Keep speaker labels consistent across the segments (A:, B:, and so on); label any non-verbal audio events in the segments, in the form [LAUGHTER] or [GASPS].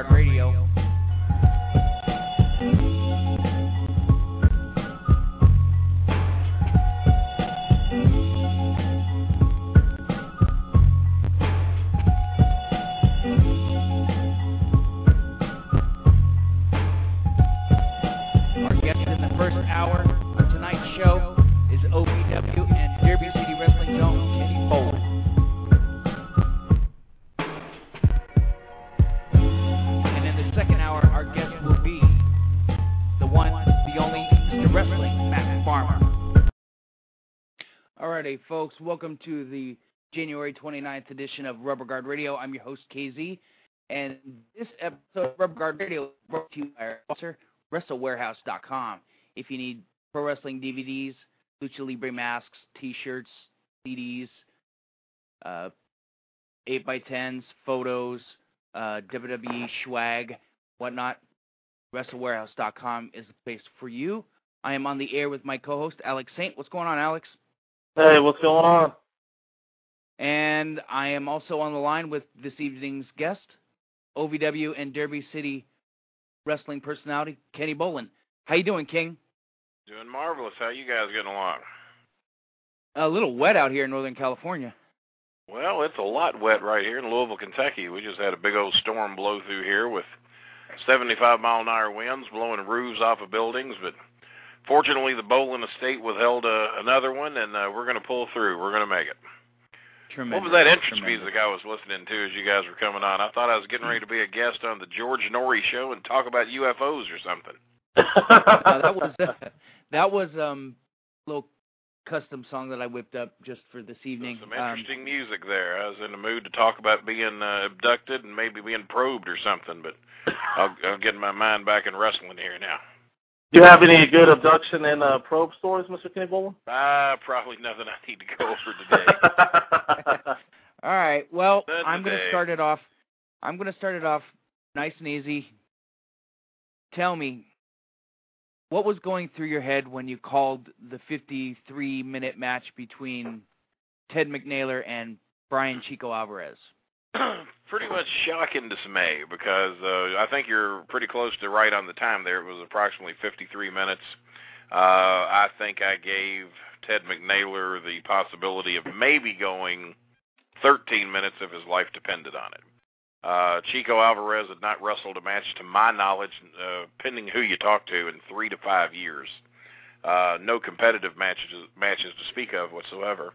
A: Of Radio. Alrighty, folks, welcome to the January 29th edition of Rubber Guard Radio. I'm your host, KZ, and this episode of Rubber Guard Radio is brought to you by our sponsor, WrestleWarehouse.com. If you need pro wrestling DVDs, Lucha Libre masks, T-shirts, CDs, uh, 8x10s, photos, uh, WWE swag, whatnot, WrestleWarehouse.com is the place for you. I am on the air with my co-host, Alex Saint. What's going on, Alex?
B: Hey, what's going on?
A: And I am also on the line with this evening's guest, OVW and Derby City wrestling personality, Kenny Bolin. How you doing, King?
C: Doing marvelous. How you guys getting along?
A: A little wet out here in Northern California.
C: Well, it's a lot wet right here in Louisville, Kentucky. We just had a big old storm blow through here with 75 mile an hour winds blowing roofs off of buildings, but fortunately the Bolin estate withheld uh, another one, and uh, we're going to pull through. We're going to make it.
A: Tremendous.
C: What was that entrance
A: tremendous.
C: music I was listening to as you guys were coming on? I thought I was getting ready to be a guest on the George Noory show and talk about UFOs or something.
A: Uh, that was [LAUGHS] that was um little custom song that I whipped up just for this evening.
C: Some
A: Um,
C: interesting music there. I was in the mood to talk about being uh, abducted and maybe being probed or something, but I'll, I'll get my mind back in wrestling here now.
B: Do you have any good abduction and uh, probe stories, Mr. Kenny Bolin?
C: Uh, probably nothing I need to go over today. [LAUGHS]
A: All right. Well,
C: Not
A: I'm going to start it off. I'm going to start it off nice and easy. Tell me, what was going through your head when you called the 53-minute match between Ted McNaler and Brian Chico Alvarez? [CLEARS THROAT]
C: pretty much shock and dismay because uh, I think you're pretty close to right on the time there. It was approximately 53 minutes. Uh, I think I gave Ted McNaler the possibility of maybe going 13 minutes if his life depended on it. Uh, Chico Alvarez had not wrestled a match, to my knowledge, uh, pending who you talk to, in three to five years. Uh, no competitive matches matches to speak of whatsoever.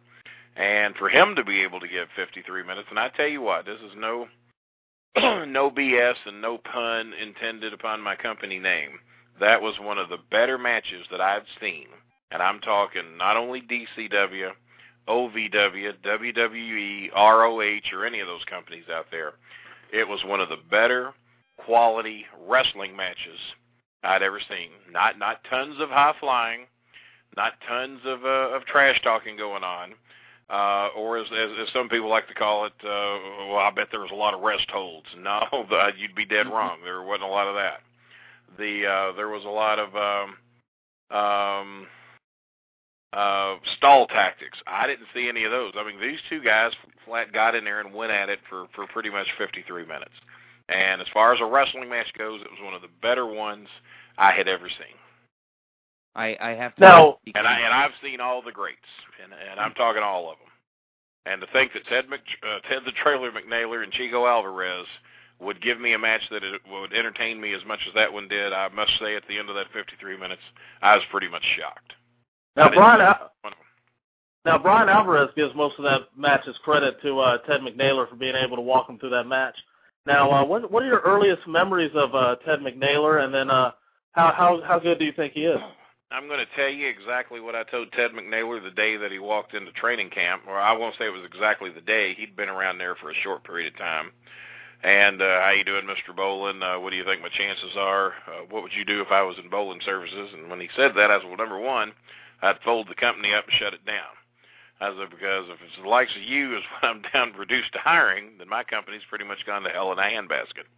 C: And for him to be able to give 53 minutes, and I tell you what, this is no [CLEARS THROAT] no BS and no pun intended upon my company name. That was one of the better matches that I've seen. And I'm talking not only DCW, OVW, WWE, ROH, or any of those companies out there. It was one of the better quality wrestling matches I'd ever seen. Not not tons of high flying, not tons of uh, of trash talking going on, uh, or as, as as some people like to call it, uh, well, I bet there was a lot of rest holds. [LAUGHS] No, the, you'd be dead wrong. There wasn't a lot of that. The uh, there was a lot of um, um, uh, stall tactics. I didn't see any of those. I mean, these two guys flat got in there and went at it for for pretty much 53 minutes. And as far as a wrestling match goes, it was one of the better ones I had ever seen.
A: I I have to
B: Now-
C: And I and I've seen all the greats, and and I'm talking all of them. And to think that Ted Mc, uh, Ted the Trailer McNaler and Chico Alvarez would give me a match that it would entertain me as much as that one did, I must say, at the end of that 53 minutes, I was pretty much shocked.
B: Now Brian, Al-
C: one of them.
B: now Brian Alvarez gives most of that match's credit to uh, Ted McNaler for being able to walk him through that match. Now, uh, what what are your earliest memories of uh, Ted McNaler, and then uh, how how how good do you think he is?
C: I'm going to tell you exactly what I told Ted McNaler the day that he walked into training camp, or I won't say it was exactly the day. He'd been around there for a short period of time. And uh, how you doing, Mr. Bolin? Uh, what do you think my chances are? Uh, what would you do if I was in Bolin services? And when he said that, I said, well, number one, I'd fold the company up and shut it down. I said, because if it's the likes of you is [LAUGHS] what I'm down reduced to hiring, then my company's pretty much gone to hell in a handbasket.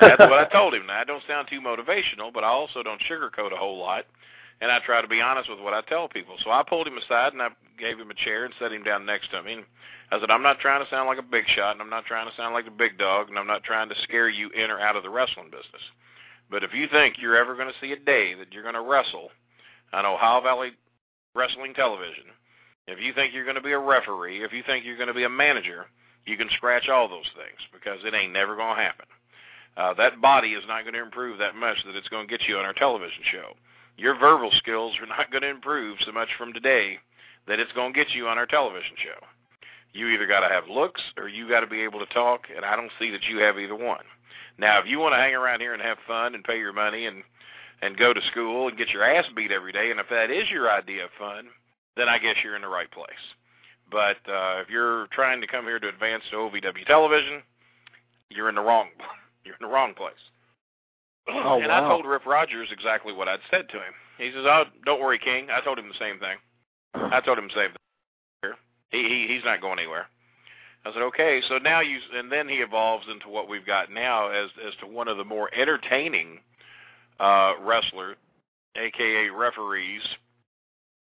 C: That's what I told him. Now, I don't sound too motivational, but I also don't sugarcoat a whole lot and I try to be honest with what I tell people. So I pulled him aside and I gave him a chair and set him down next to me. And I said, I'm not trying to sound like a big shot, and I'm not trying to sound like a big dog, and I'm not trying to scare you in or out of the wrestling business. But if you think you're ever going to see a day that you're going to wrestle on Ohio Valley Wrestling Television, if you think you're going to be a referee, if you think you're going to be a manager, you can scratch all those things because it ain't never going to happen. Uh, that body is not going to improve that much that it's going to get you on our television show your verbal skills are not going to improve so much from today that it's going to get you on our television show. You either got to have looks or you got to be able to talk, and I don't see that you have either one. Now, if you want to hang around here and have fun and pay your money and and go to school and get your ass beat every day, and if that is your idea of fun, then I guess you're in the right place. But uh, if you're trying to come here to advance to OVW television, you're in the wrong [LAUGHS] you're in the wrong place. [CLEARS THROAT]
B: Oh,
C: and
B: wow.
C: I told Rip Rogers exactly what I'd said to him. He says, "Oh, don't worry, King." I told him the same thing. I told him the same thing. He, he he's not going anywhere. I said, "Okay." So now you, and then he evolves into what we've got now as as to one of the more entertaining uh, wrestler, aka referees,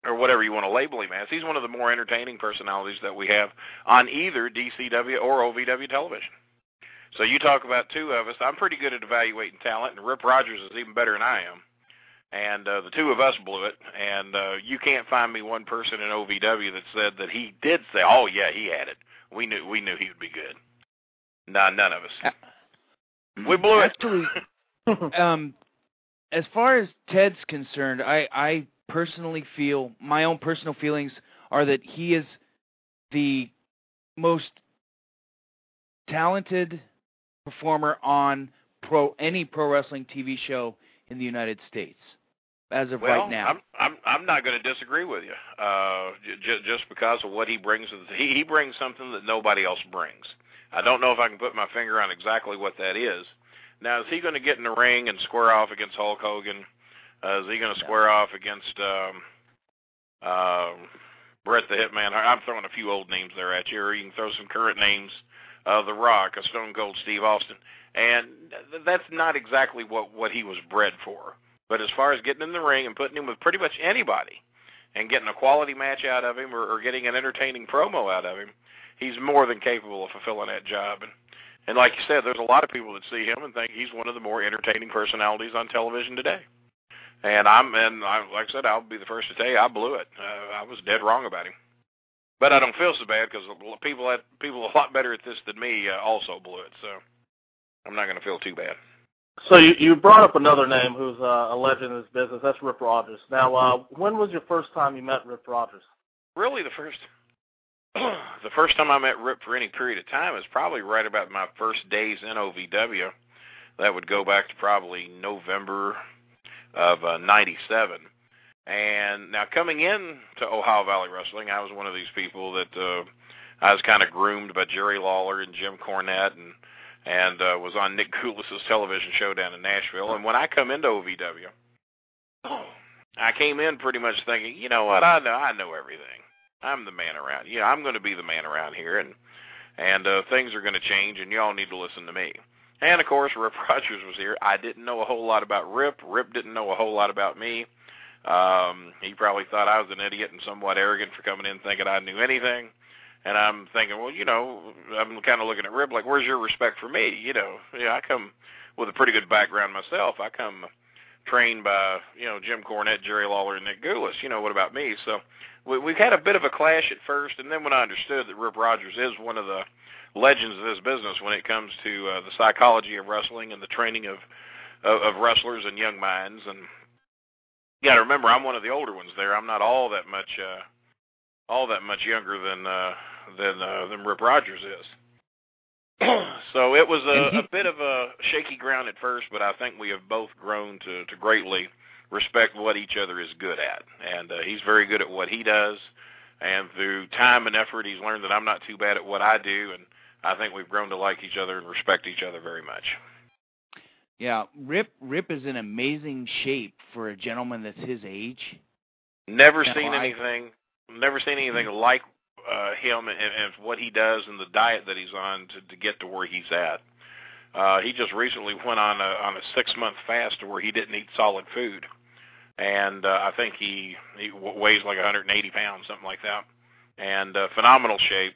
C: or whatever you want to label him as. He's one of the more entertaining personalities that we have on either DCW or OVW television. So you talk about two of us. I'm pretty good at evaluating talent, and Rip Rogers is even better than I am. And uh, the two of us blew it. And uh, you can't find me one person in OVW that said that he did say, "Oh yeah, he had it. We knew we knew he would be good." No, none of us. We blew it. [LAUGHS]
A: Um, as far as Ted's concerned, I I personally feel my own personal feelings are that he is the most talented performer on pro any pro wrestling TV show in the United States as of
C: well,
A: right now.
C: I'm I'm I'm not going to disagree with you. Uh, j- just because of what he brings, he he brings something that nobody else brings. I don't know if I can put my finger on exactly what that is. Now, is he going to get in the ring and square off against Hulk Hogan? Uh, is he going to square off against um, um, Bret the Hitman? I'm throwing a few old names there at you, or you can throw some current names. Uh, the Rock, a Stone Cold Steve Austin, and that's not exactly what what he was bred for. But as far as getting in the ring and putting him with pretty much anybody, and getting a quality match out of him, or, or getting an entertaining promo out of him, he's more than capable of fulfilling that job. And and like you said, there's a lot of people that see him and think he's one of the more entertaining personalities on television today. And I'm and I, like I said, I'll be the first to tell you I blew it. Uh, I was dead wrong about him. But I don't feel so bad because people at people a lot better at this than me uh, also blew it. So I'm not going to feel too bad.
B: So you you brought up another name who's uh, a legend in this business. That's Rip Rogers. Now, uh, when was your first time you met Rip Rogers?
C: Really, the first [CLEARS THROAT] the first time I met Rip for any period of time is probably right about my first days in OVW. That would go back to probably November of uh, '97. And now coming in to Ohio Valley Wrestling, I was one of these people that uh, I was kind of groomed by Jerry Lawler and Jim Cornette, and and uh, was on Nick Gulas's television show down in Nashville. And when I come into OVW, I came in pretty much thinking, you know what, I know I know everything. I'm the man around. Yeah, I'm going to be the man around here, and and uh, things are going to change, and y'all need to listen to me. And of course, Rip [LAUGHS] Rogers was here. I didn't know a whole lot about Rip. Rip didn't know a whole lot about me. Um, he probably thought I was an idiot and somewhat arrogant for coming in thinking I knew anything. And I'm thinking, well, you know, I'm kind of looking at Rip like, where's your respect for me? You know, yeah, I come with a pretty good background myself. I come trained by, you know, Jim Cornette, Jerry Lawler, and Nick Gulas. You know, what about me? So we, we've had a bit of a clash at first, and then when I understood that Rip Rogers is one of the legends of this business when it comes to uh, the psychology of wrestling and the training of, of of wrestlers and young minds, and you got to remember, I'm one of the older ones there. I'm not all that much, uh, all that much younger than uh, than uh, than Rip Rogers is. [CLEARS THROAT] so it was a, a bit of a shaky ground at first, but I think we have both grown to, to greatly respect what each other is good at. And uh, he's very good at what he does. And through time and effort, he's learned that I'm not too bad at what I do. And I think we've grown to like each other and respect each other very much.
A: Yeah, Rip Rip is in amazing shape for a gentleman that's his age.
C: Never seen
A: I-
C: anything. Never seen anything like uh, him and, and what he does and the diet that he's on to, to get to where he's at. Uh, he just recently went on a on a six month fast to where he didn't eat solid food, and uh, I think he he weighs like 180 pounds, something like that, and uh, phenomenal shape.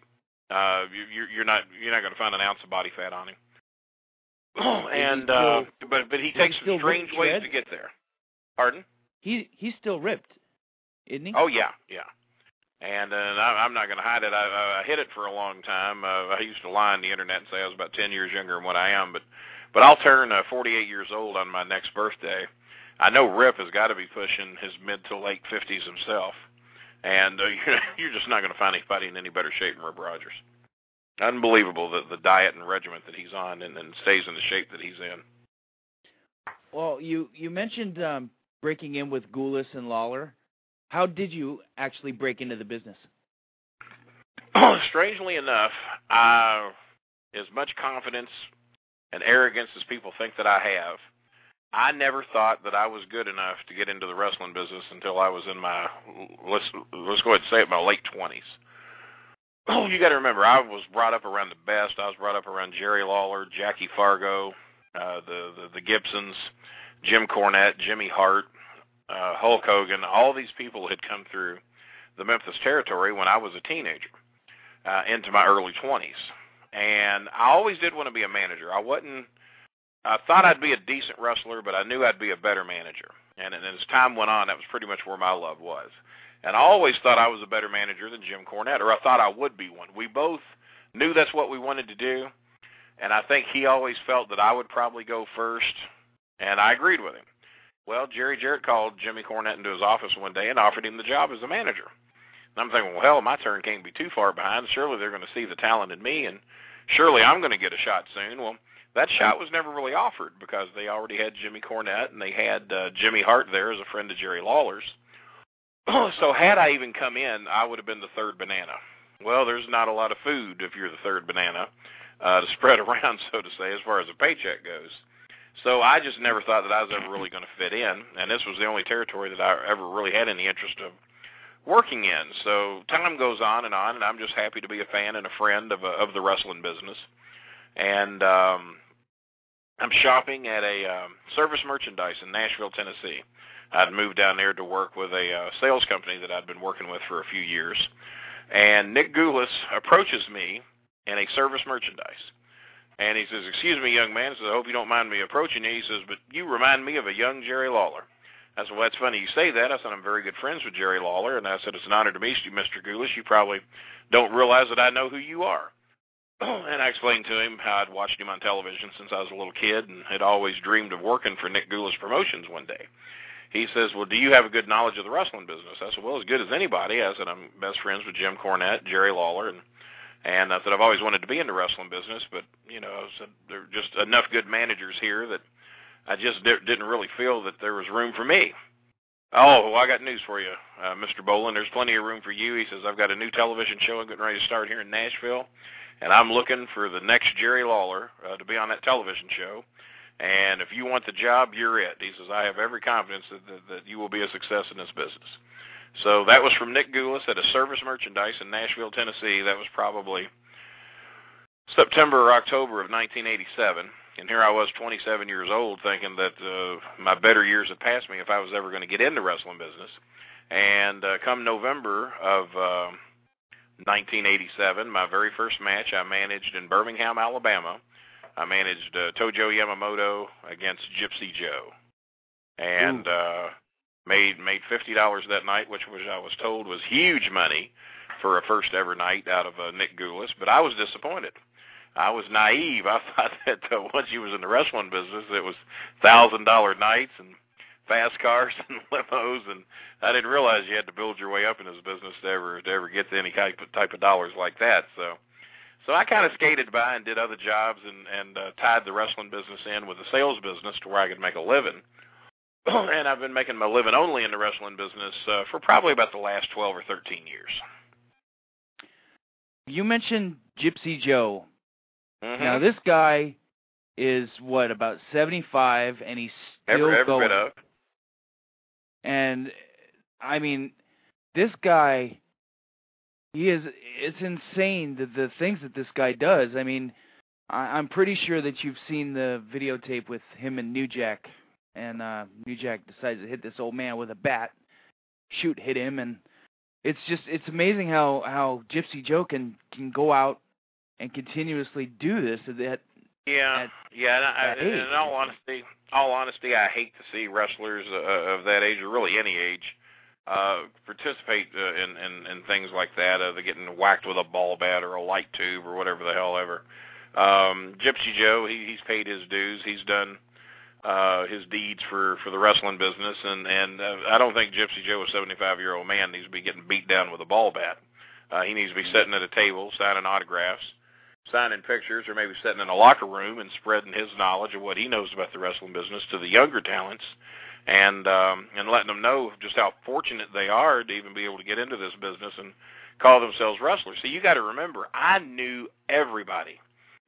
C: Uh, you, you're not you're not going to find an ounce of body fat on him. And uh, but but he
A: is he
C: takes some strange ways
A: Fred?
C: to get there. Pardon?
A: He he's still ripped, isn't he?
C: Oh yeah, yeah. And uh, I, I'm not going to hide it. I, I hid it for a long time. Uh, I used to lie on the internet and say I was about 10 years younger than what I am, but but I'll turn uh, 48 years old on my next birthday. I know Rip has got to be pushing his mid to late 50s himself, and uh, you're, [LAUGHS] you're just not going to find anybody in any better shape than Rip Rogers. Unbelievable the the diet and regiment that he's on, and, and stays in the shape that he's in.
A: Well, you you mentioned um, breaking in with Gulas and Lawler. How did you actually break into the business? [CLEARS THROAT]
C: strangely enough, I, as much confidence and arrogance as people think that I have, I never thought that I was good enough to get into the wrestling business until I was in my let's let's go ahead and say it my late twenties. [CLEARS THROAT] Oh, you got to remember, I was brought up around the best. I was brought up around Jerry Lawler, Jackie Fargo, uh, the, the the Gibsons, Jim Cornette, Jimmy Hart, uh, Hulk Hogan. All these people had come through the Memphis territory when I was a teenager uh, into my early 20s. And I always did want to be a manager. I wasn't, I thought I'd be a decent wrestler, but I knew I'd be a better manager. And, and as time went on, that was pretty much where my love was. And I always thought I was a better manager than Jim Cornette, or I thought I would be one. We both knew that's what we wanted to do. And I think he always felt that I would probably go first, and I agreed with him. Well, Jerry Jarrett called Jimmy Cornette into his office one day and offered him the job as a manager. And I'm thinking, well, hell, my turn can't be too far behind. Surely they're going to see the talent in me, and surely I'm going to get a shot soon. Well, that shot was never really offered because they already had Jimmy Cornette and they had uh, Jimmy Hart there as a friend of Jerry Lawler's. [CLEARS THROAT] so had I even come in, I would have been the third banana. Well, there's not a lot of food if you're the third banana uh, to [LAUGHS] spread around, so to say, as far as a paycheck goes. So I just never thought that I was ever really going to fit in, and this was the only territory that I ever really had any interest of working in. So time goes on and on, and I'm just happy to be a fan and a friend of a, of the wrestling business. And um, I'm shopping at a um, service merchandise in Nashville, Tennessee. I'd moved down there to work with a uh, sales company that I'd been working with for a few years. And Nick Gulas approaches me in a service merchandise. And he says, excuse me, young man. I says, I hope you don't mind me approaching you. He says, but you remind me of a young Jerry Lawler. I said, well, that's funny you say that. I said, I'm very good friends with Jerry Lawler. And I said, it's an honor to meet you, Mr. Gulas. You probably don't realize that I know who you are. [CLEARS THROAT] and I explained to him how I'd watched him on television since I was a little kid and had always dreamed of working for Nick Gulas Promotions one day. He says, well, do you have a good knowledge of the wrestling business? I said, well, as good as anybody. I said, I'm best friends with Jim Cornette, Jerry Lawler, and and I said, I've always wanted to be in the wrestling business, but, you know, I said, there are just enough good managers here that I just di- didn't really feel that there was room for me. Oh, well, I got news for you, uh, Mr. Bolin. There's plenty of room for you. He says, I've got a new television show I'm getting ready to start here in Nashville, and I'm looking for the next Jerry Lawler uh, to be on that television show. And if you want the job, you're it. He says, I have every confidence that, that, that you will be a success in this business. So that was from Nick Gulas at a service merchandise in Nashville, Tennessee. That was probably September or October of 1987. and here I was 27 years old thinking that uh, my better years had passed me if I was ever going to get into wrestling business. And uh, come November of uh, 1987, my very first match I managed in Birmingham, Alabama. I managed uh, Tojo Yamamoto against Gypsy Joe, and uh, made made fifty dollars that night, which was I was told was huge money for a first ever night out of uh, Nick Gulas. But I was disappointed. I was naive. I [LAUGHS] thought that uh, once you was in the wrestling business, it was thousand dollar nights and fast cars [LAUGHS] and limos, and I didn't realize you had to build your way up in this business to ever to ever get to any type of type of dollars like that. So, so I kind of skated by and did other jobs and and uh, tied the wrestling business in with the sales business to where I could make a living. [CLEARS THROAT] and I've been making my living only in the wrestling business uh, for probably about the last twelve or thirteen years.
A: You mentioned Gypsy Joe.
C: Mm-hmm.
A: Now this guy is what about 75 and he's still
C: every, every
A: going.
C: bit of.
A: And I mean, this guy, he is. It's insane the the things that this guy does. I mean, I, I'm pretty sure that you've seen the videotape with him and New Jack, and uh New Jack decides to hit this old man with a bat, shoot, hit him, and it's just it's amazing how how Gypsy Joe can can go out and continuously do this. That
C: Yeah,
A: at
C: yeah. And I,
A: age.
C: in all honesty, all honesty, I hate to see wrestlers uh, of that age, or really any age, uh, participate uh, in, in in things like that. Uh, they're getting whacked with a ball bat or a light tube or whatever the hell ever. Um, Gypsy Joe, he, he's paid his dues. He's done uh, his deeds for for the wrestling business, and and uh, I don't think Gypsy Joe, a 75 year old man, needs to be getting beat down with a ball bat. Uh, he needs to be sitting at a table signing autographs signing pictures or maybe sitting in a locker room and spreading his knowledge of what he knows about the wrestling business to the younger talents and um and letting them know just how fortunate they are to even be able to get into this business and call themselves wrestlers. So you got to remember, I knew everybody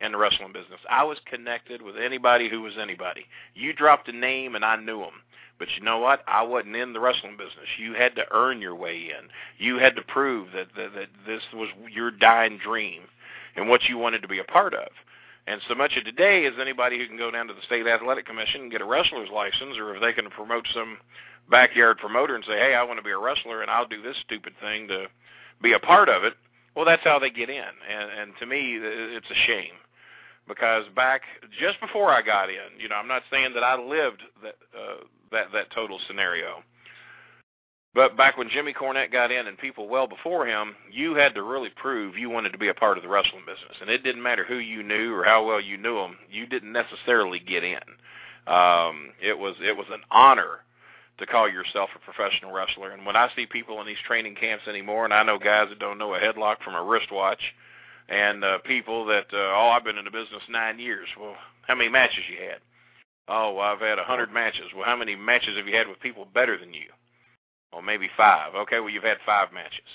C: in the wrestling business. I was connected with anybody who was anybody. You dropped a name and I knew them. But you know what? I wasn't in the wrestling business. You had to earn your way in. You had to prove that that, that this was your dying dream and what you wanted to be a part of. And so much of today is anybody who can go down to the state athletic commission and get a wrestler's license, or if they can promote some backyard promoter and say, "Hey, I want to be a wrestler and I'll do this stupid thing to be a part of it." Well, that's how they get in, and and to me, it's a shame because back just before I got in, you know, I'm not saying that I lived that uh, that that total scenario, but back when Jimmy Cornette got in and people well before him, you had to really prove you wanted to be a part of the wrestling business. And it didn't matter who you knew or how well you knew them, you didn't necessarily get in. Um, it was it was an honor to call yourself a professional wrestler. And when I see people in these training camps anymore, and I know guys that don't know a headlock from a wristwatch, and uh, people that uh, oh I've been in the business nine years. Well, how many matches you had? Oh, well, I've had a hundred matches. Well, how many matches have you had with people better than you? Well, maybe five. Okay, well, you've had five matches.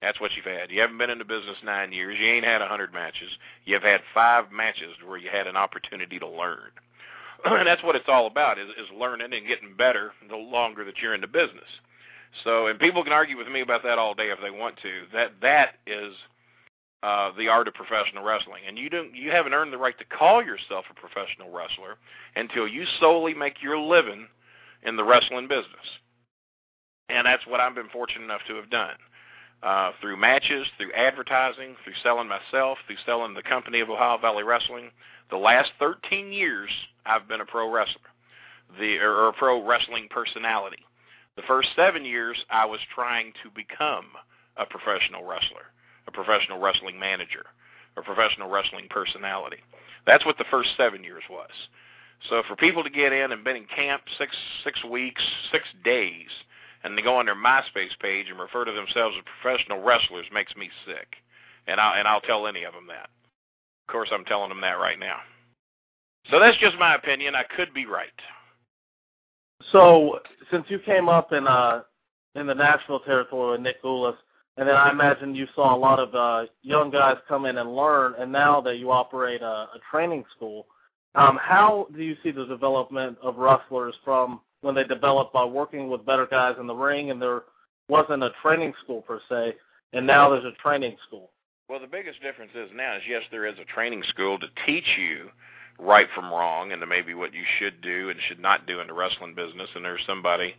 C: That's what you've had. You haven't been in the business nine years. You ain't had a hundred matches. You've had five matches where you had an opportunity to learn. [CLEARS THROAT] and that's what it's all about is, is learning and getting better the longer that you're in the business. So, and people can argue with me about that all day if they want to. That that is uh, the art of professional wrestling, and you don't you haven't earned the right to call yourself a professional wrestler until you solely make your living in the wrestling business and that's what I've been fortunate enough to have done. Uh, through matches, through advertising, through selling myself, through selling the company of Ohio Valley Wrestling. The last 13 years, I've been a pro wrestler, the or a pro wrestling personality. The first seven years, I was trying to become a professional wrestler, a professional wrestling manager, a professional wrestling personality. That's what the first seven years was. So for people to get in and been in camp six six weeks, six days, and they go on their MySpace page and refer to themselves as professional wrestlers makes me sick. And I and I'll tell any of them that. Of course, I'm telling them that right now. So that's just my opinion. I could be right.
B: So, since you came up in uh in the Nashville territory with Nick Gulas, and then I imagine you saw a lot of uh young guys come in and learn, and now that you operate a, a training school, um, how do you see the development of wrestlers from when they developed by working with better guys in the ring, and there wasn't a training school per se, and now there's a training school.
C: Well, the biggest difference is now is yes, there is a training school to teach you right from wrong and maybe what you should do and should not do in the wrestling business. And there's somebody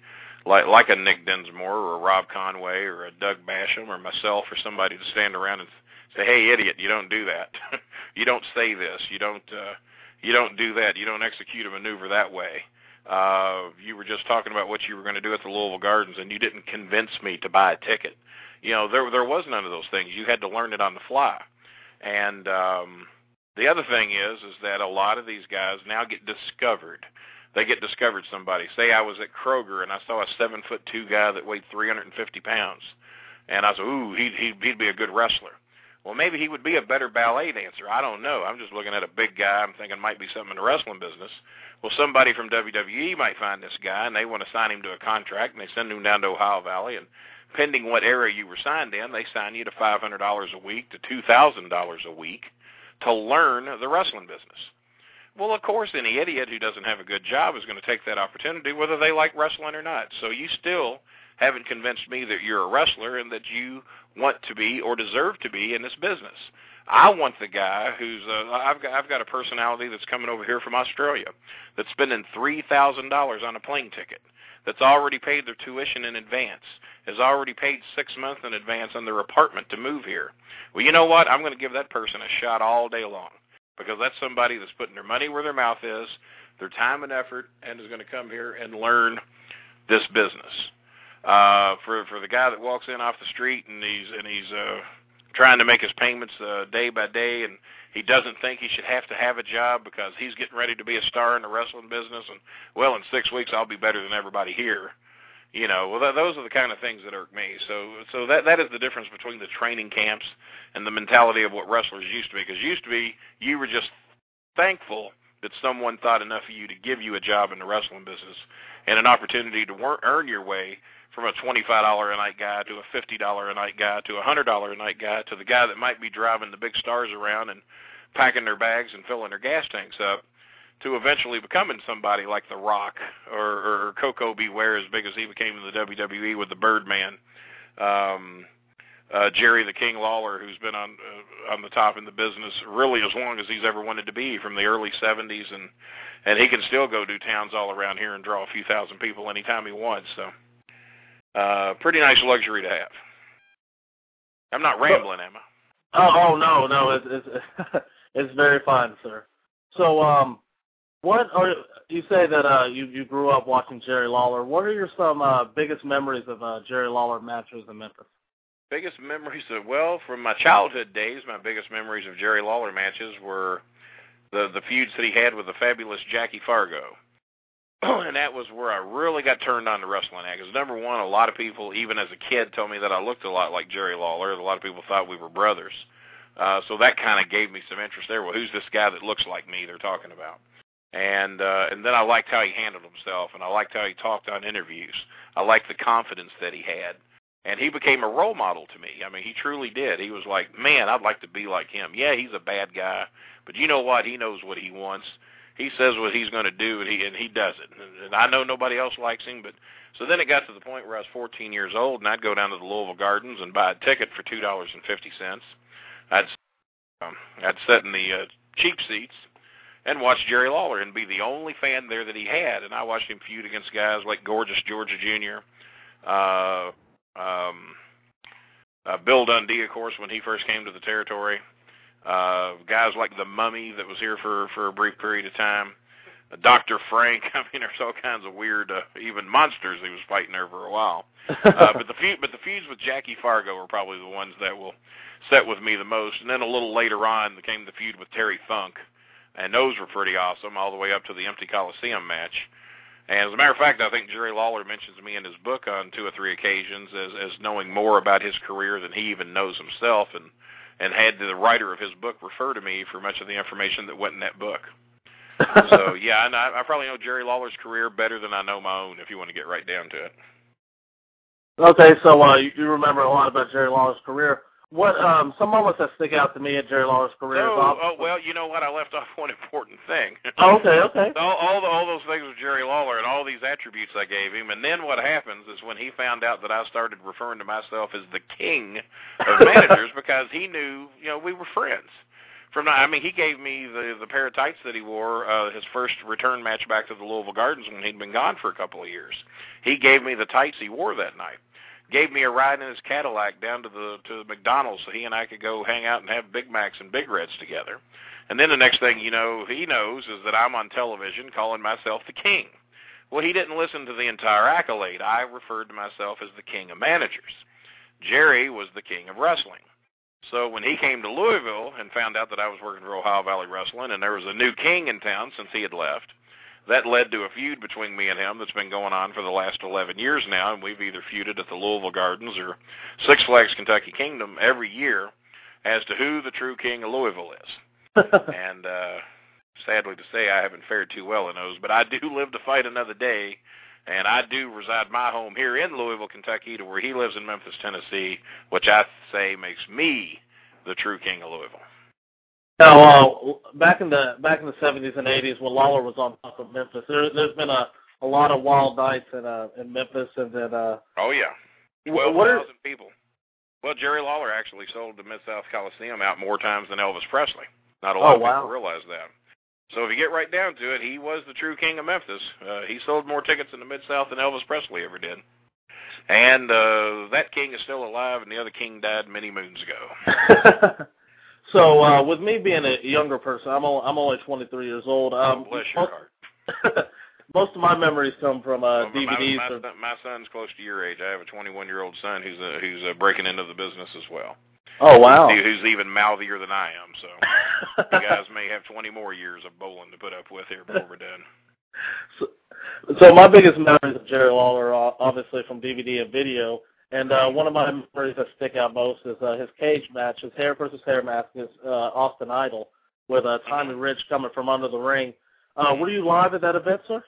C: like like a Nick Dinsmore or a Rob Conway or a Doug Basham or myself or somebody to stand around and say, "Hey, idiot, you don't do that. [LAUGHS] you don't say this. You don't uh, you don't do that. You don't execute a maneuver that way." Uh, you were just talking about what you were going to do at the Louisville Gardens, and you didn't convince me to buy a ticket. You know, there there was none of those things. You had to learn it on the fly. And um, the other thing is, is that a lot of these guys now get discovered. They get discovered. Somebody say I was at Kroger and I saw a seven foot two guy that weighed 350 pounds, and I said, ooh, he'd he'd, he'd be a good wrestler. Well, maybe he would be a better ballet dancer. I don't know. I'm just looking at a big guy. I'm thinking might be something in the wrestling business. Well, somebody from WWE might find this guy and they want to sign him to a contract and they send him down to Ohio Valley and pending what area you were signed in, they sign you to $500 a week to $2,000 a week to learn the wrestling business. Well, of course, any idiot who doesn't have a good job is going to take that opportunity, whether they like wrestling or not. So you still haven't convinced me that you're a wrestler and that you want to be or deserve to be in this business. I want the guy who's uh, I've got I've got a personality that's coming over here from Australia that's spending three thousand dollars on a plane ticket that's already paid their tuition in advance, has already paid six months in advance on their apartment to move here. Well, you know what? I'm going to give that person a shot all day long because that's somebody that's putting their money where their mouth is, their time and effort, and is going to come here and learn this business. Uh, for for the guy that walks in off the street and he's and he's uh, trying to make his payments uh, day by day and he doesn't think he should have to have a job because he's getting ready to be a star in the wrestling business and well in 6 weeks I'll be better than everybody here. You know well th- those are the kind of things that irk me. So so that that is the difference between the training camps and the mentality of what wrestlers used to be because used to be you were just thankful that someone thought enough of you to give you a job in the wrestling business and an opportunity to wor- earn your way from a $25 a night guy to a $50 a night guy to a $100 a night guy to the guy that might be driving the big stars around and packing their bags and filling their gas tanks up to eventually becoming somebody like The Rock or, or Koko B. Ware as big as he became in the WWE with the Birdman. Um, uh, Jerry the King Lawler, who's been on uh, on the top in the business really as long as he's ever wanted to be from the early 70s, and and he can still go do towns all around here and draw a few thousand people anytime he wants. So uh, pretty nice luxury to have. I'm not rambling, Emma.
B: Oh, oh no, no, it's it's [LAUGHS] it's very fine, sir. So, um, what are you say that uh you you grew up watching Jerry Lawler? What are your some uh, biggest memories of uh, Jerry Lawler matches in Memphis?
C: Biggest memories of well, from my childhood days, my biggest memories of Jerry Lawler matches were the the feuds that he had with the fabulous Jackie Fargo. [CLEARS THROAT] and that was where I really got turned on to wrestling at. Because number one, a lot of people, even as a kid, told me that I looked a lot like Jerry Lawler. A lot of people thought we were brothers. Uh, so that kind of gave me some interest there. Well, who's this guy that looks like me? They're talking about. And uh, and then I liked how he handled himself, and I liked how he talked on interviews. I liked the confidence that he had, and he became a role model to me. I mean, he truly did. He was like, man, I'd like to be like him. Yeah, he's a bad guy, but you know what? He knows what he wants he says what he's going to do, and he and he does it. And I know nobody else likes him, but so then it got to the point where I was 14 years old, and I'd go down to the Louisville Gardens and buy a ticket for two dollars and fifty cents. I'd um, I'd sit in the uh, cheap seats and watch Jerry Lawler and be the only fan there that he had. And I watched him feud against guys like Gorgeous Georgia Jr., uh, um, uh, Bill Dundee, of course, when he first came to the territory uh, guys like the Mummy that was here for for a brief period of time, uh, Doctor Frank. [LAUGHS] I mean, there's all kinds of weird, uh, even monsters he was fighting there for a while. uh, but the feud, but the feuds with Jackie Fargo were probably the ones that will set with me the most. And then a little later on came the feud with Terry Funk, and those were pretty awesome, all the way up to the empty Coliseum match. And as a matter of fact, I think Jerry Lawler mentions me in his book on two or three occasions as as knowing more about his career than he even knows himself, and and had the writer of his book refer to me for much of the information that went in that book. [LAUGHS] so yeah, and I, I probably know Jerry Lawler's career better than I know my own. If you want to get right down to it.
B: Okay, so uh, you, you remember a lot about Jerry Lawler's career. What um some moments that stick out to me at Jerry Lawler's career?
C: Oh, oh well, you know what? I left off [LAUGHS] one important thing.
B: Oh, okay, okay. [LAUGHS]
C: all all, the, all those things with Jerry Lawler and all these attributes I gave him, and then what happens is when he found out that I started referring to myself as the king of [LAUGHS] managers because he knew, you know, we were friends. from I mean he gave me the the pair of tights that he wore uh his first return match back to the Louisville Gardens when he'd been gone for a couple of years. He gave me the tights he wore that night. Gave me a ride in his Cadillac down to the to the McDonald's so he and I could go hang out and have Big Macs and Big Reds together. And then the next thing you know, he knows is that I'm on television calling myself the king. Well, he didn't listen to the entire accolade. I referred to myself as the king of managers. Jerry was the king of wrestling. So when he came to Louisville and found out that I was working for Ohio Valley Wrestling and there was a new king in town since he had left, that led to a feud between me and him that's been going on for the last 11 years now, and we've either feuded at the Louisville Gardens or Six Flags Kentucky Kingdom every year as to who the true king of Louisville is. [LAUGHS] and uh sadly to say I haven't fared too well in those, but I do [LAUGHS] live to fight another day and I do reside my home here in Louisville, Kentucky, to where he lives in Memphis, Tennessee, which I say makes me the true king of Louisville.
B: Now, uh, back in the back in the seventies and eighties, when Lawler was on top of Memphis, there, there's been a a lot of wild nights in uh in Memphis, and then uh.
C: Oh yeah, twelve thousand people. Well, Jerry Lawler actually sold the Mid South Coliseum out more times than Elvis Presley. Not a lot
B: oh,
C: of
B: wow.
C: people realize that. So if you get right down to it, he was the true king of Memphis. Uh, he sold more tickets in the Mid South than Elvis Presley ever did. And uh that king is still alive, and the other king died many moons ago. [LAUGHS]
B: so uh with me being a younger person, I'm only, I'm only 23 years old. Um,
C: oh, bless your heart. [LAUGHS]
B: most of my memories come from uh,
C: well,
B: DVDs.
C: My, my, my son's close to your age. I have a 21 year old son who's uh, who's uh, breaking into the business as well.
B: Oh wow!
C: Who's, who's even mouthier than I am. So you [LAUGHS] guys may have 20 more years of Bolin to put up with here before we're done.
B: So, so my biggest memories of Jerry Lawler are obviously from DVD and video, and uh, one of my memories that stick out most is uh, his cage match, his hair versus hair match against uh, Austin Idol, with uh, Tommy Rich coming from under the ring. Uh, were you live at that event, sir?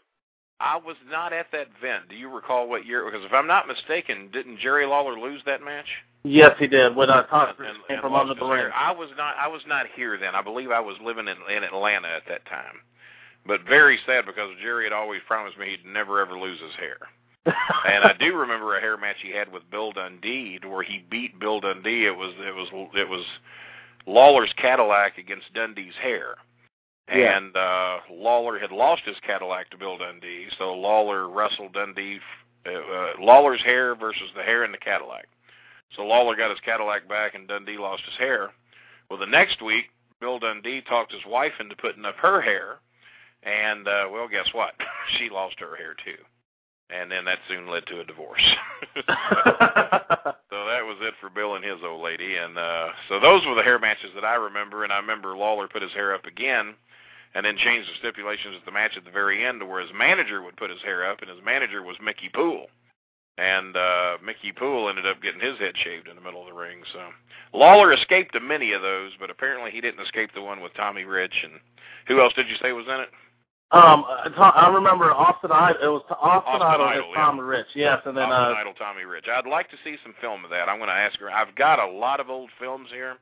C: I was not at that event. Do you recall what year? Because if I'm not mistaken, didn't Jerry Lawler lose that match?
B: Yes, he did. When uh, Tommy Rich came
C: and
B: from under the ring.
C: I was not. I was not here then. I believe I was living in, in Atlanta at that time. But very sad because Jerry had always promised me he'd never ever lose his hair. And I do remember a hair match he had with Bill Dundee, where he beat Bill Dundee. It was it was it was Lawler's Cadillac against Dundee's hair.
B: Yeah.
C: And uh Lawler had lost his Cadillac to Bill Dundee, so Lawler wrestled Dundee uh, uh, Lawler's hair versus the hair in the Cadillac. So Lawler got his Cadillac back and Dundee lost his hair. Well, the next week, Bill Dundee talked his wife into putting up her hair, and uh well, guess what? [LAUGHS] she lost her hair too. And then that soon led to a divorce. [LAUGHS] so that was it for Bill and his old lady. And uh so those were the hair matches that I remember. And I remember Lawler put his hair up again and then changed the stipulations of the match at the very end to where his manager would put his hair up, and his manager was Mickey Poole. And uh Mickey Poole ended up getting his head shaved in the middle of the ring. So Lawler escaped to many of those, but apparently he didn't escape the one with Tommy Rich. And who else did you say was in it?
B: Um, I remember Austin Idol. It was Austin,
C: Austin
B: Idol,
C: Idol,
B: and Tommy Rich. Yes, and then
C: Austin
B: uh,
C: Idol, Tommy Rich. I'd like to see some film of that. I'm going to ask her. I've got a lot of old films here.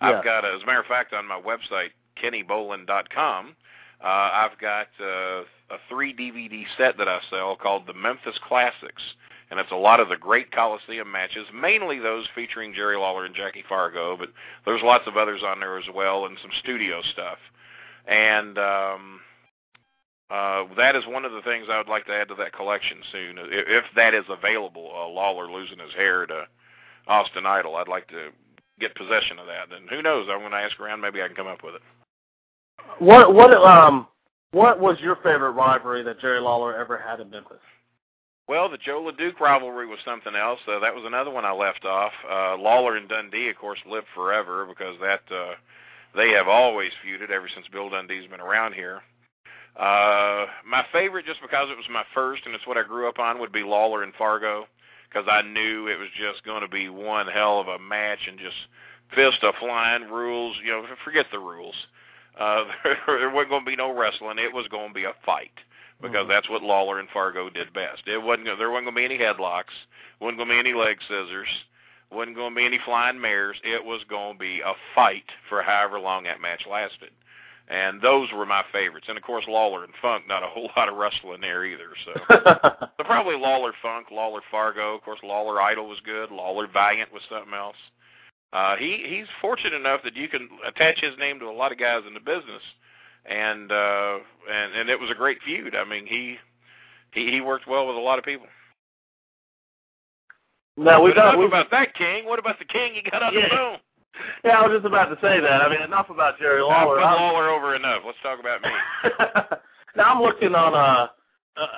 B: Yeah.
C: I've got, as a matter of fact, on my website, KennyBolin.com, uh, I've got uh, a three DVD set that I sell called the Memphis Classics, and it's a lot of the great Coliseum matches, mainly those featuring Jerry Lawler and Jackie Fargo, but there's lots of others on there as well, and some studio stuff. And um, uh, that is one of the things I would like to add to that collection soon, if, if that is available. Uh, Lawler losing his hair to Austin Idol, I'd like to get possession of that. And who knows? I'm going to ask around. Maybe I can come up with it.
B: what what um what was your favorite rivalry that Jerry Lawler ever had in Memphis?
C: Well, the Joe LeDuc rivalry was something else. Uh, that was another one I left off. Uh, Lawler and Dundee, of course, lived forever because that uh, they have always feuded ever since Bill Dundee's been around here. Uh, my favorite, just because it was my first and it's what I grew up on, would be Lawler and Fargo, because I knew it was just going to be one hell of a match and just fist a flying rules. You know, forget the rules. Uh, [LAUGHS] there wasn't going to be no wrestling. It was going to be a fight because
B: Mhm.
C: that's what Lawler and Fargo did best. It wasn't gonna, there wasn't going to be any headlocks, wasn't going to be any leg scissors, wasn't going to be any flying mares. It was going to be a fight for however long that match lasted. And those were my favorites. And of course, Lawler and Funk, not a whole [LAUGHS] lot of wrestling there either. So, [LAUGHS] so probably Lawler Funk, Lawler Fargo. Of course, Lawler Idol was good. Lawler Valiant was something else. Uh, he he's fortunate enough that you can attach his name to a lot of guys in the business, and uh, and and it was a great feud. I mean, he he he worked well with a lot of people.
B: Now we've got we've,
C: about that king. What about the king you got on
B: Yeah.
C: the phone? [LAUGHS]
B: yeah, I was just about to say that. I mean, enough about Jerry Lawler. I'm-
C: Lawler over enough. Let's talk about me. [LAUGHS]
B: now I'm looking on uh,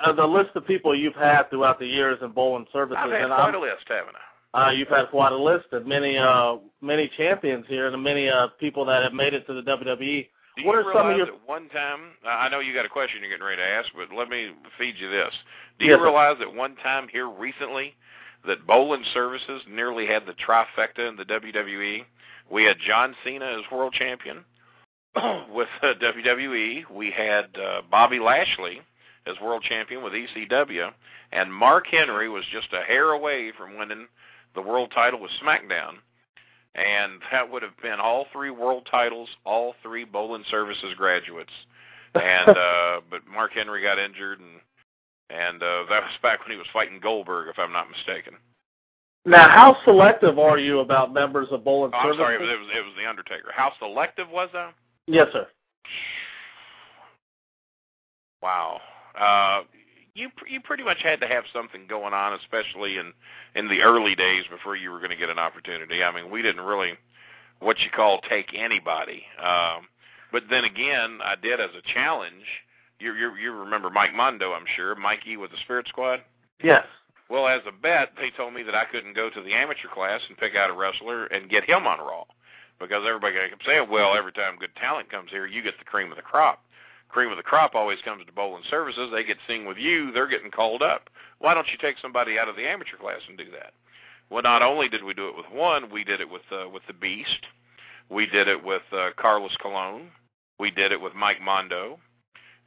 B: uh the list of people you've had throughout the years in Bolin services,
C: I've had
B: and
C: quite
B: I'm,
C: a list, haven't I?
B: uh, you've had quite a list of many uh many champions here and many uh people that have made it to the WWE.
C: Do
B: What
C: you
B: are some of
C: realize
B: your-
C: that one time? I know you got a question you're getting ready to ask, but let me feed you this. Do
B: Yes,
C: you
B: sir.
C: realize that one time here recently that Bolin Services nearly had the trifecta in the WWE? We had John Cena as world champion [CLEARS THROAT] with uh, WWE. We had uh, Bobby Lashley as world champion with ECW, and Mark Henry was just a hair away from winning the world title with SmackDown and that would have been all three world titles, all three Bolin Services graduates. And [LAUGHS] uh but Mark Henry got injured and and uh that was back when he was fighting Goldberg if I'm not mistaken.
B: Now, how selective are you about members of Bolin
C: Oh, I'm sorry, it was, it was the Undertaker. How selective was I?
B: Yes, sir.
C: Wow. Uh you you pretty much had to have something going on especially in in the early days before you were going to get an opportunity. I mean, we didn't really what you call take anybody. Um but then again, I did as a challenge. You you you remember Mike Mondo, I'm sure. Mikey with the Spirit Squad.
B: Yes.
C: Well, as a bet, they told me that I couldn't go to the amateur class and pick out a wrestler and get him on Raw because everybody kept saying, "Well, every time good talent comes here, you get the cream of the crop." Cream of the crop always comes to Bolin services. They get sing with you, they're getting called up. Why don't you take somebody out of the amateur class and do that? Well, not only did we do it with one, we did it with uh, with the Beast. We did it with uh, Carlos Colon. We did it with Mike Mondo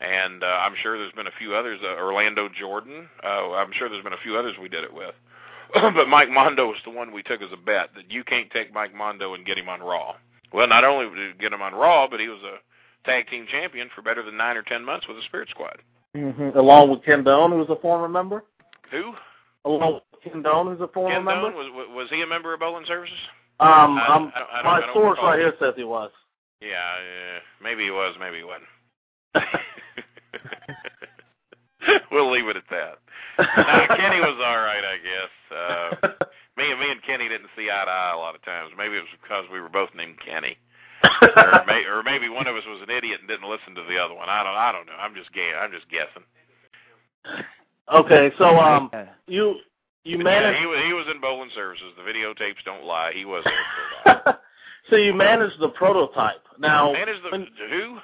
C: and uh, I'm sure there's been a few others. Uh, Orlando Jordan. Uh, I'm sure there's been a few others we did it with. [CLEARS THROAT] but Mike Mondo was the one we took as a bet that you can't take Mike Mondo and get him on Raw. Well, not only did we get him on Raw, but he was a tag team champion for better than nine or ten months with the Spirit Squad.
B: hmm Along with Ken Doan, was a former member.
C: Who?
B: Along with Ken Doan, who's a former
C: Ken
B: member.
C: Doan was was- he a member of Bolin Services?
B: Um,
C: I-
B: um,
C: I I
B: my source right here says he was.
C: Yeah, uh, maybe he was, maybe he wasn't. [LAUGHS] [LAUGHS] we'll leave it at that. No, Kenny was all right, I guess. Uh, me and me and Kenny didn't see eye to eye a lot of times. Maybe it was because we were both named Kenny, or, may, or maybe one of us was an idiot and didn't listen to the other one. I don't. I don't know. I'm just gay. I'm just guessing.
B: okay, so um, you you
C: But yeah,
B: managed
C: he was. He was in Bolin services. The videotapes don't lie. He was there for a while. [LAUGHS]
B: so you managed the prototype. Now
C: Managed the
B: when-
C: who?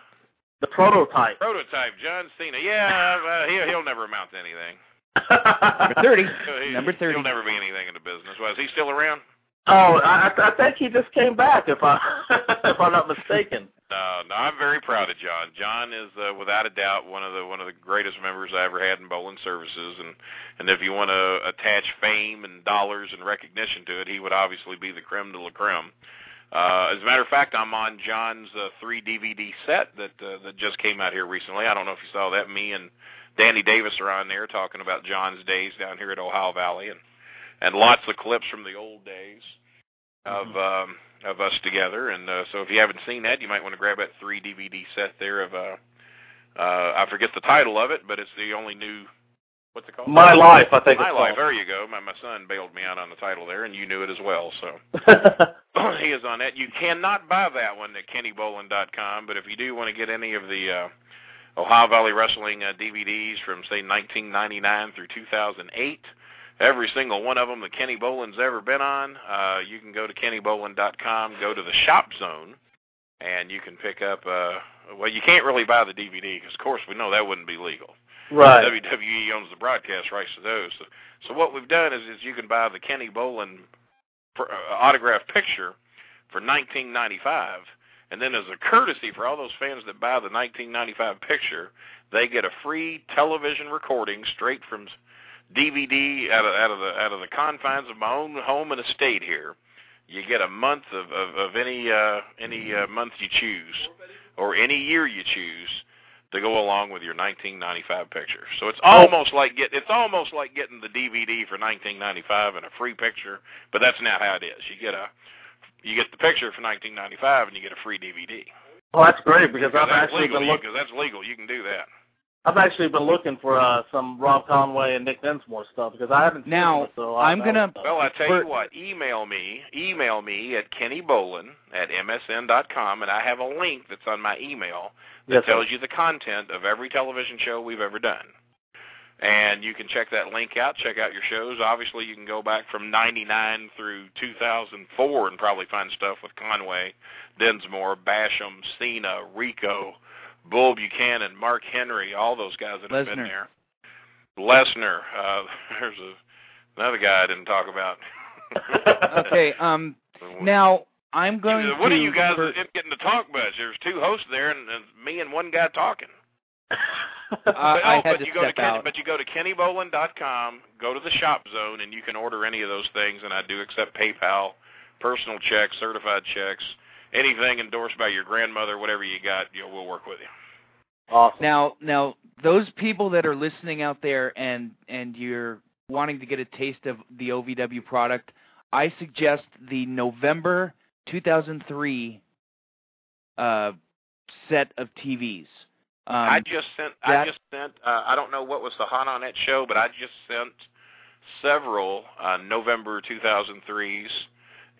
B: The prototype.
C: Prototype John Cena. Yeah, [LAUGHS] uh, he'll he'll never amount to anything.
A: number 30.
C: He-
A: Number 30.
C: He'll never be anything in the business. Was he still around?
B: oh, I, I think he just came back. If I [LAUGHS] if I'm not mistaken.
C: No, no, I'm very proud of John. John is uh, without a doubt one of the one of the greatest members I ever had in Bolin services, and and if you want to attach fame and dollars and recognition to it, he would obviously be the creme de la creme. Uh, as a matter of fact, I'm on John's uh, three DVD set that uh, that just came out here recently. I don't know if you saw that. Me and Danny Davis are on there talking about John's days down here at Ohio Valley, and and lots of clips from the old days of um, of us together. And uh, so if you haven't seen that, you might want to grab that three DVD set there of uh, uh, I forget the title of it, but it's the only new. What's it called?
B: My life, I think
C: My life.
B: called.
C: There you go. My my son bailed me out on the title there, and you knew it as well. So [LAUGHS] [CLEARS THROAT] he is on that. You cannot buy that one at KennyBolin.com, but if you do want to get any of the uh, Ohio Valley Wrestling uh, DVDs from say 1999 through 2008, every single one of them that Kenny Bolin's ever been on, uh, you can go to KennyBolin.com, go to the Shop Zone, and you can pick up. Uh, well, you can't really buy the DVD because, of course, we know that wouldn't be legal.
B: Right.
C: WWE owns the broadcast rights to those. So, so what we've done is, is you can buy the Kenny Bolin pr- uh, autographed picture for 1995, and then as a courtesy for all those fans that buy the 1995 picture, they get a free television recording straight from DVD out of, out of the out of the confines of my own home and estate here. You get a month of of, of any uh, any uh, month you choose, or any year you choose to go along with your 1995 picture. So it's almost like get it's almost like getting the DVD for 1995 and a free picture, but that's not how it is. You get a you get the picture for 1995 and you get a free DVD.
B: Well, that's great because I've
C: that's
B: actually
C: legal.
B: been looking.
C: 'cause that's legal. You can do that.
B: I've actually been looking for uh, some Rob Conway and Nick Dinsmore stuff because I haven't seen
A: Now,
B: them, so I-
A: I'm gonna-
C: Well, I tell you what, email me, email me at Kenny Bolin at msn.com, and I have a link that's on my email that
B: Yes, sir.
C: tells you the content of every television show we've ever done. And you can check that link out, check out your shows. Obviously, you can go back from 99 through 2004 and probably find stuff with Conway, Dinsmore, Basham, Cena, Rico, Bull Buchanan, Mark Henry, all those guys that have been there. Lesnar. Uh, [LAUGHS] there's a, another guy I didn't talk about. [LAUGHS]
A: Okay. Um. [LAUGHS] Now I'm going to.
C: One of you guys
A: for-
C: getting to talk much. There's two hosts there, and, and me and one guy talking.
A: Uh,
C: but,
A: I
C: oh,
A: had
C: but
A: to
C: you go to
A: step
C: Kenny,
A: out.
C: but you go to go to the shop zone, and you can order any of those things. And I do accept PayPal, personal checks, certified checks, anything endorsed by your grandmother, whatever you got, you know, we'll work with you.
B: awesome.
A: Now, now those people that are listening out there and and you're wanting to get a taste of the OVW product, I suggest the November 2003 uh, set of TVs. Um,
C: I just sent. I just sent. Uh, I don't know what was the hot on that show, but I just sent several uh, November 2003s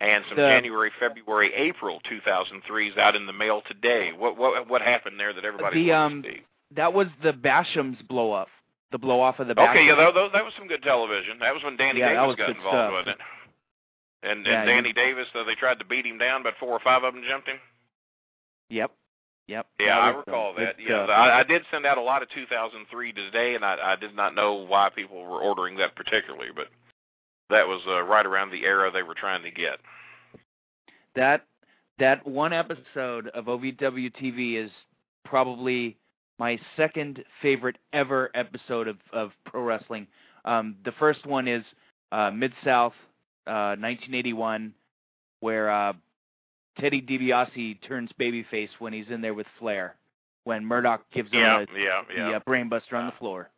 C: and some
A: The-
C: January, February, April 2003s out in the mail today. What what what happened there that everybody
A: The,
C: wants
A: um,
C: to see?
A: that was the Basham's blow up, the blow off of the Basham.
C: Okay, yeah, that, that, was some good television. That was when Danny
A: Yeah,
C: Davis got involved,
A: stuff.
C: wasn't it? And,
A: Yeah,
C: and Danny Davis, though they tried to beat him down, but four or five of them jumped him.
A: Yep. Yep.
C: Yeah, I recall that. Yeah. I, I did send out a lot of 2003 today, and I, I did not know why people were ordering that particularly, but that was uh, right around the era they were trying to get.
A: that that one episode of OVW TV is probably my second favorite ever episode of of pro wrestling. Um, the first one is uh, Mid South, uh, 1981, where uh, Teddy DiBiase turns babyface when he's in there with Flair, when Murdoch gives him
C: Yeah,
A: a,
C: yeah,
A: the uh, brainbuster on the floor.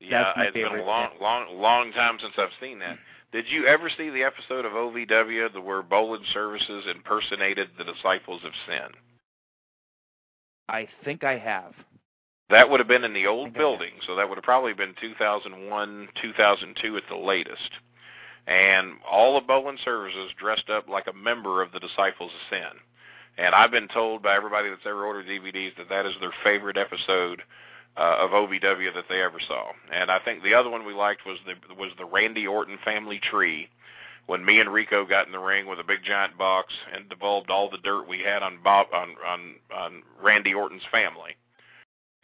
C: yeah,
A: that's my
C: it's been
A: favorite.
C: a long, long, long time since I've seen that. Did you ever see the episode of OVW the where Bolin Services impersonated the Disciples of Sin?
A: I think I have.
C: That would have been in the old building, so that would have probably been 2001, 2002 at the latest. And all of Bolin Services dressed up like a member of the Disciples of Sin. And I've been told by everybody that's ever ordered DVDs that that is their favorite episode uh, of OVW that they ever saw. And I think the other one we liked was the was the Randy Orton family tree, when me and Rico got in the ring with a big giant box and divulged all the dirt we had on Bob on on on Randy Orton's family.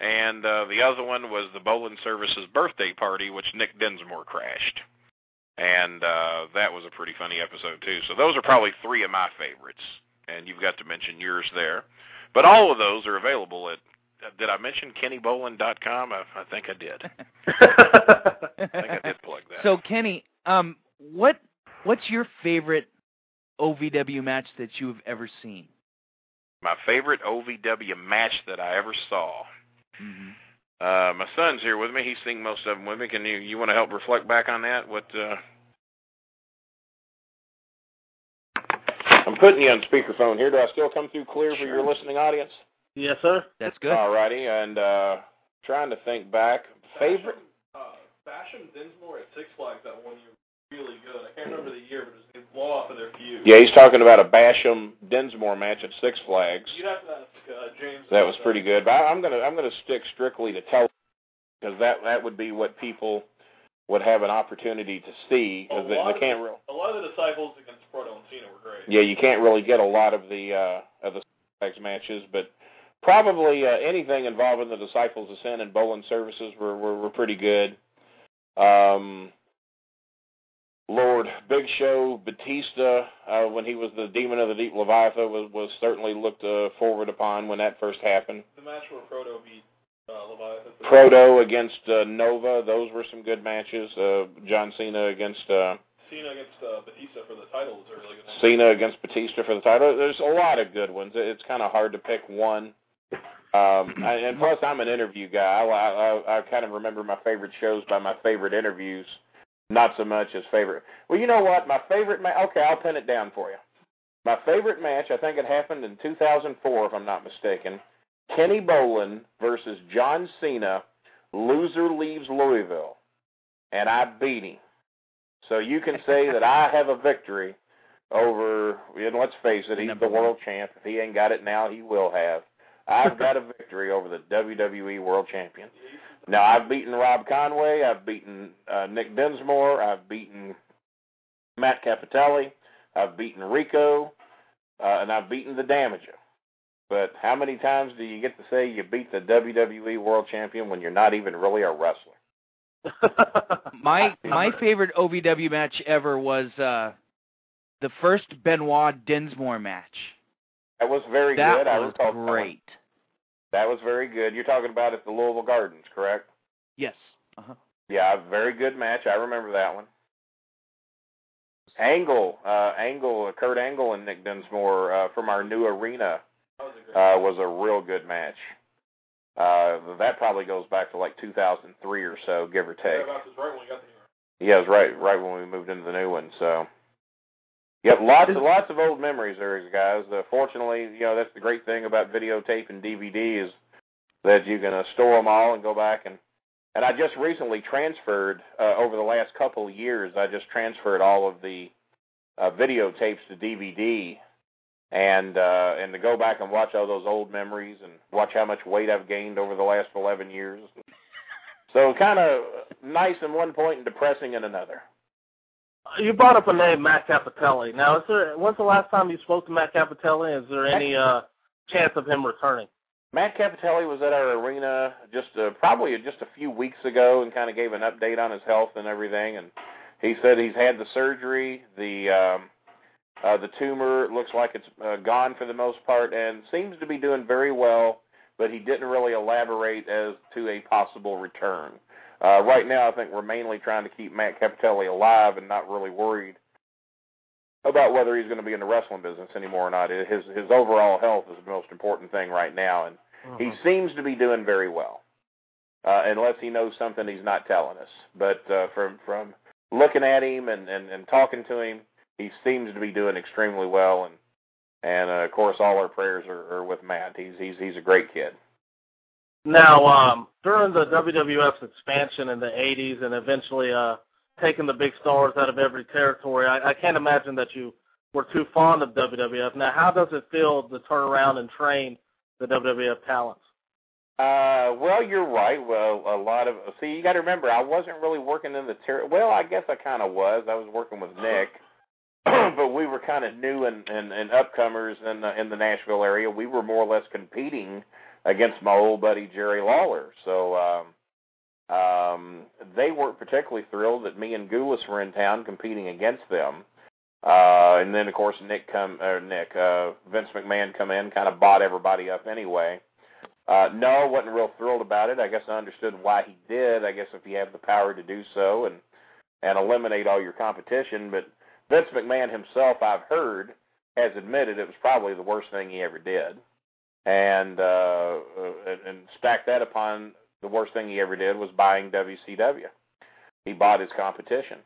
C: And uh, the other one was the Bolin Services birthday party, which Nick Dinsmore crashed. And uh, that was a pretty funny episode too. So those are probably three of my favorites, and you've got to mention yours there. But all of those are available at. Did I mention KennyBolin.com? I, I think I did. [LAUGHS] I think I did plug that.
A: So Kenny, um, what what's your favorite OVW match that you've ever seen?
C: my favorite OVW match that I ever saw.
A: Mm-hmm.
C: Uh, my son's here with me. He's seen most of them with me. Can you you want to help reflect back on that? What? Uh... I'm putting you on speakerphone here. Do I still come through clear for your listening audience?
B: Yes, sir.
A: That's good.
C: All righty, and uh, trying to think back. Favorite?
D: Uh, Basham Dinsmore at Six Flags that one year really good. I can't remember the year, but it was the blow off of their feud.
C: Yeah, he's talking about a Basham Dinsmore match at Six Flags.
D: You'd have to ask uh, James.
C: That was
D: about
C: pretty good. But I, I'm gonna I'm gonna stick strictly to tele because that that would be what people would have an opportunity to see. 'cause
D: A
C: they,
D: lot
C: they
D: of
C: can't
D: the- A lot of the disciples against Proto and Cena were great.
C: Yeah, you can't really get a lot of the uh, of the Six Flags matches, but probably uh, anything involving the Disciples of Sin and Bolin services were were, were pretty good. Um, Lord Big Show Batista, uh, when he was the Demon of the Deep Leviathan, was was certainly looked uh, forward upon when that first happened.
D: The match where Proto beat uh, Leviathan.
C: Proto against uh, Nova, those were some good matches. Uh, John Cena against uh,
D: Cena against uh, Batista for the title was a really good match.
C: Cena against Batista for the title. There's a lot of good ones. It's kind of hard to pick one. Um, and and plus, I'm an interview guy. I, I, I kind of remember my favorite shows by my favorite interviews, not so much as favorite. Well, you know what? My favorite. Ma- okay, I'll pin it down for you. My favorite match, I think it happened in 2004, if I'm not mistaken. Kenny Bolin versus John Cena. Loser leaves Louisville, and I beat him. So you can say that I have a victory over. And let's face it, he's the world champ. If he ain't got it now, he will have. I've got a victory over the WWE World Champion. Now I've beaten Rob Conway, I've beaten uh, Nick Dinsmore, I've beaten Matt Capitelli, I've beaten Rico, uh, and I've beaten the Damager. But how many times do you get to say you beat the WWE World Champion when you're not even really a wrestler? [LAUGHS]
A: my my favorite OVW match ever was uh the first Benoit Dinsmore match.
C: That was very
A: that
C: good. I
A: was
C: recall
A: great.
C: That was very good. You're talking about at the Louisville Gardens, correct?
A: Yes. Uh-huh.
C: Yeah, a very good match. I remember that one. Angle, uh, Angle, Kurt Angle and Nick Dinsmore uh, from our new arena uh, was a real good match. Uh, that probably goes back to like 2003 or so, give or take.
D: Yeah, about this right when we got the new
C: Yeah, it was right, right when we moved into the new one. So, yep, lots of lots of old memories there, guys. Uh, fortunately, you know that's the great thing about videotape and DVD is that you can uh, store them all and go back and. And I just recently transferred uh, over the last couple of years. I just transferred all of the uh, videotapes to DVD, and uh, and to go back and watch all those old memories and watch how much weight I've gained over the last 11 years. So kind of nice in one point and depressing in another.
B: You brought up a name, Matt Capitelli. Now, is there when's the last time you spoke to Matt Capitelli? Is there any uh, chance of him returning?
C: Matt Capitelli was at our arena just uh, probably just a few weeks ago and kind of gave an update on his health and everything. And he said he's had the surgery, the um, uh, the tumor looks like it's uh, gone for the most part, and seems to be doing very well. But he didn't really elaborate as to a possible return. Uh, right now, I think we're mainly trying to keep Matt Capitelli alive and not really worried about whether he's going to be in the wrestling business anymore or not. His his overall health is the most important thing right now, and he seems to be doing very well. Uh, unless he knows something he's not telling us. But uh, from from looking at him and, and, and talking to him, he seems to be doing extremely well. And and uh, of course, all our prayers are, are with Matt. He's he's he's a great kid.
B: Now, um, during the WWF's expansion in the 80s and eventually uh, taking the big stars out of every territory, I, I can't imagine that you were too fond of WWF. Now, how does it feel to turn around and train the WWF talents?
C: Uh, well, you're right. Well, a lot of see, you got to remember, I wasn't really working in the ter- Well, I guess I kind of was. I was working with Nick, [CLEARS THROAT] but we were kind of new and, and and upcomers in the in the Nashville area. We were more or less competing against my old buddy Jerry Lawler. So um, um, they weren't particularly thrilled that me and Gulas were in town competing against them. Uh, and then of course Nick come or Nick uh, Vince McMahon come in, kind of bought everybody up anyway. Uh, no, wasn't real thrilled about it. I guess I understood why he did. I guess if you have the power to do so and and eliminate all your competition, but Vince McMahon himself, I've heard, has admitted it was probably the worst thing he ever did, and uh, and, and stack that upon the worst thing he ever did was buying WCW. He bought his competition,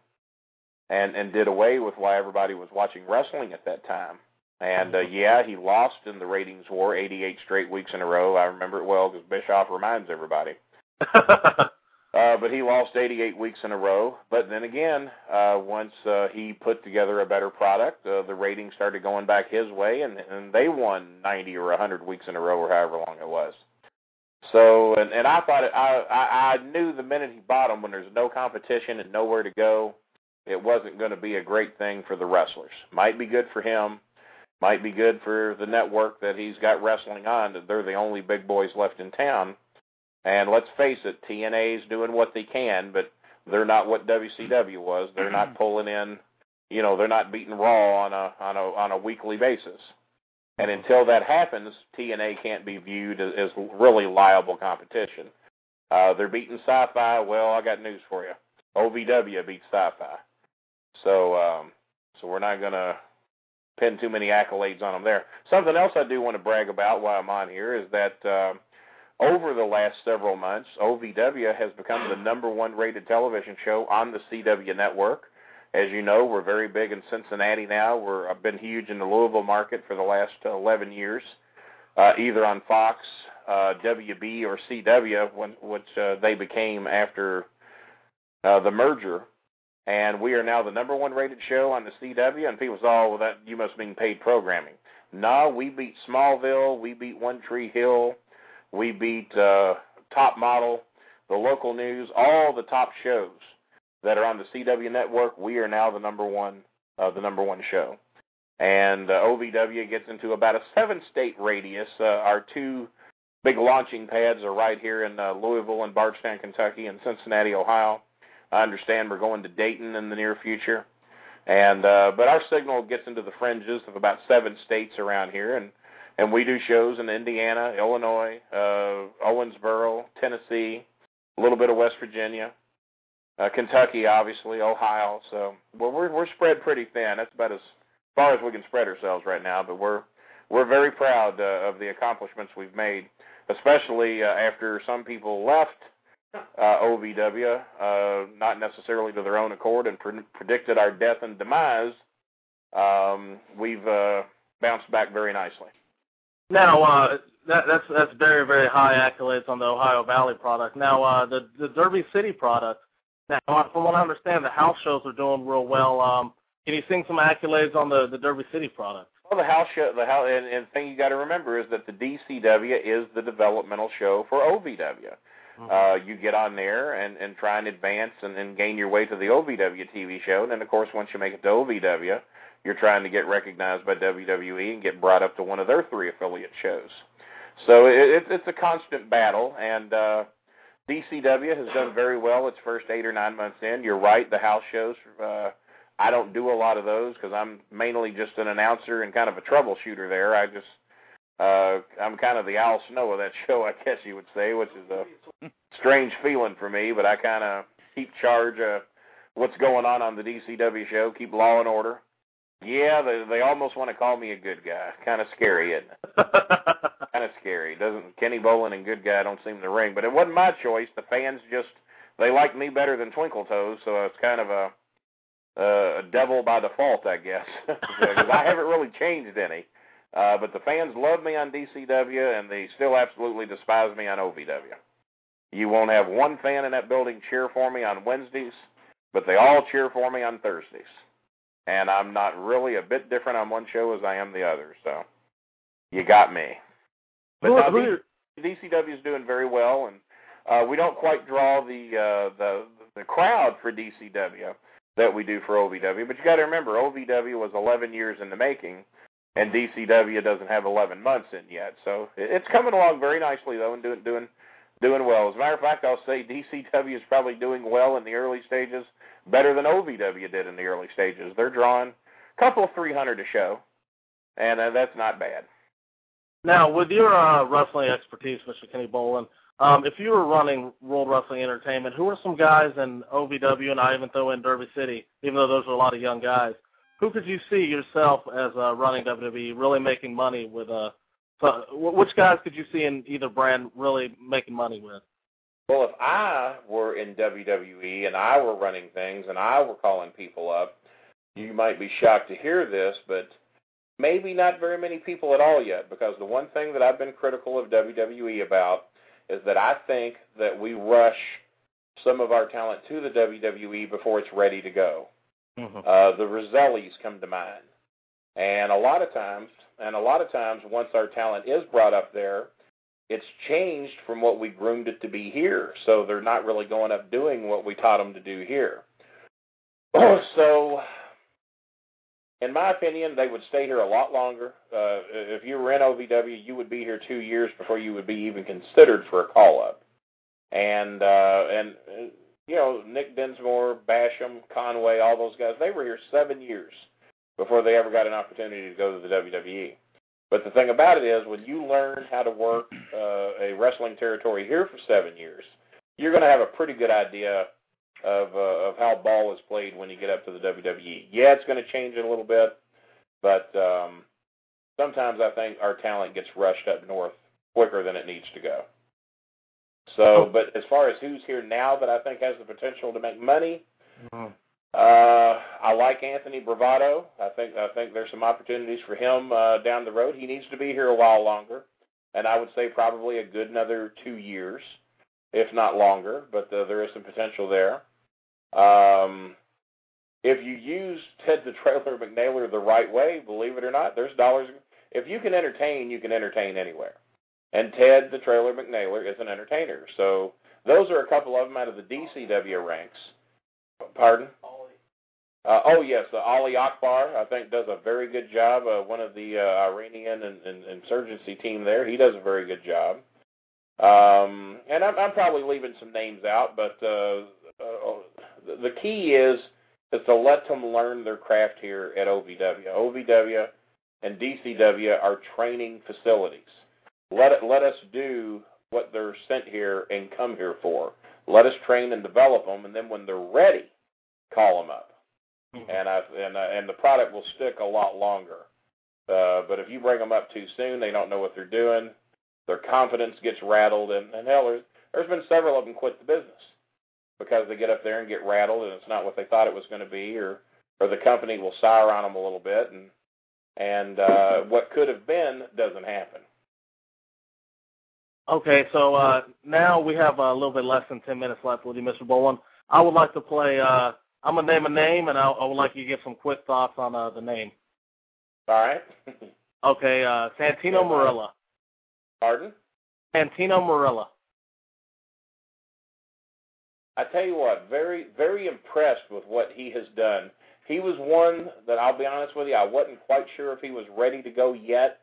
C: and and did away with why everybody was watching wrestling at that time. And uh, yeah, he lost in the ratings war 88 straight weeks in a row. I remember it well because Bischoff reminds everybody. [LAUGHS] uh, but he lost 88 weeks in a row. But then again, uh, once uh, he put together a better product, uh, the ratings started going back his way, and, and they won 90 or 100 weeks in a row, or however long it was. So, and, and I thought it, I, I I knew the minute he bought them when there's no competition and nowhere to go, it wasn't going to be a great thing for the wrestlers. Might be good for him might be good for the network that he's got wrestling on. That they're the only big boys left in town. And let's face it, TNA's doing what they can, but they're not what WCW was. They're not pulling in, you know, they're not beating Raw on a on a on a weekly basis. And until that happens, TNA can't be viewed as, as really liable competition. Uh, they're beating Sci-Fi. Well, I got news for you. OVW beats Sci-Fi. So, um, so we're not gonna pin too many accolades on them there. Something else I do want to brag about while I'm on here is that uh, over the last several months, OVW has become the number one rated television show on the CW network. As you know, we're very big in Cincinnati now. We're I've been huge in the Louisville market for the last 11 years, uh, either on Fox, uh, WB, or CW, when, which uh, they became after uh, the merger. And we are now the number one rated show on the CW. And people say, "Oh, well, that you must mean paid programming." No, we beat Smallville, we beat One Tree Hill, we beat uh, Top Model, the local news, all the top shows that are on the CW network. We are now the number one, uh, the number one show, and uh, OVW gets into about a seven-state radius. Uh, our two big launching pads are right here in uh, Louisville and Bardstown, Kentucky, and Cincinnati, Ohio. I understand we're going to Dayton in the near future. And uh, but our signal gets into the fringes of about seven states around here, and and we do shows in Indiana, Illinois, uh, Owensboro, Tennessee, a little bit of West Virginia, uh, Kentucky, obviously, Ohio. So well, we're we're spread pretty thin. That's about as far as we can spread ourselves right now. But we're we're very proud uh, of the accomplishments we've made, especially uh, after some people left uh, OVW, uh, not necessarily to their own accord, and pre- predicted our death and demise. Um, we've uh, bounced back very nicely.
B: Now, uh, that, that's that's very very high accolades on the Ohio Valley product. Now, uh, the the Derby City product. Now, from what I understand, the house shows are doing real well. Um, can you sing some accolades on the the Derby City product?
C: Well, the house show, the house, and, and thing you got to remember is that the DCW is the developmental show for OVW. Mm-hmm. Uh, you get on there and, and try and advance and, and gain your way to the OVW TV show. And then, of course, once you make it to OVW, you're trying to get recognized by WWE and get brought up to one of their three affiliate shows. So it, it's a constant battle, and uh, DCW has done very well its first eight or nine months in. You're right, the house shows. Uh, I don't do a lot of those because I'm mainly just an announcer and kind of a troubleshooter there. I just uh I'm kind of the Al Snow of that [LAUGHS] show, I guess you would say, which is a strange feeling for me, but I kind of keep charge of what's going on on the DCW show, keep law and order. Yeah, they they almost want to call me a good guy. Kind of scary, isn't it? [LAUGHS] kind of scary. Doesn't Kenny Bolin and good guy don't seem to ring, but it wasn't my choice. The fans just they like me better than Twinkle Toes, so it's kind of a uh, a devil by default, I guess, [LAUGHS] because I haven't really changed any. Uh, but the fans love me on DCW, and they still absolutely despise me on OVW. You won't have one fan in that building cheer for me on Wednesdays, but they all cheer for me on Thursdays. And I'm not really a bit different on one show as I am the other, so you got me. But now DCW is doing very well, and uh, we don't quite draw the uh, the the crowd for DCW that we do for OVW. But you got to remember, OVW was 11 years in the making, and DCW doesn't have 11 months in yet. So it's coming along very nicely though, and doing doing doing well. As a matter of fact, I'll say DCW is probably doing well in the early stages, better than OVW did in the early stages. They're drawing a couple of 300 a show, and uh, that's not bad.
B: Now, with your uh, wrestling expertise, Mr. Kenny Bolin, um, if you were running World Wrestling Entertainment, who are some guys in OVW and I even throw in Derby City, even though those are a lot of young guys, who could you see yourself as uh, running WWE really making money with? Uh, so which guys could you see in either brand really making money with?
C: Well, if I were in WWE and I were running things and I were calling people up, you might be shocked to hear this, but maybe not very many people at all yet because the one thing that I've been critical of WWE about is that I think that we rush some of our talent to the WWE before it's ready to go. Mm-hmm. Uh, the Rosellis come to mind, and a lot of times, and a lot of times, once our talent is brought up there, it's changed from what we groomed it to be here. So they're not really going up doing what we taught them to do here. [CLEARS THROAT] so in my opinion, they would stay here a lot longer. Uh, if you were in OVW, you would be here two years before you would be even considered for a call up. And uh, and you know Nick Dinsmore, Basham, Conway, all those guys, they were here seven years before they ever got an opportunity to go to the WWE. But the thing about it is, when you learn how to work uh, a wrestling territory here for seven years, you're going to have a pretty good idea of uh, of how ball is played when you get up to the WWE. Yeah, it's going to change it a little bit, but um, sometimes I think our talent gets rushed up north quicker than it needs to go. So, but as far as who's here now that I think has the potential to make money, mm-hmm. Uh, I like Anthony Bravado. I think I think there's some opportunities for him uh, down the road. He needs to be here a while longer, and I would say probably a good another two years, if not longer. But uh, there is some potential there. Um, if you use Ted the Trailer McNaler the right way, believe it or not, there's dollars. If you can entertain, you can entertain anywhere. And Ted the Trailer McNaler is an entertainer. So those are a couple of them out of the DCW ranks. Pardon? Uh, oh yes, uh, Ali Akbar I think does a very good job. Uh, one of the uh, Iranian and, and insurgency team there, he does a very good job. Um, and I'm, I'm probably leaving some names out, but uh, uh, the, key is is to let them learn their craft here at OVW. OVW and DCW are training facilities. Let it, let us do what they're sent here and come here for. Let us train and develop them, and then when they're ready, call them up. Mm-hmm. And I and uh, and the product will stick a lot longer. Uh, but if you bring them up too soon, they don't know what they're doing. Their confidence gets rattled, and, and hell, there's, there's been several of them quit the business because they get up there and get rattled, and it's not what they thought it was going to be, or or the company will sour on them a little bit, and and uh, what could have been doesn't happen.
B: Okay, so uh, now we have a little bit less than 10 minutes left with you, Mr. Bolin. I would like to play, uh, I'm going to name a name, and I, I would like you to give some quick thoughts on uh, the name.
C: All right. [LAUGHS]
B: okay, uh, Santino Marella.
C: Pardon?
B: Santino Marella.
C: I tell you what, very, very impressed with what he has done. He was one that I'll be honest with you, I wasn't quite sure if he was ready to go yet.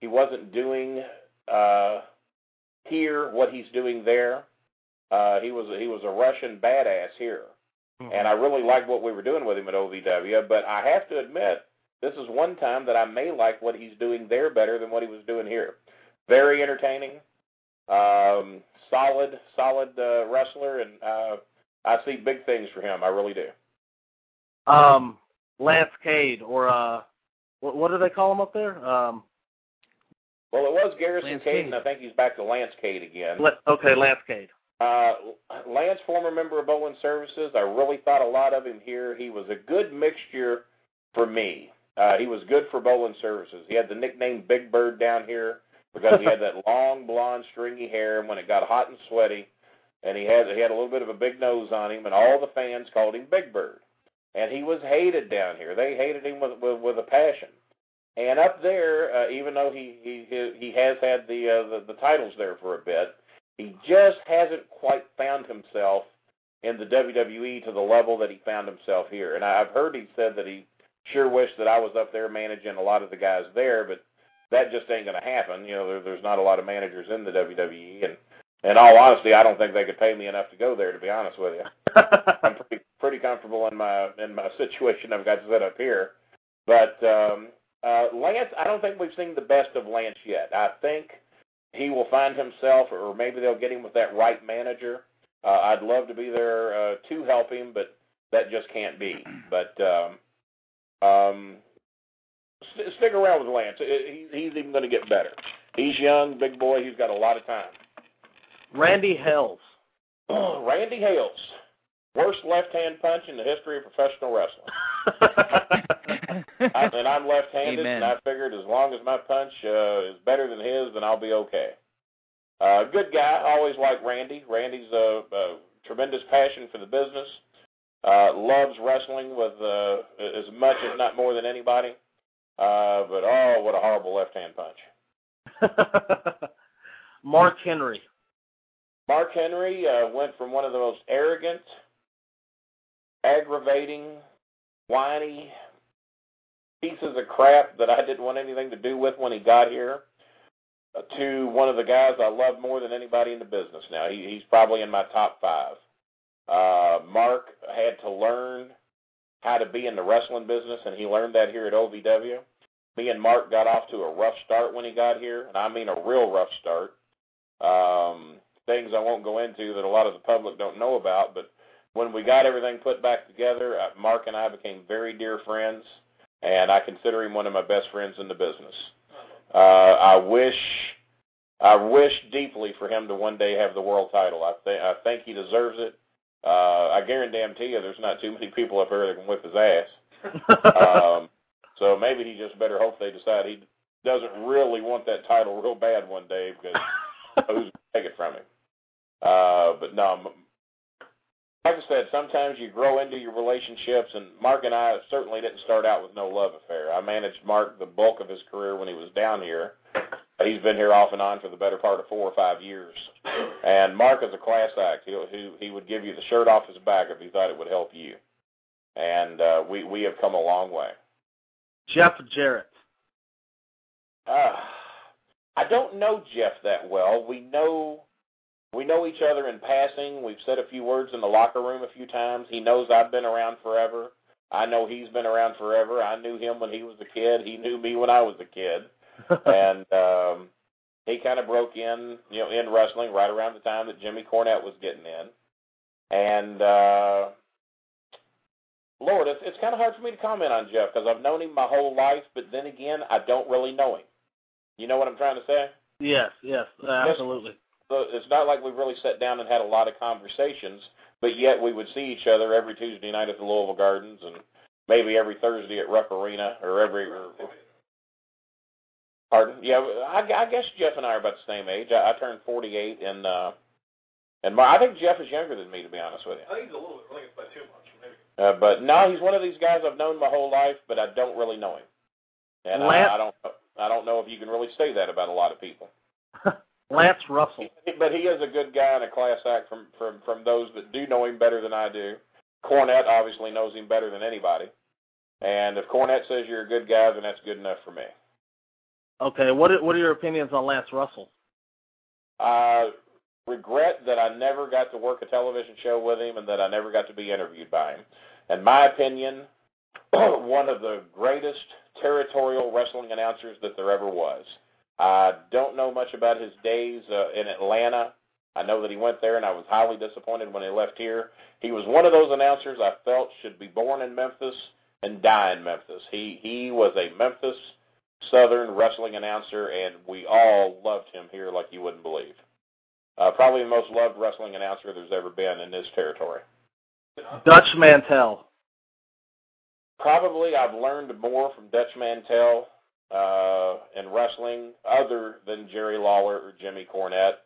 C: He wasn't doing uh, here what he's doing there. Uh, he was he was a Russian badass here, mm-hmm. and I really liked what we were doing with him at OVW. But I have to admit, this is one time that I may like what he's doing there better than what he was doing here. Very entertaining, um, solid, solid uh, wrestler, and uh, I see big things for him. I really do.
B: Um, Lance Cade, or uh, what, what do they call him up there? Um,
C: well, it was Garrison Lance Cade, and I think he's back to Lance Cade again.
B: Le- okay, Lance Cade.
C: Uh, Lance, former member of Bolin Services, I really thought a lot of him here. He was a good mixture for me. Uh, he was good for Bolin Services. He had the nickname Big Bird down here because he had that [LAUGHS] long blonde stringy hair, and when it got hot and sweaty, and he had he had a little bit of a big nose on him, and all the fans called him Big Bird, and he was hated down here. They hated him with with, with a passion. And up there, uh, even though he he he has had the, uh, the the titles there for a bit, he just hasn't quite found himself in the WWE to the level that he found himself here. And I've heard he said that he sure wished that I was up there managing a lot of the guys there, but that just ain't going to happen. You know, there, there's not a lot of managers in the WWE, and in all honesty, I don't think they could pay me enough to go there. To be honest with you, [LAUGHS] I'm pretty pretty comfortable in my in my situation I've got set up here. But um, uh, Lance, I don't think we've seen the best of Lance yet. I think he will find himself, or maybe they'll get him with that right manager. Uh, I'd love to be there uh, to help him, but that just can't be. [CLEARS THROAT] But um, um, st- stick around with Lance. He, he's even going to get better. He's young, big boy. He's got a lot of time.
B: Randy Hales. [CLEARS THROAT]
C: Randy Hales, worst left-hand punch in the history of professional wrestling. [LAUGHS] I, and I'm left-handed,
A: Amen.
C: and I figured as long as my punch uh, is better than his, then I'll be okay. Uh, good guy. Always like Randy. Randy's a, a tremendous passion for the business. Uh, loves wrestling with uh, as much, if not more, than anybody. Uh, but oh, what a horrible left-hand punch. [LAUGHS]
B: Mark Henry.
C: Mark Henry uh, went from one of the most arrogant, aggravating, whiny, pieces of crap that I didn't want anything to do with when he got here uh, to one of the guys I love more than anybody in the business now. He, he's probably in my top five. Uh, Mark had to learn how to be in the wrestling business, and he learned that here at OVW. Me and Mark got off to a rough start when he got here, and I mean a real rough start. Um, things I won't go into that a lot of the public don't know about, but when we got everything put back together, uh, Mark and I became very dear friends and I consider him one of my best friends in the business. Uh, I wish, I wish deeply for him to one day have the world title. I think I think he deserves it. Uh, I guarantee you, there's not too many people up there that can whip his ass. um, so maybe he just better hope they decide he doesn't really want that title real bad one day because [LAUGHS] who's to take it from him? Uh, but no, like I said, sometimes you grow into your relationships, and Mark and I certainly didn't start out with no love affair. I managed Mark the bulk of his career when he was down here. He's been here off and on for the better part of four or five years. And Mark is a class act. He he, he would give you the shirt off his back if he thought it would help you. And uh, we we have come a long way.
B: Jeff Jarrett.
C: Uh, I don't know Jeff that well. We know we know each other in passing. We've said a few words in the locker room a few times. He knows I've been around forever. I know he's been around forever. I knew him when he was a kid. He knew me when I was a kid. [LAUGHS] and um he kind of broke in, you know, in wrestling right around the time that Jimmy Cornette was getting in. And uh Lord, it's it's kind of hard for me to comment on Jeff because I've known him my whole life, but then again, I don't really know him. You know what I'm trying to say?
B: Yes, yes, absolutely.
C: So it's not like we've really sat down and had a lot of conversations, but yet we would see each other every Tuesday night at the Louisville Gardens and maybe every Thursday at Rupp Arena or every. Or, pardon? Yeah, I, I guess Jeff and I are about the same age. I, I turned 48, and uh, and my, I think Jeff is younger than me, to be honest with you.
D: I think he's a little bit. I think it's by too much, maybe.
C: Uh, but no, he's one of these guys I've known my whole life, but I don't really know him, and I, I don't. I don't know if you can really say that about a lot of people. [LAUGHS]
B: Lance Russell.
C: But he is a good guy and a class act from from from those that do know him better than I do. Cornette obviously knows him better than anybody. And if Cornette says you're a good guy, then that's good enough for me.
B: Okay, what are, what are your opinions on Lance Russell?
C: I regret that I never got to work a television show with him and that I never got to be interviewed by him. In my opinion, [CLEARS THROAT] one of the greatest territorial wrestling announcers that there ever was. I don't know much about his days uh, in Atlanta. I know that he went there, and I was highly disappointed when he left here. He was one of those announcers I felt should be born in Memphis and die in Memphis. He he was a Memphis Southern wrestling announcer, and we all loved him here like you wouldn't believe. Uh, probably the most loved wrestling announcer there's ever been in this territory.
B: Dutch Mantell.
C: Probably I've learned more from Dutch Mantell uh, in wrestling other than Jerry Lawler or Jimmy Cornette.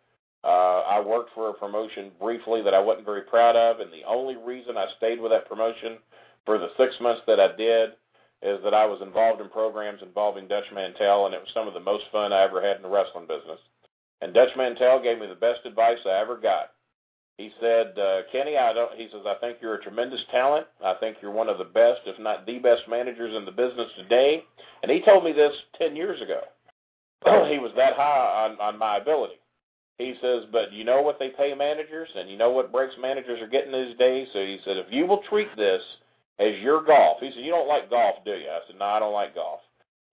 C: Uh, I worked for a promotion briefly that I wasn't very proud of, and the only reason I stayed with that promotion for the six months that I did is that I was involved in programs involving Dutch Mantell, and it was some of the most fun I ever had in the wrestling business. And Dutch Mantell gave me the best advice I ever got. He said, uh, Kenny, I don't. He says, I think you're a tremendous talent. I think you're one of the best, if not the best, managers in the business today. And he told me this ten years ago. [CLEARS THROAT] he was that high on on my ability. He says, but you know what they pay managers, and you know what breaks managers are getting these days. So he said, if you will treat this as your golf, he said, you don't like golf, do you? I said, no, I don't like golf.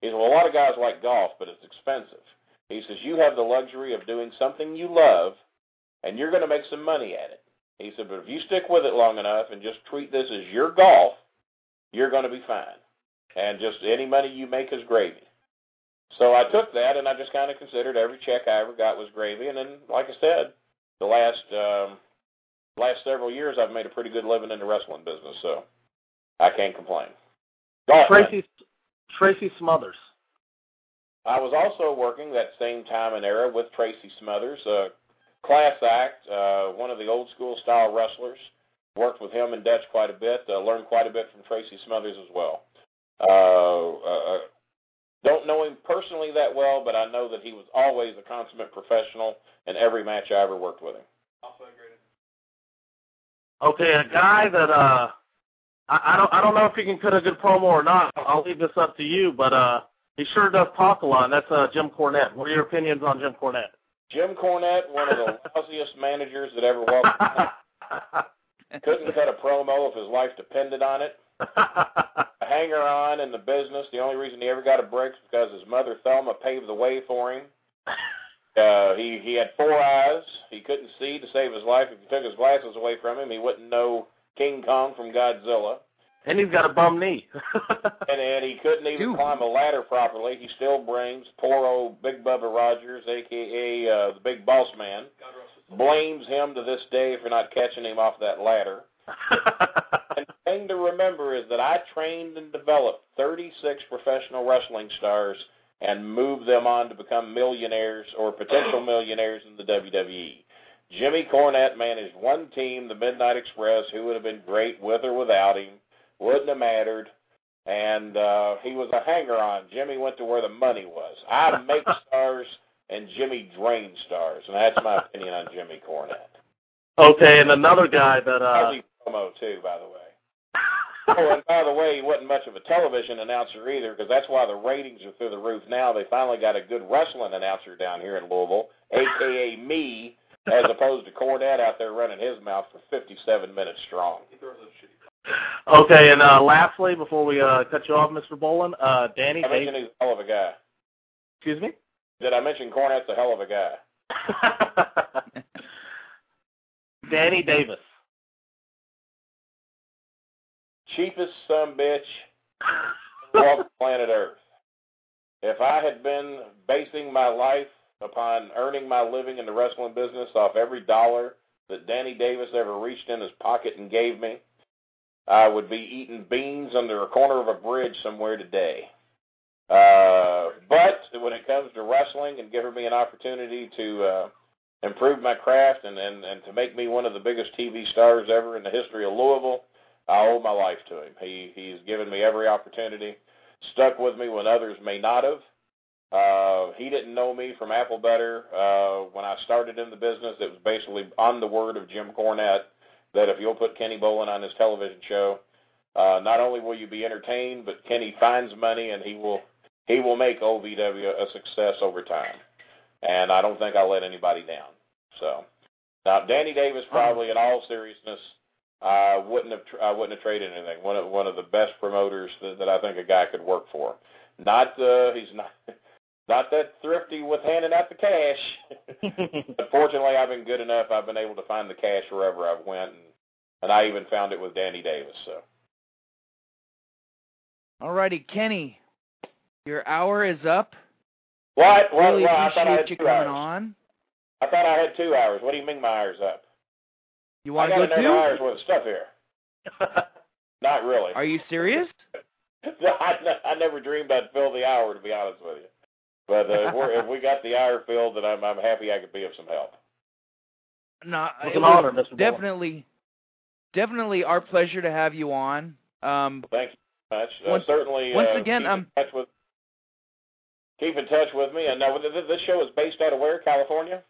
C: He said, well, a lot of guys like golf, but it's expensive. He says, you have the luxury of doing something you love and you're going to make some money at it. He said, but if you stick with it long enough and just treat this as your golf, you're going to be fine. And just any money you make is gravy. So I took that and I just kind of considered every check I ever got was gravy. And then, like I said, the last um, last several years I've made a pretty good living in the wrestling business, so I can't complain. Golf,
B: Tracy Tracy Smothers.
C: I was also working that same time and era with Tracy Smothers, a class act, uh, one of the old school style wrestlers. Worked with him and Dutch quite a bit. Uh, learned quite a bit from Tracy Smothers as well. Uh, uh, don't know him personally that well, but I know that he was always a consummate professional in every match I ever worked with him.
D: Also agreed.
B: Okay, a guy that uh, I, I don't I don't know if he can cut a good promo or not. I'll leave this up to you, but uh, he sure does talk a lot. And that's uh, Jim Cornette. What are your opinions on Jim Cornette?
C: Jim Cornette, one of the [LAUGHS] lousiest managers that ever walked. [LAUGHS] Couldn't cut a promo if his life depended on it. [LAUGHS] a hanger on in the business. The only reason he ever got a break was because his mother Thelma paved the way for him. Uh, he he had four eyes. He couldn't see to save his life. If you took his glasses away from him, he wouldn't know King Kong from Godzilla.
B: And he's got a bum knee. [LAUGHS]
C: And and he couldn't even
A: Dude.
C: climb a ladder properly. He still brings poor old Big Bubba Rogers, aka uh, the Big Boss Man.
D: God rest his
C: blames him to this day for not catching him off that ladder. [LAUGHS] and the thing to remember is that I trained and developed 36 professional wrestling stars and moved them on to become millionaires or potential [SIGHS] millionaires in the WWE. Jimmy Cornette managed one team, the Midnight Express, who would have been great with or without him. Wouldn't have mattered. And uh, he was a hanger on. Jimmy went to where the money was. I make [LAUGHS] stars, and Jimmy drains stars. And that's my opinion on Jimmy Cornette.
B: Okay, and another guy that uh
C: promo too, by the way. oh, and by the way, he wasn't much of a television announcer either, because that's why the ratings are through the roof now. They finally got a good wrestling announcer down here in Louisville, aka me, as opposed to Cornette out there running his mouth for 57 minutes strong.
B: Okay, and uh lastly, before we uh cut you off, Mr. Bolin, uh Danny
C: I mentioned he's a hell of a guy.
B: excuse me?
C: Did I mention Cornette's a hell of a guy? [LAUGHS]
B: Danny Davis.
C: Cheapest some bitch off [LAUGHS] planet Earth. If I had been basing my life upon earning my living in the wrestling business off every dollar that Danny Davis ever reached in his pocket and gave me, I would be eating beans under a corner of a bridge somewhere today. Uh, but when it comes to wrestling and giving me an opportunity to uh, improve my craft and, and, and to make me one of the biggest TV stars ever in the history of Louisville, I owe my life to him. He he's given me every opportunity, stuck with me when others may not have. Uh, he didn't know me from apple butter uh, when I started in the business. It was basically on the word of Jim Cornette that if you'll put Kenny Bolin on his television show, uh, not only will you be entertained, but Kenny finds money and he will he will make OVW a success over time. And I don't think I'll let anybody down. So now Danny Davis probably in all seriousness I wouldn't have I wouldn't have traded anything. One of one of the best promoters that, that I think a guy could work for. Not uh, he's not not that thrifty with handing out the cash. [LAUGHS] but fortunately, I've been good enough. I've been able to find the cash wherever I've went, and, and I even found it with Danny Davis. So
A: Alrighty, Kenny, your hour is up.
C: what? What?
A: Really
C: what? I thought I had
A: you
C: two
A: coming
C: hours.
A: on.
C: I thought I had two hours. What do you mean my hour's up?
A: You want to go
C: another
A: too?
C: hours worth of stuff here. [LAUGHS] Not really.
A: Are you serious? [LAUGHS]
C: I, I never dreamed I'd fill the hour, to be honest with you. But uh, if, [LAUGHS] we're, if we got the hour filled, then I'm, I'm happy I could be of some help.
A: No,
B: It's an honor, Mr. Bolin.
A: Definitely, definitely our pleasure to have you on. Um,
C: Thank you very much.
A: Once-
C: uh, certainly,
A: once
C: uh,
A: again,
C: keep
A: um,
C: in touch with keep in touch with me. And now, th- th- this show is based out of where? California.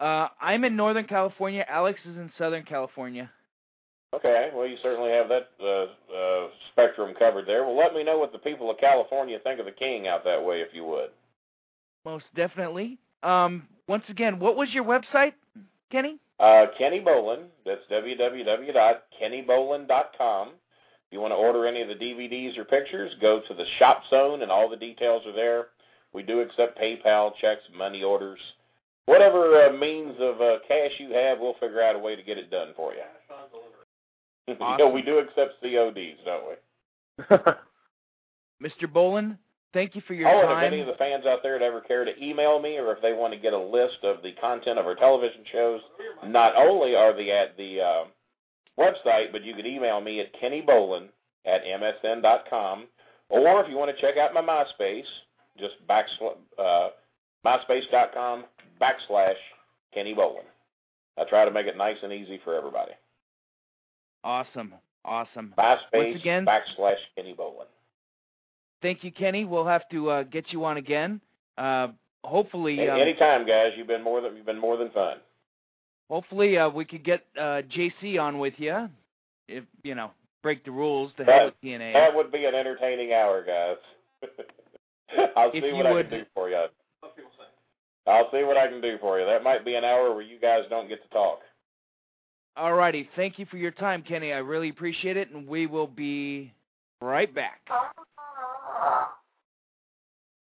A: uh, I'm in Northern California. Alex is in Southern California.
C: Okay, well, you certainly have that uh, uh, spectrum covered there. Well, let me know what the people of California think of the King out that way, if you would.
A: Most definitely. Um, once again, what was your website, Kenny?
C: Uh, Kenny Bolin. That's www.kennybolin.com. If you want to order any of the DVDs or pictures, go to the Shop Zone, and all the details are there. We do accept PayPal, checks, money orders. Whatever uh, means of uh, cash you have, we'll figure out a way to get it done for you. [LAUGHS] yeah, we do accept CODs, don't we? [LAUGHS]
A: Mr. Bolin, thank you for your
C: oh, and if any of the fans out there that ever care to email me, or if they want to get a list of the content of our television shows, not only are they at the uh, website, but you can email me at kennybolin at msn.com, or if you want to check out my MySpace, just backsl- uh, myspace.com backslash Kenny Bolin. I try to make it nice and easy for everybody.
A: Awesome, awesome.
C: MySpace
A: Once again-
C: backslash Kenny Bolin.
A: Thank you, Kenny. We'll have to uh, get you on again. Uh, hopefully,
C: Hey,
A: um,
C: anytime, guys. You've been more than you've been more than fun.
A: hopefully uh, we could get uh, JC on with you. If you know, break the rules to
C: That-
A: hell TNA.
C: That would be an entertaining hour, guys. [LAUGHS] I'll
A: If
C: see
A: you
C: what I can do for you. I'll see what I can do for you. That might be an hour where you guys don't get to talk.
A: Alrighty, thank you for your time, Kenny. I really appreciate it, and we will be right back.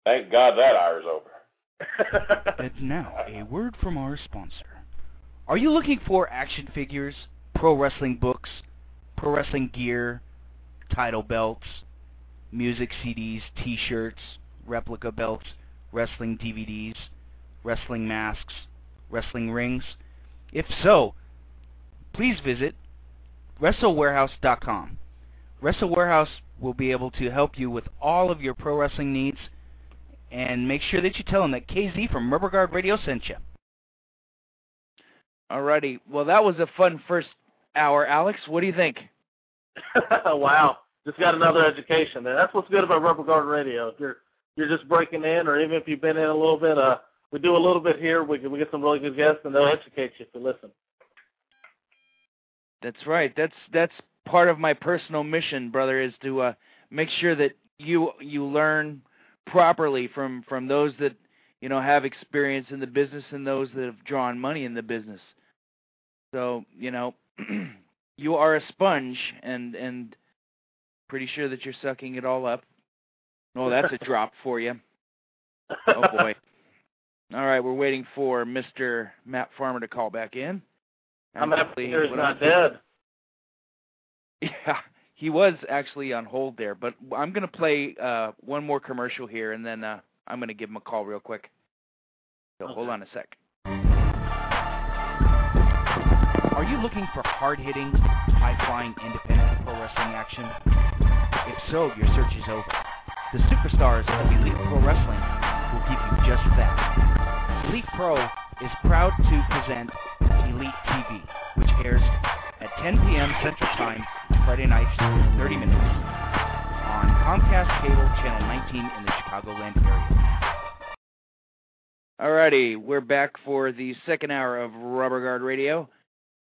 C: Thank God that hour's over. [LAUGHS]
E: And now, a word from our sponsor. Are you looking for action figures, pro wrestling books, pro wrestling gear, title belts, music CDs, t shirts, replica belts, wrestling DVDs, wrestling masks, wrestling rings? If so, please visit WrestleWarehouse.com. Wrestle Warehouse will be able to help you with all of your pro wrestling needs, and make sure that you tell them that KZ from Rubber Guard Radio sent you.
A: Alrighty. Well, that was a fun first hour, Alex. What do you think? [LAUGHS]
B: wow, just got another education there. That's what's good about Rubber Guard Radio. If you're you're just breaking in, or even if you've been in a little bit, uh, we do a little bit here. We we get some really good guests, and they'll educate you if you listen.
A: That's right. That's that's part of my personal mission, brother, is to uh, make sure that you you learn properly from from those that you know have experience in the business and those that have drawn money in the business. So you know, [CLEARS THROAT] you are a sponge, and and pretty sure that you're sucking it all up. Oh, that's a [LAUGHS] drop for you. [LAUGHS] Oh boy. All right, we're waiting for Mr. Matt Farmer to call back in.
B: I'm happy
A: Hopefully-
B: he's not dead.
A: Yeah, he was actually on hold there, but I'm going to play uh, one more commercial here, and then uh, I'm going to give him a call real quick. So hold on a sec.
E: Are you looking for hard-hitting, high-flying independent pro wrestling action? If so, your search is over. The superstars of Elite Pro Wrestling will give you just that. Elite Pro is proud to present Elite TV, which airs at 10 p.m. Central Time Friday nights 30 minutes on Comcast Cable Channel 19 in the Chicagoland area.
A: Alrighty, we're back for the second hour of Rubber Guard Radio.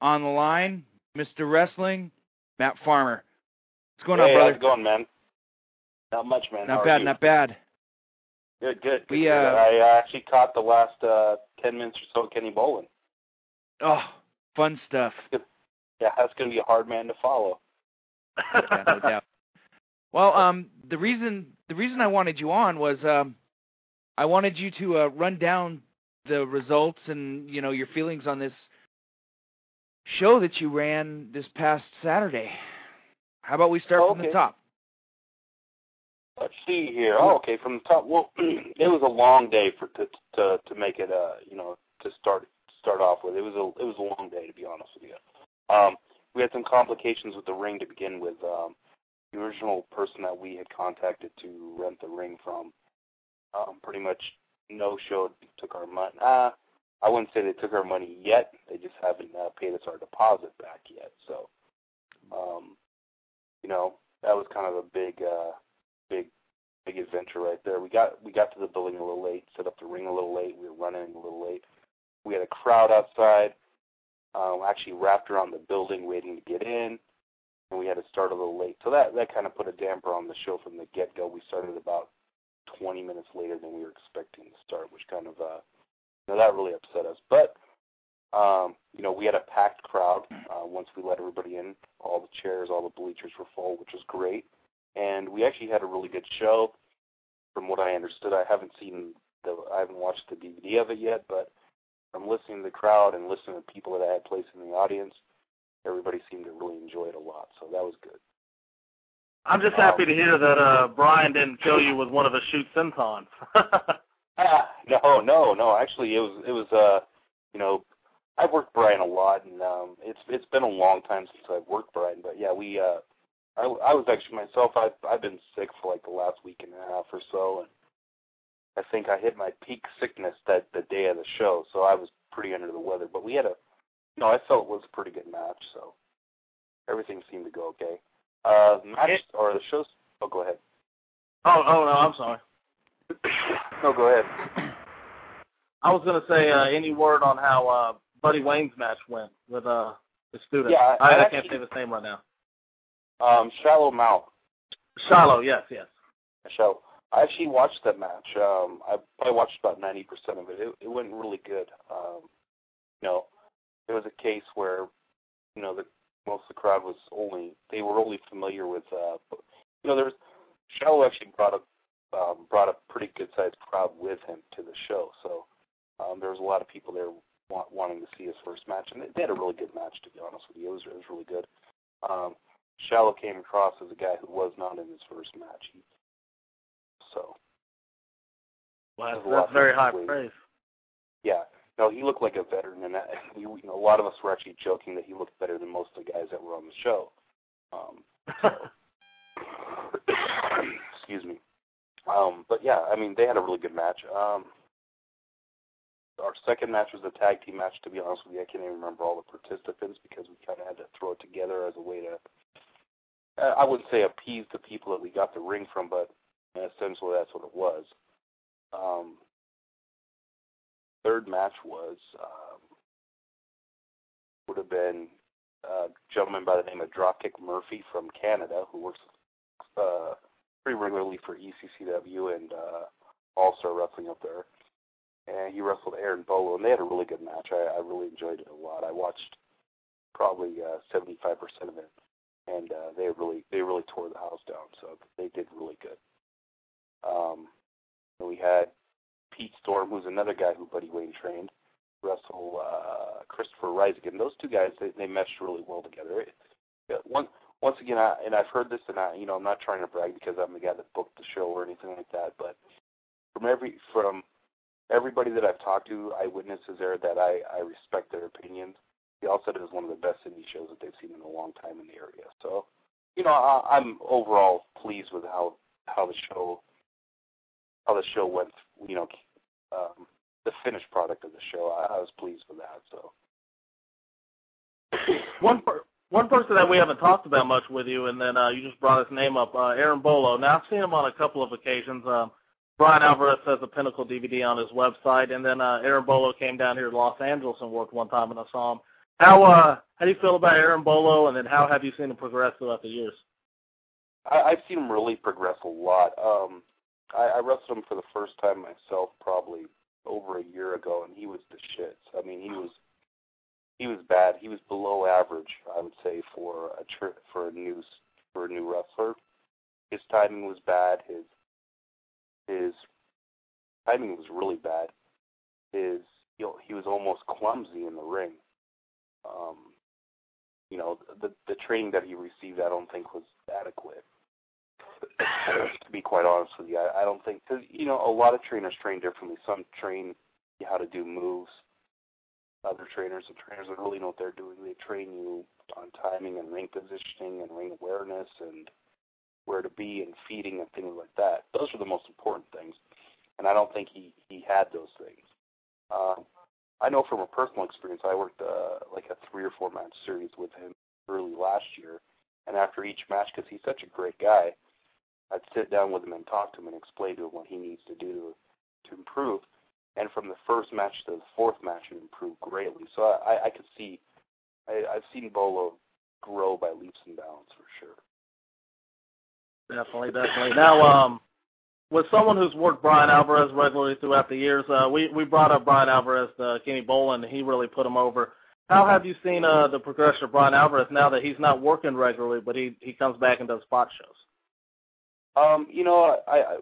A: On the line, Mr. Wrestling, Matt Farmer. What's going
F: hey,
A: on,
F: how's
A: brother?
F: it going, man? Not much, man.
A: Not
F: are
A: bad, not bad.
F: Good, good.
A: We,
F: good,
A: uh.
F: I uh, actually caught the last uh, ten minutes or so of Kenny Bolin.
A: Oh, fun stuff.
F: Yeah, that's going to be a hard man to follow.
A: Yeah, no doubt. Well, um, the reason the reason I wanted you on was um, I wanted you to uh, run down the results and you know your feelings on this show that you ran this past Saturday. How about we start from the
F: Okay.
A: top?
F: Let's see here. Oh, okay, from the top. Well, [CLEARS THROAT] it was a long day for to to to make it. Uh, you know, to start start off with. It was a it was a long day to be honest with you. Um, we had some complications with the ring to begin with. Um, the original person that we had contacted to rent the ring from, um, pretty much no showed, took our money. Uh, I wouldn't say they took our money yet. They just haven't uh, paid us our deposit back yet. So, um, you know, that was kind of a big, uh, big, big adventure right there. We got we got to the building a little late, set up the ring a little late. We were running a little late. We had a crowd outside. Um, actually wrapped around the building waiting to get in, and we had to start a little late. So that that kind of put a damper on the show from the get go. We started about 20 minutes later than we were expecting to start, which kind of uh, you know, that really upset us. But um, you know, we had a packed crowd uh, once we let everybody in. All the chairs, all the bleachers were full, which was great. And we actually had a really good show. From what I understood, I haven't seen the, I haven't watched the DVD of it yet, but from listening to the crowd and listening to people that I had placed in the audience, everybody seemed to really enjoy it a lot. So that was good.
B: I'm just happy to hear that uh, Brian didn't kill you with one of his shoot sentons. [LAUGHS]
F: Ah, no, no, no. Actually, it was it was uh, you know, I've worked Brian a lot, and um, it's it's been a long time since I've worked Brian. But yeah, we uh, I I was actually myself. I've I've been sick for like the last week and a half or so, and I think I hit my peak sickness that the day of the show, so I was pretty under the weather. But we had a, you know, I felt it was a pretty good match, so everything seemed to go okay. Uh, match or the shows. Oh, go ahead.
B: oh, oh no, I'm sorry.
F: No, go ahead.
B: I was gonna say uh, any word on how uh, Buddy Wayne's match went with uh, the student.
F: Yeah, I-
B: I,
F: I
B: I can't say the name right now.
F: Um, Shallow Mouth.
B: Shallow, yes, yes.
F: show. I actually watched that match. Um, I probably watched about ninety percent of it. It, it went really good. Um, you know, it was a case where, you know, the most of the crowd was only they were only familiar with. Uh, you know, there was Shallow actually brought a um, brought a pretty good sized crowd with him to the show. So um, there was a lot of people there wa- wanting to see his first match, and they, had a really good match. To be honest with you, it was it was really good. Um, Shallow came across as a guy who was not in his first match. He, so
B: Well, that's,
F: a
B: that's very high
F: ways.
B: praise.
F: yeah, No, he looked like a veteran, and that, you know, a lot of us were actually joking that he looked better than most of the guys that were on the show. Um, so, [LAUGHS] [COUGHS] excuse me. Um, but yeah, I mean, they had a really good match. Um, our second match was a tag team match. To be honest with you, I can't even remember all the participants because we kind of had to throw it together as a way to. Uh, I wouldn't say appease the people that we got the ring from, but essentially that's what it was. Um, third match was um, would have been a gentleman by the name of Dropkick Murphy from Canada who works uh, pretty regularly for ECCW and uh, All Star Wrestling up there. And he wrestled Aaron Bolo, and they had a really good match. I, I really enjoyed it a lot. I watched probably uh, 75% of it, and uh, they really they really tore the house down. So they did really good. Um, and we had Pete Storm, who's another guy who Buddy Wayne trained, wrestle uh, Christopher Rizigan. Those two guys they, they meshed really well together. It, one once again, I, and I've heard this, and I, you know, I'm not trying to brag because I'm the guy that booked the show or anything like that, but from every from everybody that I've talked to, eyewitnesses there that I I respect their opinions. They all said it was one of the best indie shows that they've seen in a long time in the area. So, you know, I, I'm overall pleased with how how the show how the show went. You know, um, the finished product of the show. I, I was pleased with that. So, [COUGHS]
B: one per- one person that we haven't talked about much with you, and then uh, you just brought his name up, uh, Aaron Bolo. Now I've seen him on a couple of occasions. Um, Brian Alvarez has a Pinnacle DVD on his website, and then uh, Aaron Bolo came down here to Los Angeles and worked one time, and I saw him. How uh, how do you feel about Aaron Bolo, and then how have you seen him progress throughout the years?
F: I, I've seen him really progress a lot. Um, I, I wrestled him for the first time myself probably over a year ago, and he was the shits. I mean, he was he was bad. He was below average, I would say, for a tr- for a new for a new wrestler. His timing was bad. His his timing was really bad. His you know, he was almost clumsy in the ring. Um, you know, the the training that he received, I don't think was adequate. To be quite honest with you, I, I don't think because you know a lot of trainers train differently. Some train you how to do moves. Other trainers, the trainers that really know what they're doing, they train you on timing and ring positioning and ring awareness and where to be and feeding and things like that. Those are the most important things, and I don't think he he had those things. Um, I know from a personal experience, I worked uh, like a three or four match series with him early last year, and after each match, because he's such a great guy, I'd sit down with him and talk to him and explain to him what he needs to do to, to improve. And from the first match to the fourth match, it improved greatly. So I, I could see, I, I've seen Bolo grow by leaps and bounds for sure.
B: Definitely, definitely. Now, um, with someone who's worked Brian Alvarez regularly throughout the years, uh, we we brought up Brian Alvarez to Kenny Bolin, and he really put him over. How have you seen uh, the progression of Brian Alvarez now that he's not working regularly, but he he comes back and does spot shows?
F: Um, you know, I, I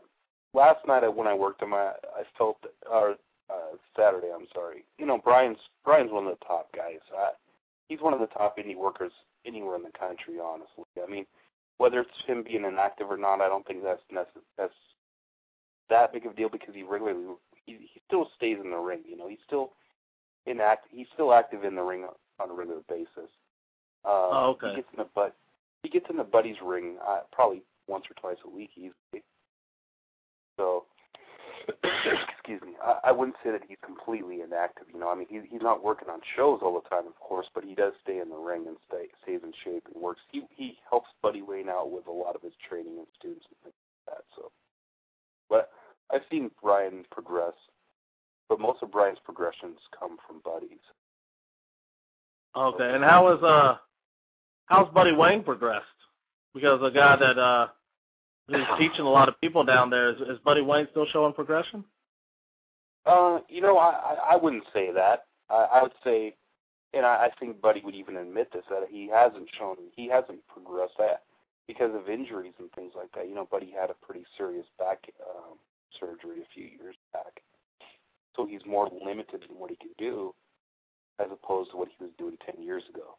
F: last night when I worked him, I I felt or uh, Saturday, I'm sorry. You know, Brian's Brian's one of the top guys. I, he's one of the top indie workers anywhere in the country. Honestly, I mean, whether it's him being inactive or not, I don't think that's necess- that's that big of a deal because he regularly he, he still stays in the ring. You know, he's still inact he's still active in the ring on a regular basis. Uh,
B: oh, okay.
F: He gets in the but he gets in the Buddy's ring uh, probably once or twice a week easily. So, [COUGHS] excuse me, I, I wouldn't say that he's completely inactive. You know, I mean, he, he's not working on shows all the time, of course, but he does stay in the ring and stay stays in shape and works. He he helps Buddy Wayne out with a lot of his training and students and things like that. So, but I've seen Brian progress, but most of Brian's progressions come from Buddy's.
B: Okay, and how is uh how's Buddy Wayne progressed? Because a guy that uh is [LAUGHS] teaching a lot of people down there, is, is Buddy Wayne still showing progression?
F: Uh, you know, I I, I wouldn't say that. I, I would say, and I, I think Buddy would even admit this that he hasn't shown he hasn't progressed that because of injuries and things like that. You know, Buddy had a pretty serious back um, surgery a few years back, so he's more limited in what he can do as opposed to what he was doing ten years ago.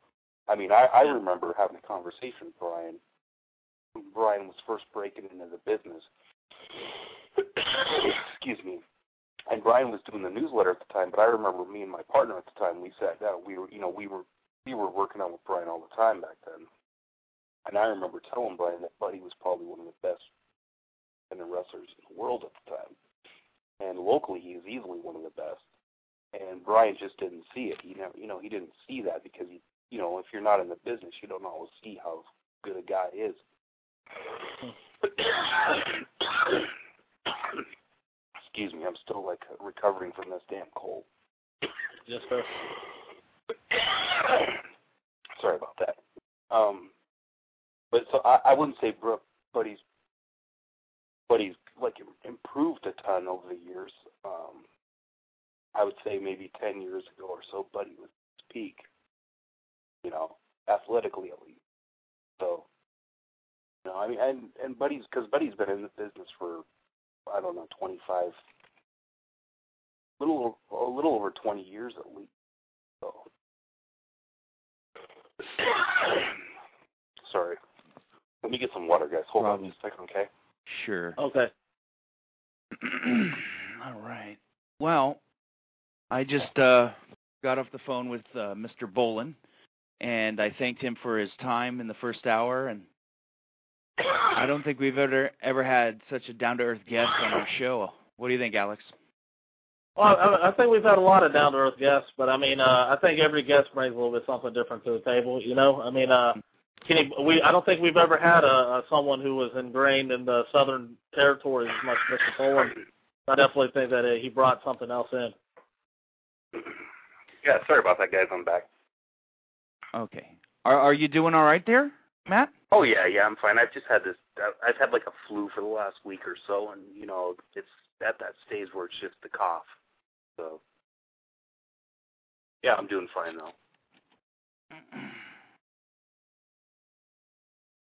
F: I mean, I, I remember having a conversation with Brian. Brian was first breaking into the business. [COUGHS] Excuse me, and Brian was doing the newsletter at the time. But I remember me and my partner at the time, we sat down. We were, you know, we were we were working on with Brian all the time back then. And I remember telling Brian that Buddy was probably one of the best independent wrestlers in the world at the time. And locally, he is easily one of the best. And Brian just didn't see it. He never, you know, he didn't see that because he, you know, if you're not in the business, you don't always see how good a guy is. Excuse me, I'm still like recovering from this damn cold.
B: Yes, sir.
F: Sorry about that. Um, but so I, I wouldn't say Brooke, but he's but he's like improved a ton over the years. Um, I would say maybe ten years ago or so, Buddy was peak. You know, athletically at least. So, you know, I mean, and and Buddy's because Buddy's been in the business for I don't know twenty five, little a little over twenty years at least. So, [COUGHS] sorry. Let me get some water, guys. Hold on just a second, okay?
A: Sure.
B: Okay. [CLEARS THROAT]
A: All right. Well, I just uh, got off the phone with uh, Mr. Bolin, and I thanked him for his time in the first hour. And I don't think we've ever ever had such a down to earth guest on our show. What do you think, Alex?
B: Well, I, I think we've had a lot of down to earth guests, but I mean, uh, I think every guest brings a little bit something different to the table. You know, I mean, uh, can he, we I don't think we've ever had a, a someone who was ingrained in the Southern territories as much as Mr. Bolin. I definitely think that uh, he brought something else in.
F: Yeah, sorry about that, guys. I'm back.
A: Okay. Are are you doing all right there, Matt?
F: Oh yeah, yeah, I'm fine. I've just had this. I've had like a flu for the last week or so, and you know, it's at that stage where it's just the cough. So, yeah, I'm doing fine though. [CLEARS THROAT]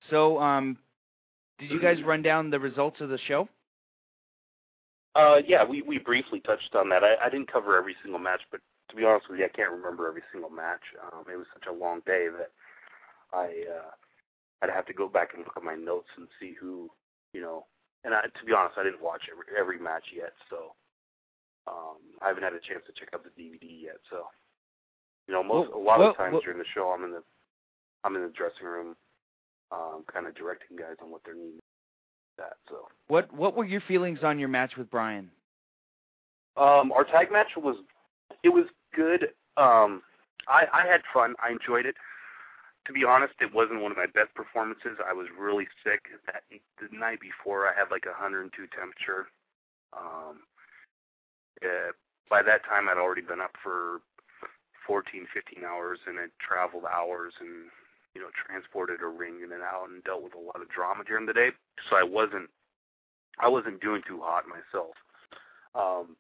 A: So, um, did you guys run down the results of the show?
F: Uh, yeah, we we briefly touched on that. I, I didn't cover every single match, but to be honest with you, I can't remember every single match. Um, it was such a long day that I uh, I'd have to go back and look at my notes and see who, you know. And I, to be honest, I didn't watch every every match yet, so um, I haven't had a chance to check out the DVD yet. So, you know, most
A: Well,
F: a lot
A: well,
F: of times
A: well-
F: during the show, I'm in the I'm in the dressing room, um, kind of directing guys on what they're needing. That so.
A: What What were your feelings on your match with Brian?
F: Um, our tag match was it was good. Um, I I had fun. I enjoyed it. To be honest, it wasn't one of my best performances. I was really sick that the night before. I had like a 102 temperature. Um, uh, by that time, I'd already been up for 14, 15 hours, and had traveled hours and you know transported a ring in and out and dealt with a lot of drama during the day. So I wasn't I wasn't doing too hot myself. Um,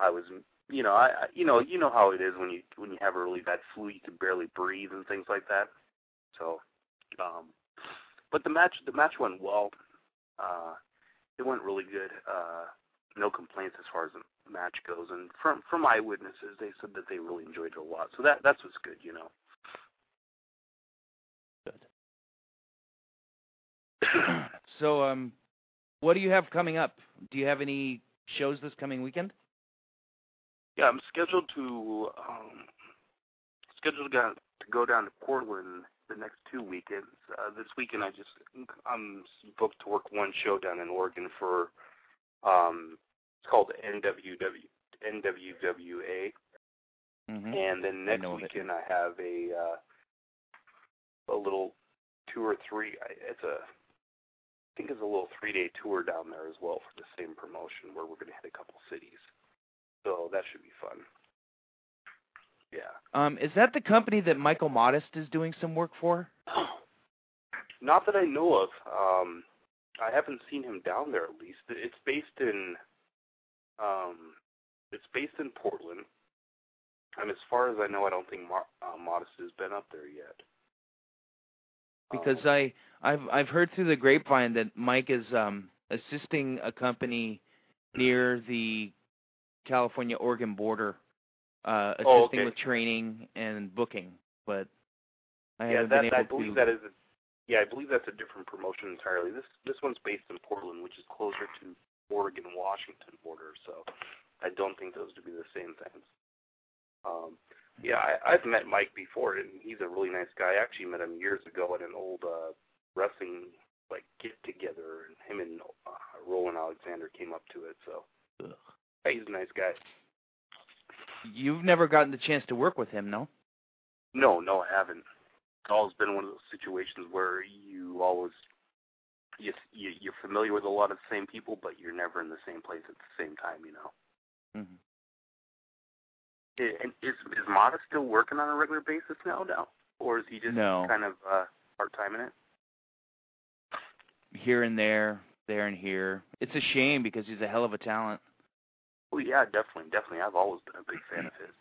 F: I was, you know, I, I you know, you know how it is when you when you have a really bad flu, you can barely breathe and things like that. So, um, but the match the match went well. Uh, it went really good. Uh, no complaints as far as the match goes, and from from eyewitnesses, they said that they really enjoyed it a lot. So that that's what's good, you know. Good. [CLEARS THROAT]
A: so, um, what do you have coming up? Do you have any shows this coming weekend?
F: Yeah, I'm scheduled to um, scheduled to go, to go down to Portland the next two weekends. Uh, this weekend, I just I'm booked to work one show down in Oregon for um, it's called NWW NWWA,
A: Mm-hmm.
F: and then next
A: know of it.
F: weekend I have a uh, a little two or three. It's a I think it's a little three day tour down there as well for the same promotion where we're going to hit a couple cities. So that should be fun. Yeah.
A: Um, is that the company that Michael Modest is doing some work for? [GASPS]
F: Not that I know of. Um, I haven't seen him down there at least. It's based in um, it's based in Portland. And as far as I know, I don't think Mar- uh, Modest has been up there yet.
A: Because
F: Um,
A: I I've I've heard through the grapevine that Mike is um assisting a company near the California Oregon border, uh assisting
F: Oh, okay.
A: with training and booking, but I
F: yeah, that I believe
A: to
F: that is. A, yeah, I believe that's a different promotion entirely. This this one's based in Portland, which is closer to Oregon Washington border. So I don't think those to be the same things. Um, yeah, I, I've met Mike before, and he's a really nice guy. I actually met him years ago at an old uh, wrestling like get together, and him and uh, Roland Alexander came up to it. So yeah, he's a nice guy.
A: You've never gotten the chance to work with him, no?
F: No, no, I haven't. It's always been one of those situations where you always you, you you're familiar with a lot of the same people, but you're never in the same place at the same time. You know.
A: Mm-hmm.
F: And is is Mata still working on a regular basis now, now, or is he just
A: No.
F: kind of uh, part time in it?
A: Here and there, there and here. It's a shame because he's a hell of a talent.
F: Oh yeah, definitely, definitely. I've always been a big fan of his.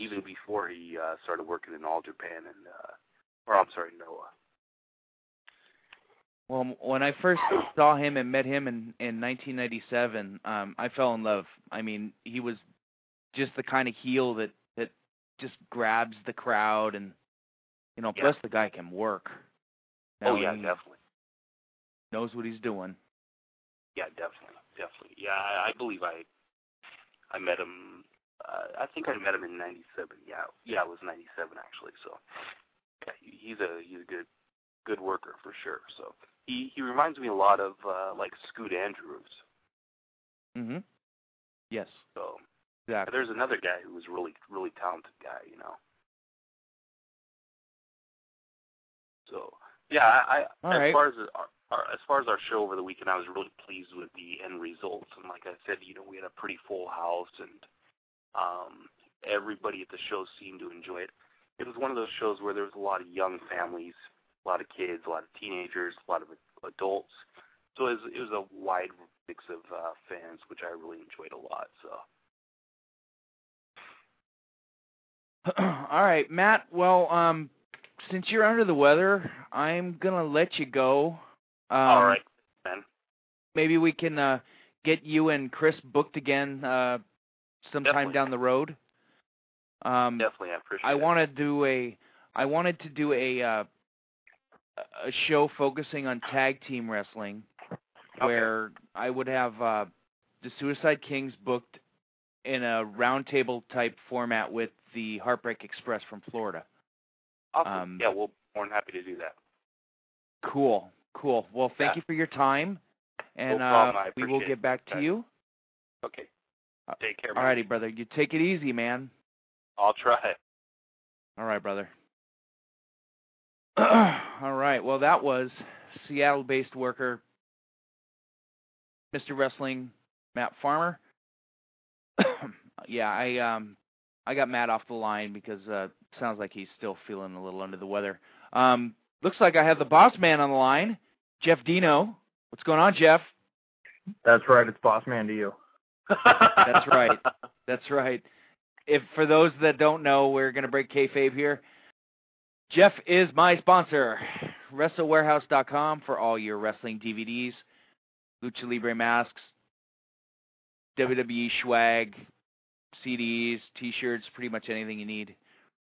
F: Even before he uh, started working in All Japan and, uh, or I'm sorry, Noah.
A: Well, when I first saw him and met him in in 1997, um, I fell in love. I mean, he was just the kind of heel that that just grabs the crowd, and you know,
F: Yeah.
A: plus the guy can work.
F: Oh yeah, definitely.
A: knows what he's doing.
F: Yeah, definitely, definitely. Yeah, I, I believe I, I met him. Uh, I think I met him in '97. Yeah, yeah, it was '97 actually. So, yeah, he's a he's a good good worker for sure. So he he reminds me a lot of uh, like Scoot Andrews.
A: Mhm. Yes.
F: So
A: Exactly.
F: there's another guy who was really really talented guy, you know. So yeah, I, I
A: All
F: as
A: right.
F: far as our, our, as far as our show over the weekend, I was really pleased with the end results. And like I said, you know, we had a pretty full house, and um, everybody at the show seemed to enjoy it. It was one of those shows where there was a lot of young families, a lot of kids, a lot of teenagers, a lot of adults. So it was, it was a wide mix of uh, fans, which I really enjoyed a lot. So. [CLEARS THROAT]
A: All right, Matt. Well, um, since you're under the weather, I'm gonna let you go. Um,
F: All right, man.
A: Maybe we can uh, get you and Chris booked again uh, sometime
F: Definitely.
A: down the road. Um,
F: Definitely, I appreciate it.
A: I want to do a. I wanted to do a uh, a show focusing on tag team wrestling, where I would have uh, the Suicide Kings booked in a roundtable type format with the Heartbreak Express from Florida.
F: Awesome.
A: um,
F: yeah, we'll more than happy to do that.
A: Cool, cool. Well, thank
F: Yeah.
A: you for your time, and
F: problem,
A: uh, we will get back to you.
F: Okay.
A: Uh,
F: Take care, man.
A: Alrighty, brother. You take it easy, man.
F: I'll try.
A: All right, brother. [CLEARS THROAT] All right. Well, that was Seattle-based worker, Mr. Wrestling, Matt Farmer. [COUGHS] yeah, I um, I got Matt off the line because uh, sounds like he's still feeling a little under the weather. Um, looks like I have the boss man on the line, Jeff Dino. What's going on, Jeff?
G: That's right. It's Boss Man to you. [LAUGHS] [LAUGHS]
A: That's right. That's right. If for those that don't know, we're gonna break kayfabe here. Jeff is my sponsor. WrestleWarehouse.com for all your wrestling DVDs, Lucha Libre masks, WWE swag, CDs, T-shirts, pretty much anything you need.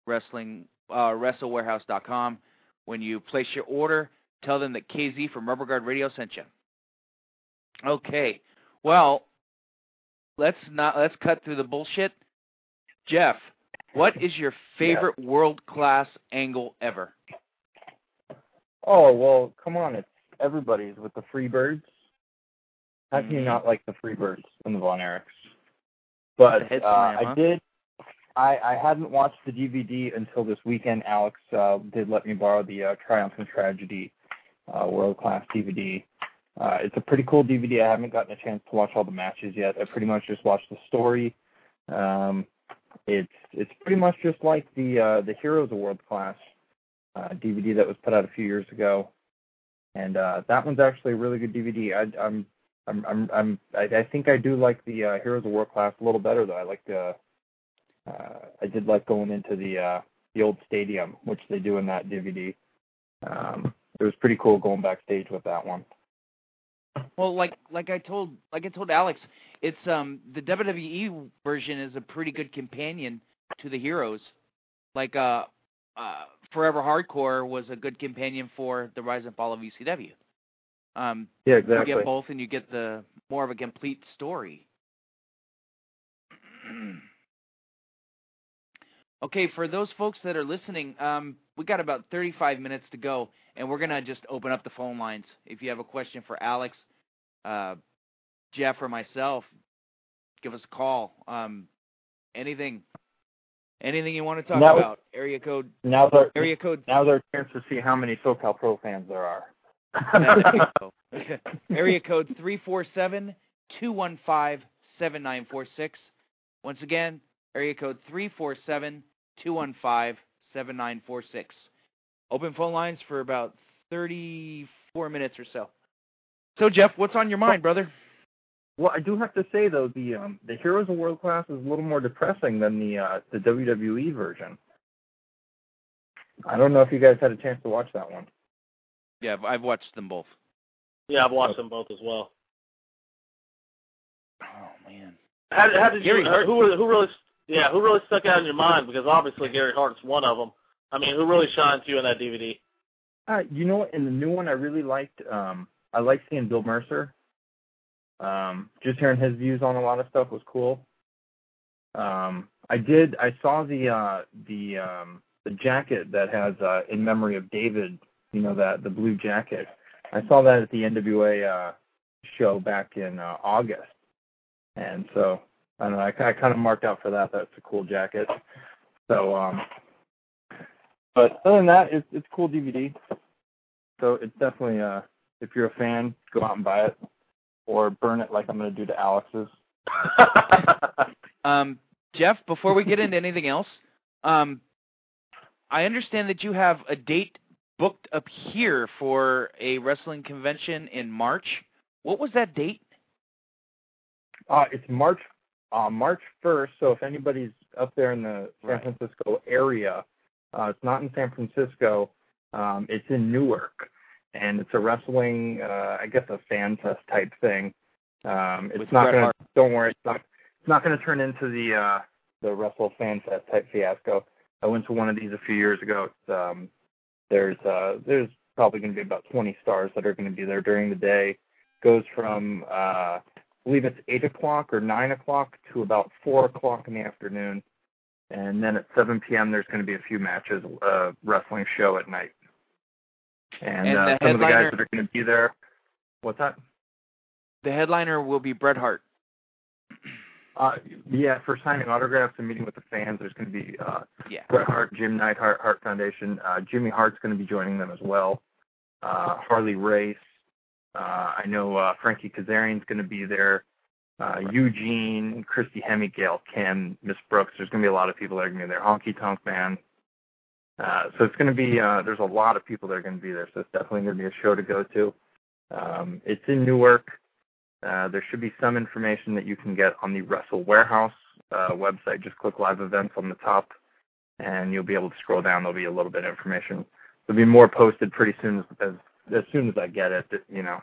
A: Wrestling, uh, WrestleWarehouse.com. When you place your order, tell them that KZ from Rubber Guard Radio sent you. Okay. Well, let's not let's cut through the bullshit. Jeff, what is your favorite world class angle ever?
G: Oh well, come on, it's everybody's with the Freebirds. How can you
A: Mhm.
G: not like the Freebirds and the Von Erichs? But
A: The
G: uh, I
A: huh?
G: did. I I hadn't watched the DVD until this weekend. Alex uh, did let me borrow the uh, Triumph and Tragedy uh, World Class DVD. Uh, it's a pretty cool DVD. I haven't gotten a chance to watch all the matches yet. I pretty much just watched the story. Um, it's it's pretty much just like the uh, the Heroes of World Class uh, DVD that was put out a few years ago, and uh, that one's actually a really good DVD. I, I'm I'm I'm I'm I, I think I do like the uh, Heroes of World Class a little better though. I like the uh, I did like going into the uh, the old stadium, which they do in that DVD. Um, it was pretty cool going backstage with that one.
A: Well, like like I told like I told Alex, it's um the WWE version is a pretty good companion to the Heroes. Like uh uh Forever Hardcore was a good companion for the Rise and Fall of ECW. Um
G: Yeah, exactly.
A: you get both and you get the more of a complete story. [CLEARS THROAT] okay, for those folks that are listening, um, we got about 35 minutes to go, and we're gonna just open up the phone lines. If you have a question for Alex, uh, Jeff, or myself, give us a call. Um, anything, anything you want to talk
G: Now-
A: about? Area code.
G: Now's our
A: Area code.
G: now's our chance to see how many SoCal Pro fans there are. [LAUGHS] [LAUGHS]
A: Area code three four seven two one five seven nine four six. Once again, area code three four seven two one five seven nine four six. Open phone lines for about thirty four minutes or so. So Jeff, what's on your mind, brother?
G: Well, I do have to say though, the um, the Heroes of World Class is a little more depressing than the uh, the WWE version. I don't know if you guys had a chance to watch that one.
A: Yeah, I've- I've watched them both.
B: Yeah, I've watched them both as well.
A: Oh man.
B: How, how did
A: Gary
B: you?
A: Hart.
B: who who really? Yeah, who really stuck out in your mind? Because obviously Gary Hart's one of them. I mean, who really shines to you in that DVD?
G: Uh, you know? In the new one, I really liked. Um, I liked seeing Bill Mercer. Um, just hearing his views on a lot of stuff was cool. Um, I did. I saw the uh, the um, the jacket that has uh, in memory of David. You know that the blue jacket. I saw that at the NWA uh, show back in uh, August, and so I don't know. I, I kind of marked out for that. That's a cool jacket. So, um, but other than that, it's it's a cool DVD. So it's definitely uh if you're a fan, go out and buy it. Or burn it like I'm gonna do to Alex's. [LAUGHS]
A: Um, Jeff, before we get into anything else, um, I understand that you have a date booked up here for a wrestling convention in March. What was that date?
G: Uh it's March uh March first, so if anybody's up there in the San. Francisco area, uh it's not in San Francisco, um, it's in Newark. And it's a wrestling uh I guess a fan fest type thing. Um it's
A: With
G: not gonna
A: Hart.
G: don't worry, it's not it's not gonna turn into the uh the Wrestle Fan Fest type fiasco. I went to one of these a few years ago. It's, um, there's uh, there's probably going to be about 20 stars that are going to be there during the day. Goes from uh, I believe it's eight o'clock or nine o'clock to about four o'clock in the afternoon, and then at 7 p.m. there's going to be a few matches, uh, wrestling show at night. And,
A: And
G: uh, some of the guys that are going to be there. What's that?
A: The headliner will be Bret Hart.
G: Uh, yeah, for signing autographs and meeting with the fans, there's going to be uh,
A: Yeah.
G: Bret Hart, Jim Neidhart, Hart Foundation. Uh, Jimmy Hart's going to be joining them as well. Uh, Harley Race. Uh, I know uh, Frankie Kazarian's going to be there. Uh, Eugene, Christy Hemigale, Kim, Miss Brooks. There's going to be a lot of people that are going to be there. Honky Tonk Man. Uh, so it's going to be, uh, there's a lot of people that are going to be there. So it's definitely going to be a show to go to. Um, it's in Newark. Uh, there should be some information that you can get on the Wrestle Warehouse uh, website. Just click Live Events on the top, and you'll be able to scroll down. There'll be a little bit of information. There'll be more posted pretty soon as as, as soon as I get it. You know.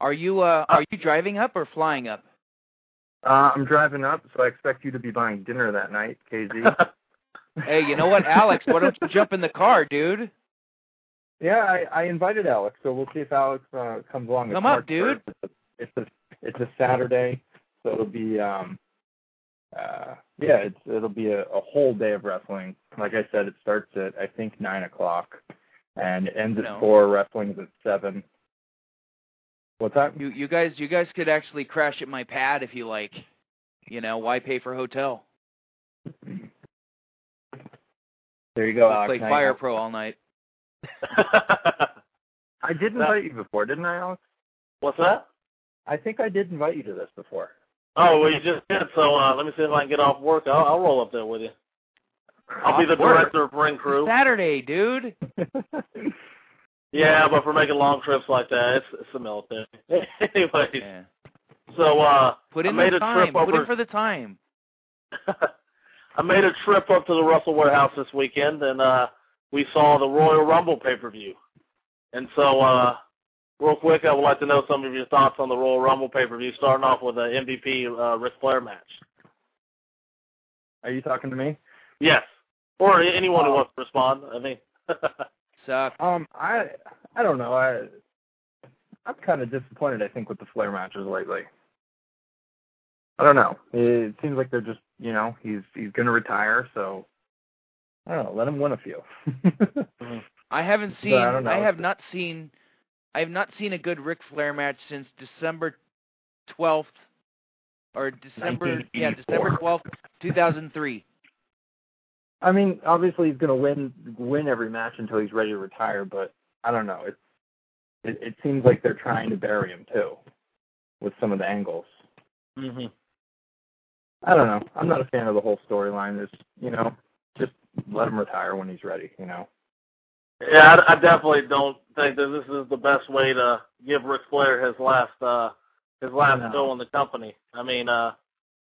A: Are you uh, are you driving up or flying up?
G: Uh, I'm driving up, so I expect you to be buying dinner that night, KZ. [LAUGHS]
A: Hey, you know what, Alex? Why don't you jump in the car, dude?
G: yeah, I, I invited Alex, so we'll see if Alex uh, comes along.
A: Come up,
G: March
A: dude.
G: 1st. It's a, it's a it's a Saturday, so it'll be um uh yeah, it's it'll be a, a whole day of wrestling. Like I said, it starts at I think nine o'clock and it ends at
A: No.
G: four. is at seven. What's that?
A: You you guys you guys could actually crash at my pad if you like. You know, why pay for hotel?
G: There you go,
A: We'll play
G: Now
A: Fire Pro all night. [LAUGHS]
G: I did invite you before, didn't I, Alex?
B: What's that?
G: I think I did invite you to this before.
B: Oh, well, you just did. So uh, let me see if I can get off work. I'll, I'll roll up there with you. I'll be the
A: Off work?
B: director of ring crew.
A: Saturday, dude. [LAUGHS]
B: Yeah, but for making long trips like that, it's, it's the military. [LAUGHS] Anyways,
A: Yeah.
B: so uh,
A: Put
B: I
A: in
B: made
A: the
B: a
A: time.
B: trip over.
A: Put in for the time. [LAUGHS]
B: I made a trip up to the Wrestle Warehouse this weekend, and uh, we saw the Royal Rumble pay per view. And so, uh, real quick, I would like to know some of your thoughts on the Royal Rumble pay per view, starting off with an MVP uh, Ric Flair match.
G: Are you talking to me?
B: Yes, or anyone who
G: Uh,
B: wants to respond. I mean, [LAUGHS]
A: Suck.
G: Um, I I don't know. I I'm kind of disappointed. I think with the Flair matches lately. I don't know. It seems like they're just you know he's he's going to retire, so I don't know. Let him win a few. [LAUGHS]
A: I haven't seen.
G: I.
A: I have not seen. I have not seen a good Ric Flair match since December twelfth, or December. Yeah, December twelfth, two thousand three.
G: I mean, obviously he's going to win win every match until he's ready to retire, but I don't know. It it, it seems like they're trying to bury him too, with some of the angles.
B: hmm
G: I don't know. I'm not a fan of the whole storyline. There's, you know, just let him retire when he's ready. You know.
B: Yeah, I, I definitely don't think that this is the best way to give Ric Flair his last uh his last
G: No.
B: go in the company. I mean, uh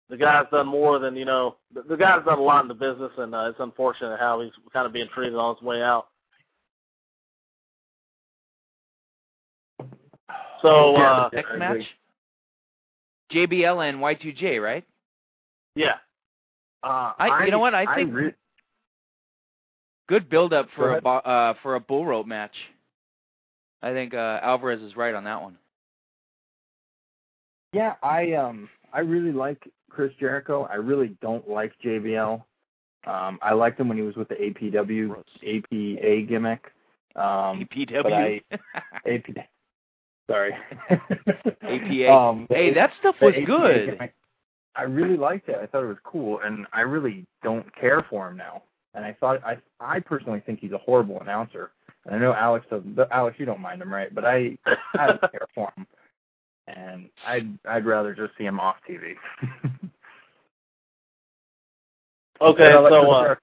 B: the guy's done more than you know. The, the guy's done a lot in the business, and uh, it's unfortunate how he's kind of being treated on his way out. So uh,
A: Next match. JBL and Y2J, right?
B: yeah,
G: Uh,
A: I- you know what, I think-
G: re-
A: Good build up for a bo- uh for a bull rope match. I think uh Alvarez is right on that one.
G: yeah, I um, I really like Chris Jericho. I really don't like JBL. Um, I liked him when he was with the APW APA gimmick. Um,
A: APW.
G: I AP. Sorry.
A: APA. [LAUGHS]
G: Um,
A: hey, that stuff was good.
G: gimmick, I really liked it. I thought it was cool, and I really don't care for him now. And I thought I I personally think he's a horrible announcer. And I know Alex doesn't. Alex, you don't mind him, right? But I I don't care for him, and I'd I'd rather just see him off TV. [LAUGHS]
B: okay. So uh,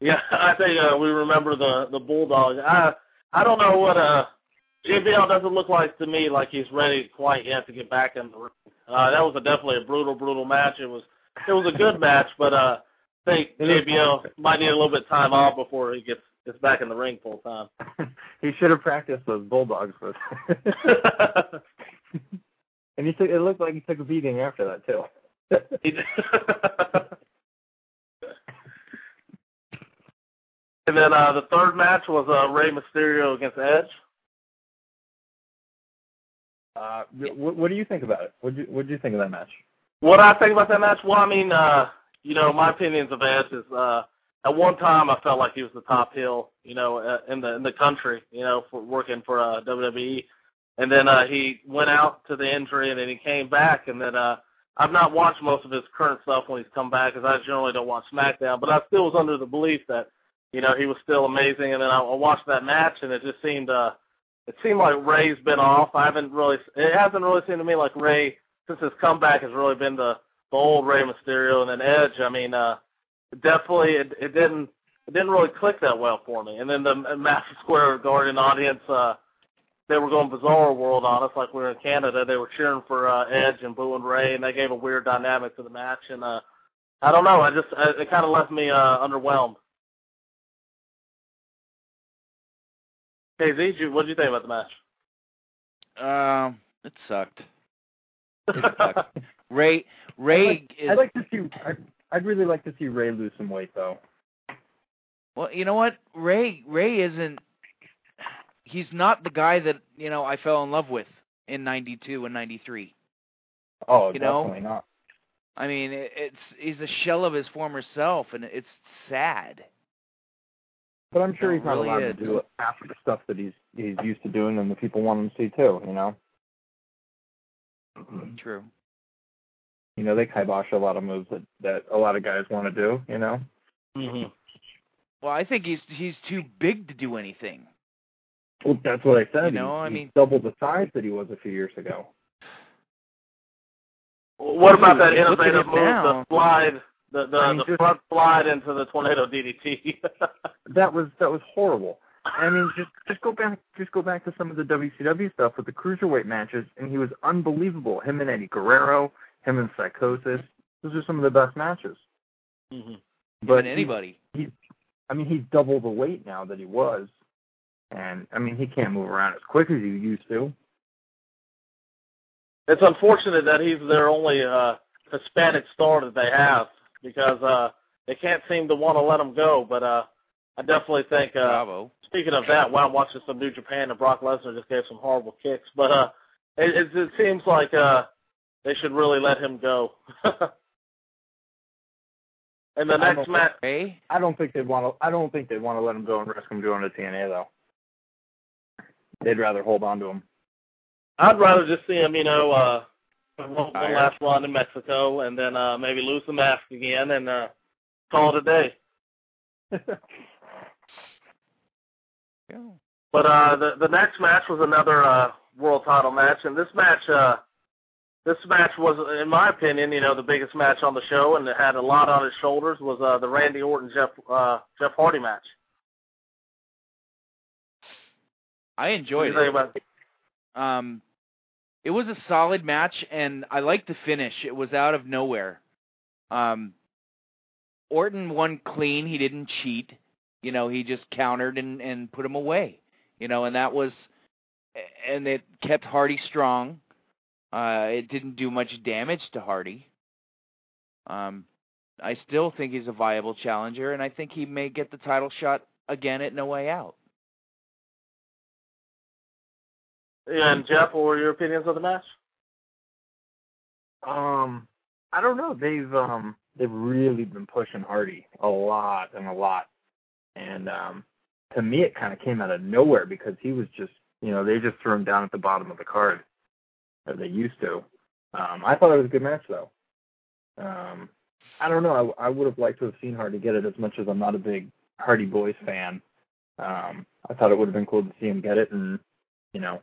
B: Yeah, [LAUGHS] I think uh, we remember the the bulldog. I I don't know what uh JBL doesn't look like to me like he's ready quite yet to get back in the ring. Uh, that was a, definitely a brutal, brutal match. It was it was a good match, but uh, think JBL might need a little bit of time off before he gets gets back in the ring full time. [LAUGHS]
G: he should have practiced those bulldogs with. [LAUGHS] and he took. It looked like he took a beating after that too. [LAUGHS]
B: And then uh, the third match was uh, Rey Mysterio against Edge.
G: Uh, what, what do you think about it? What you what do you think of that match?
B: What I think about that match? Well, I mean, uh, you know, my opinions of Edge is uh, at one time I felt like he was the top heel, you know, uh, in the in the country, you know, for working for uh, WWE, and then uh, he went out to the injury, and then he came back, and then uh, I've not watched most of his current stuff when he's come back because I generally don't watch SmackDown, but I still was under the belief that, you know, he was still amazing, and then I, I watched that match, and it just seemed. uh it seemed like Rey's been off. I haven't really. It hasn't really seemed to me like Rey since his comeback has really been the the old Rey Mysterio and then Edge. I mean, uh, definitely it, it didn't it didn't really click that well for me. And then the Madison Square Garden audience, uh, they were going bizarre world on us like we were in Canada. They were cheering for uh, Edge and booing Rey, and they gave a weird dynamic to the match. And uh, I don't know. I just I, it kind of left me uh, underwhelmed. KZ, what did you think about the match?
A: Um, it sucked. It sucked. [LAUGHS] Rey Rey
G: I'd like,
A: is
G: I'd like to see. I'd, I'd really like to see Rey lose some weight though.
A: well. You know what? Rey Rey isn't. He's not the guy that you know I fell in love with in '92 and '93.
G: Oh,
A: You know?
G: definitely not.
A: I mean, it, it's he's a shell of his former self, and it's sad.
G: But I'm sure he's not
A: really
G: allowed
A: is.
G: to do half of the stuff that he's he's used to doing, and the people want him to see too. You know.
A: True.
G: You know, they kibosh a lot of moves that that a lot of guys want to do. You know.
B: Mm-hmm.
A: Well, I think he's he's too big to do anything.
G: Well, that's what I said.
A: You know,
G: He's-
A: I
G: he's
A: mean-
G: double the size that he was a few years ago.
B: What about that innovative move,
A: now.
B: the slide, the the,
G: I mean,
B: the
G: just-
B: front slide into the tornado DDT? [LAUGHS]
G: That was that was horrible. I mean, just just go back just go back to some of the WCW stuff with the cruiserweight matches, and he was unbelievable. Him and Eddie Guerrero, him and Psychosis. Those are some of the best matches.
B: mm-hmm.
G: But
A: Even anybody.
G: He, I mean, he's double the weight now that he was, and I mean, he can't move around as quick as he used to.
B: It's unfortunate that he's their only uh, Hispanic star that they have because uh, they can't seem to want to let him go. But uh, I definitely think. Uh,
A: Bravo.
B: speaking of that, while I'm watching some New Japan and Brock Lesnar just gave some horrible kicks, but uh, it, it, it seems like uh, they should really let him go. [LAUGHS] and the
G: I
B: next
G: don't-
B: match,
G: I don't think they'd want to. I don't think they'd want to let him go and risk him going to TNA though. They'd rather hold on to him.
B: I'd rather just see him, you know, uh, one, one last run in Mexico, and then uh, maybe lose the mask again, and uh, call it a day. [LAUGHS] yeah. But uh, the the next match was another uh, world title match, and this match, uh, this match was, in my opinion, you know, the biggest match on the show, and it had a lot on his shoulders. Was uh, the Randy Orton Jeff uh, Jeff Hardy match?
A: I enjoyed
B: What do you think
A: it.
B: about it?
A: Um, it was a solid match, and I liked the finish. It was out of nowhere. Um, Orton won clean. He didn't cheat. You know, he just countered and and put him away. You know, and that was, and it kept Hardy strong. Uh, it didn't do much damage to Hardy. Um, I still think he's a viable challenger, and I think he may get the title shot again at No Way Out.
B: Yeah, and Jeff, what were your opinions of the match?
G: Um, I don't know. They've um they've really been pushing Hardy a lot and a lot, and um to me it kind of came out of nowhere because he was just you know they just threw him down at the bottom of the card as they used to. Um, I thought it was a good match though. Um, I don't know. I, I would have liked to have seen Hardy get it as much as I'm not a big Hardy Boys fan. Um, I thought it would have been cool to see him get it and you know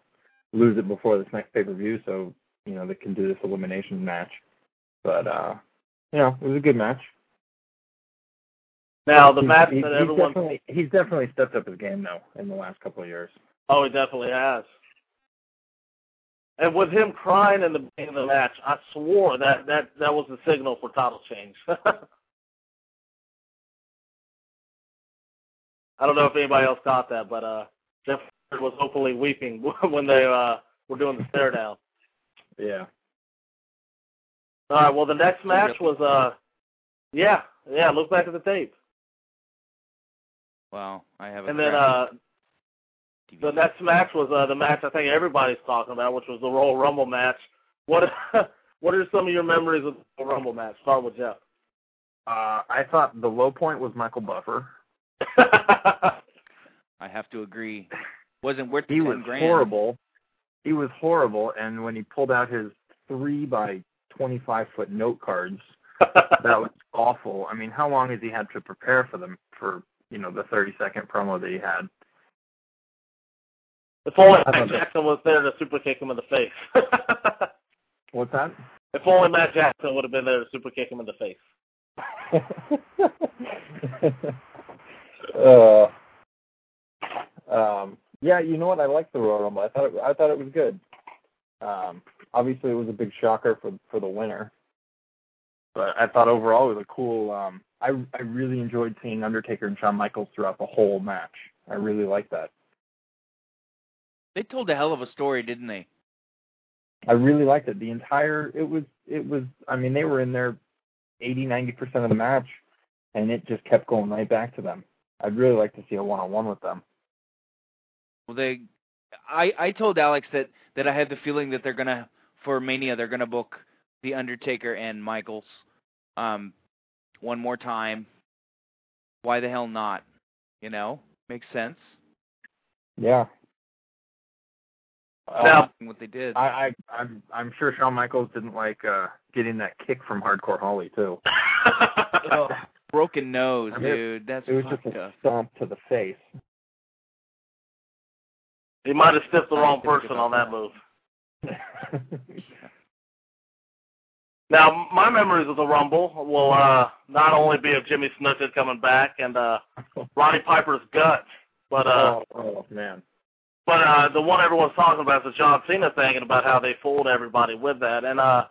G: lose it before this next pay per view, so you know they can do this elimination match. But uh, you know, it was a good match.
B: Now the
G: He's-
B: match that
G: he's
B: everyone
G: definitely he's definitely stepped up his game though in the last couple of years.
B: Oh, he definitely has. And with him crying in the beginning of the match, I swore that that that was the signal for title change. [LAUGHS] I don't know if anybody else caught that, but uh, Jeff was hopefully weeping [LAUGHS] when they uh, were doing the stare down.
G: Yeah.
B: All right. Well, the next match was uh, yeah, yeah. Look back at the tape,
A: Well, I have a
B: and then
A: graphic
B: uh, the next match was uh, the match I think everybody's talking about, which was the Royal Rumble match. What [LAUGHS] what are some of your memories of the Royal Rumble match? Start with Jeff.
G: Uh, I thought the low point was Michael Buffer. [LAUGHS]
A: I have to agree. Wasn't worth the
G: He
A: 10
G: was
A: grand.
G: horrible. He was horrible, and when he pulled out his three by twenty-five foot note cards, [LAUGHS] that was awful. I mean, how long has he had to prepare for them? For you know the thirty-second promo that he had.
B: If only Matt Jackson was there to super kick him in the face. [LAUGHS]
G: What's that?
B: if only Matt Jackson would have been there to super kick him in the face. [LAUGHS]
G: uh, um, yeah, you know what? I liked the Royal Rumble. I thought it, I thought it was good. Um, obviously, it was a big shocker for for the winner, but I thought overall it was a cool. Um, I I really enjoyed seeing Undertaker and Shawn Michaels throughout the whole match. I really liked that.
A: They told a hell of a story, didn't they?
G: I really liked it. The entire it was it was. I mean, they were in there eighty ninety percent of the match, and it just kept going right back to them. I'd really like to see a one on one with them.
A: Well, they, I, I told Alex that that I had the feeling that they're gonna for Mania they're gonna book the Undertaker and Michaels, um, one more time. Why the hell not? You know, makes sense.
G: Yeah.
B: Now-
A: what they did.
G: I, I I'm I'm sure Shawn Michaels didn't like uh getting that kick from Hardcore Holly too. [LAUGHS]
A: Oh, broken nose,
G: I mean,
A: dude. That's
G: it was just a
A: up.
G: stomp to the face.
B: He might have stiffed the wrong person on that move. [LAUGHS] Now, my memories of the Rumble will uh, not only be of Jimmy Snuka coming back and uh, [LAUGHS] Roddy Piper's guts, but uh,
G: oh, oh man.
B: But uh, the one everyone's talking about is the John Cena thing and about how they fooled everybody with that. And uh,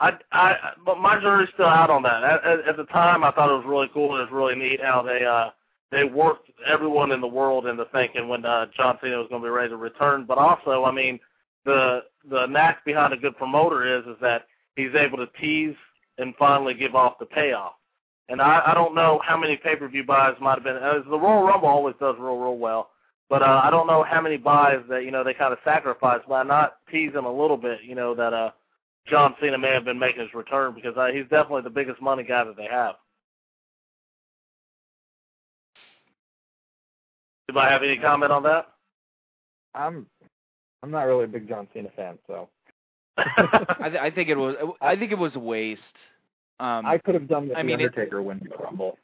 B: I, I, but my jury's still out on that. At, at, the time, I thought it was really cool. And it was really neat how they uh, they worked everyone in the world into thinking when uh, John Cena was going to be ready to return. But also, I mean, the the knack behind a good promoter is is that he's able to tease and finally give off the payoff. And I, I don't know how many pay-per-view buys might have been. As the Royal Rumble always does real, real well. But uh, I don't know how many buys that you know they kind of sacrifice by not teasing a little bit. You know that uh John Cena may have been making his return because uh, he's definitely the biggest money guy that they have. Do I have any comment on that?
G: I'm I'm not really a big John Cena fan, so [LAUGHS]
A: I, th- I think it was. I think it was a waste. Um,
G: I could have done the
A: I mean, it-
G: Undertaker win the Rumble.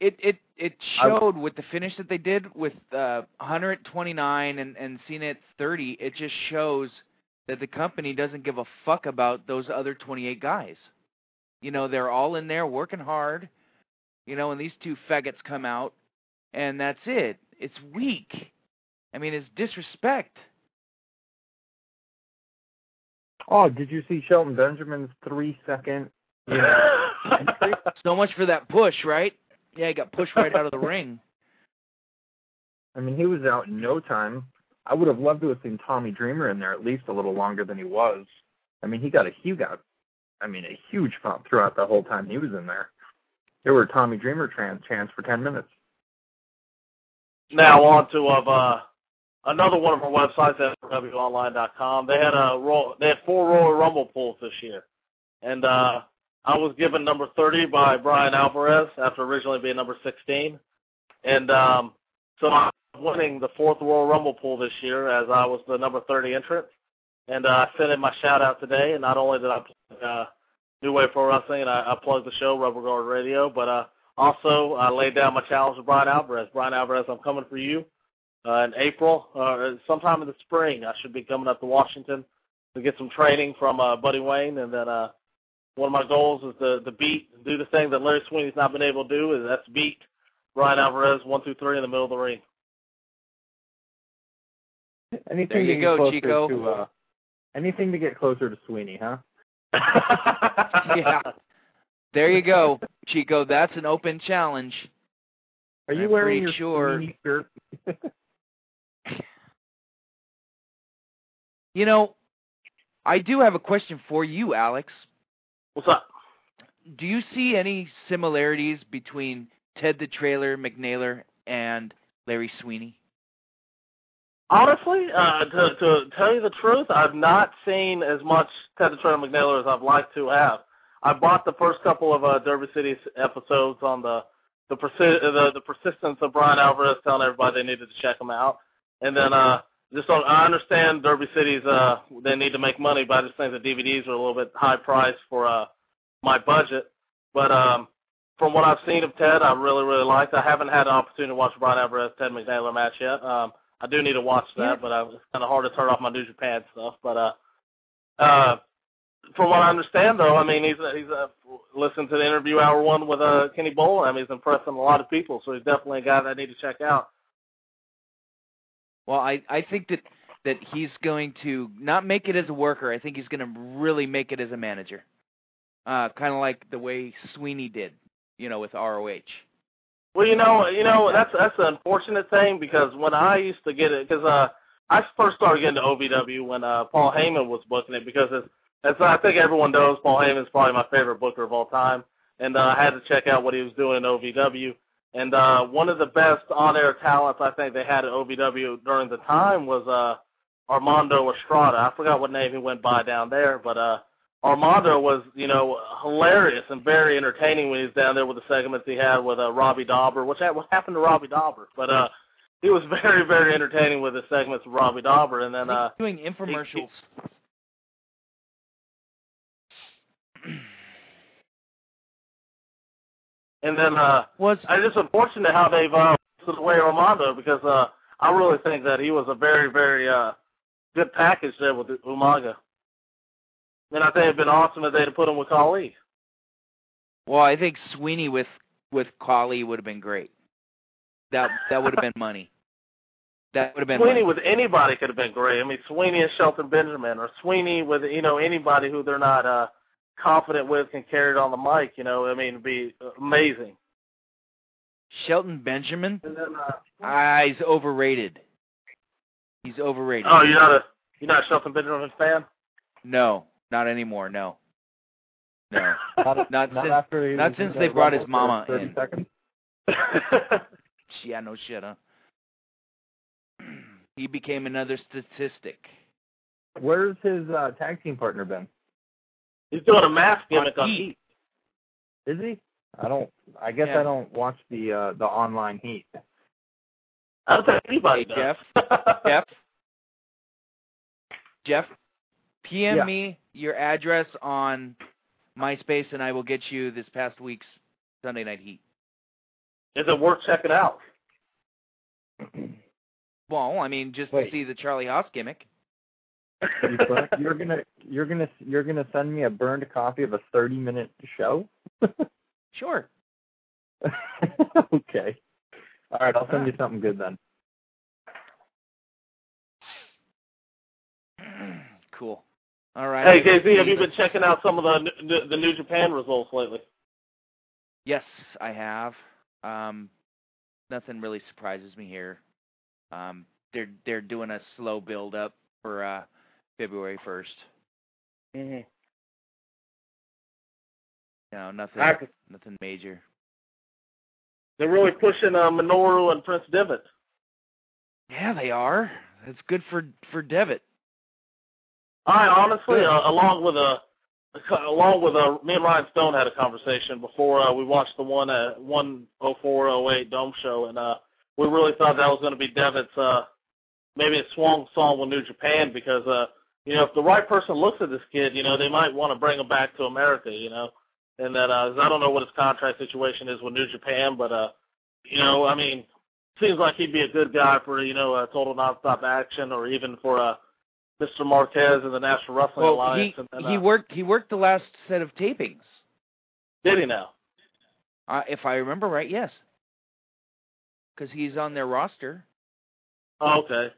A: It it it showed with the finish that they did with uh 129 and and Cena at 30. It just shows that the company doesn't give a fuck about those other 28 guys. You know, they're all in there working hard. You know, and these two faggots come out, and that's it. It's weak. I mean, it's disrespect.
G: Oh, did you see Shelton Benjamin's three second? You know. [LAUGHS]
A: So much for that push, right? Yeah, he got pushed right out of the ring. [LAUGHS]
G: I mean, he was out in no time. I would have loved to have seen Tommy Dreamer in there at least a little longer than he was. I mean, he got a he got, I mean, a huge pop throughout the whole time he was in there. There were Tommy Dreamer trans chants for ten minutes.
B: now on to of uh another one of our websites at wonline.com. They had a roll, they had four Royal Rumble pulls this year, and uh I was given number 30 by Bryan Alvarez after originally being number 16, and um so I'm winning the fourth World Rumble pool this year as I was the number 30 entrant, and uh, I sent in my shout out today. And not only did I plug uh, New Way Pro Wrestling, and I, I plugged the show Rubber Guard Radio, but uh also I laid down my challenge to Bryan Alvarez. Bryan Alvarez, I'm coming for you uh, in April, uh, sometime in the spring. I should be coming up to Washington to get some training from uh, Buddy Wayne, and then uh, one of my goals is to, to beat, and do the thing that Larry Sweeney's not been able to do, is that's beat Bryan Alvarez one through three in the middle of the ring.
G: Anything
A: There you
G: to get
A: go,
G: closer
A: Chico.
G: To, uh, anything to get closer to Sweeney, huh? [LAUGHS]
A: yeah. There you go, Chico. That's an open challenge.
G: Are you
A: I'm
G: wearing your
A: sure-
G: Sweeney shirt? [LAUGHS]
A: You know, I do have a question for you, Alex.
B: What's up?
A: Do you see any similarities between Ted the Trailer McNaler and Larry Sweeney?
B: Honestly, uh, to, to tell you the truth, I've not seen as much Ted the Trailer McNaler as I'd like to have. I bought the first couple of uh, Derby City episodes on the the, persi- the the persistence of Bryan Alvarez telling everybody they needed to check him out, and then uh, just on, I understand Derby City's uh, they need to make money, but I just think the DVDs are a little bit high priced for uh, my budget. But um, from what I've seen of Ted, I really really liked. I haven't had an opportunity to watch Bryan Alvarez Ted McNaler match yet. Um, I do need to watch that, but uh, it's kind of hard to turn off my New Japan stuff. But uh, uh, from what I understand, though, I mean, he's uh, he's uh, listened to the interview hour one with uh, Kenny Bolin. I mean, he's impressing a lot of people, so he's definitely a guy that I need to check out.
A: Well, I I think that that he's going to not make it as a worker. I think he's going to really make it as a manager. Uh, kind of like the way Sweeney did, you know, with ROH.
B: Well, you know, you know that's that's an unfortunate thing because when I used to get it, because uh, I first started getting to OVW when uh, Paul Heyman was booking it because it's, as I think everyone knows, Paul Heyman is probably my favorite booker of all time, and uh, I had to check out what he was doing in OVW. And uh, one of the best on-air talents I think they had at OVW during the time was uh, Armando Estrada. I forgot what name he went by down there, but uh, Armando was, you know, hilarious and very entertaining when he was down there with the segments he had with uh, Robbie Dawber. Which what happened to Robbie Dawber? But uh, he was [LAUGHS] very, very entertaining with the segments with Robbie Dawber. And then uh,
A: doing infomercials.
B: And then uh,
A: was
B: it's just unfortunate how they've uh, put away Armando because uh, I really think that he was a very, very uh, good package there with Umaga. And I think it'd been awesome if they'd have put him with Khali.
A: Well, I think Sweeney with with Khali would have been great. That that would have been money. That would have been
B: Sweeney
A: money.
B: with anybody could have been great. I mean, Sweeney and Shelton Benjamin, or Sweeney with you know anybody who they're not uh, confident with can carry it on the mic. You know, I mean, it'd be amazing.
A: Shelton Benjamin.
B: And then, uh,
A: Ah, he's overrated. He's overrated.
B: oh, you're not a you're not a Shelton Benjamin fan?
A: No, not anymore. No. No. [LAUGHS]
G: Not,
A: Not
G: not
A: since-
G: after
A: not since they brought his mama
G: 30
A: in.
G: seconds.
A: Yeah, no shit, huh? [CLEARS THROAT] he became another statistic.
G: Where's his uh, tag team partner been?
B: He's doing a mask gimmick
A: On
B: on
A: Heat.
B: Heat.
G: Is he? I don't. I guess
A: Yeah.
G: I don't watch the uh, the online heat.
B: I don't think anybody
A: Hey,
B: does.
A: Jeff? Jeff? Jeff, PM
G: Yeah.
A: me your address on MySpace, and I will get you this past week's Sunday Night Heat.
B: Is it worth checking out? [CLEARS THROAT]
A: Well, I mean, just
G: Wait.
A: to see the Charlie Haas gimmick.
G: You burn, you're gonna you're gonna you're gonna send me a burned copy of a 30 minute show. [LAUGHS]
A: Sure. [LAUGHS]
G: okay. All right, I'll send you something good then. [CLEARS THROAT]
A: cool. All right.
B: Hey, KZ, have you been checking out some of the the, the New Japan results lately?
A: Yes, I have. Um, nothing really surprises me here. Um, they're they're doing a slow build up for uh, February 1st.
B: Mm-hmm.
A: You know, nothing
B: I-
A: nothing major.
B: They're really pushing uh, Minoru and Prince Devitt.
A: Yeah, they are. That's good for for Devitt.
B: I honestly, uh, along with a, along with a, me and Ryan Stone had a conversation before uh, we watched the one at one oh four oh eight Dome show, and uh, we really thought that was going to be Devitt's uh, maybe a swan song with New Japan because uh, you know if the right person looks at this kid, you know they might want to bring him back to America, you know, and that uh, I don't know what his contract situation is with New Japan, but uh, you know, I mean, seems like he'd be a good guy for you know a total nonstop action or even for uh, Mr. Marquez and the National Wrestling
A: Well,
B: Alliance.
A: he
B: and, and,
A: he
B: uh,
A: worked he worked the last set of tapings.
B: did he now?
A: Uh, if I remember right, yes. Because he's on their roster.
B: Oh, okay.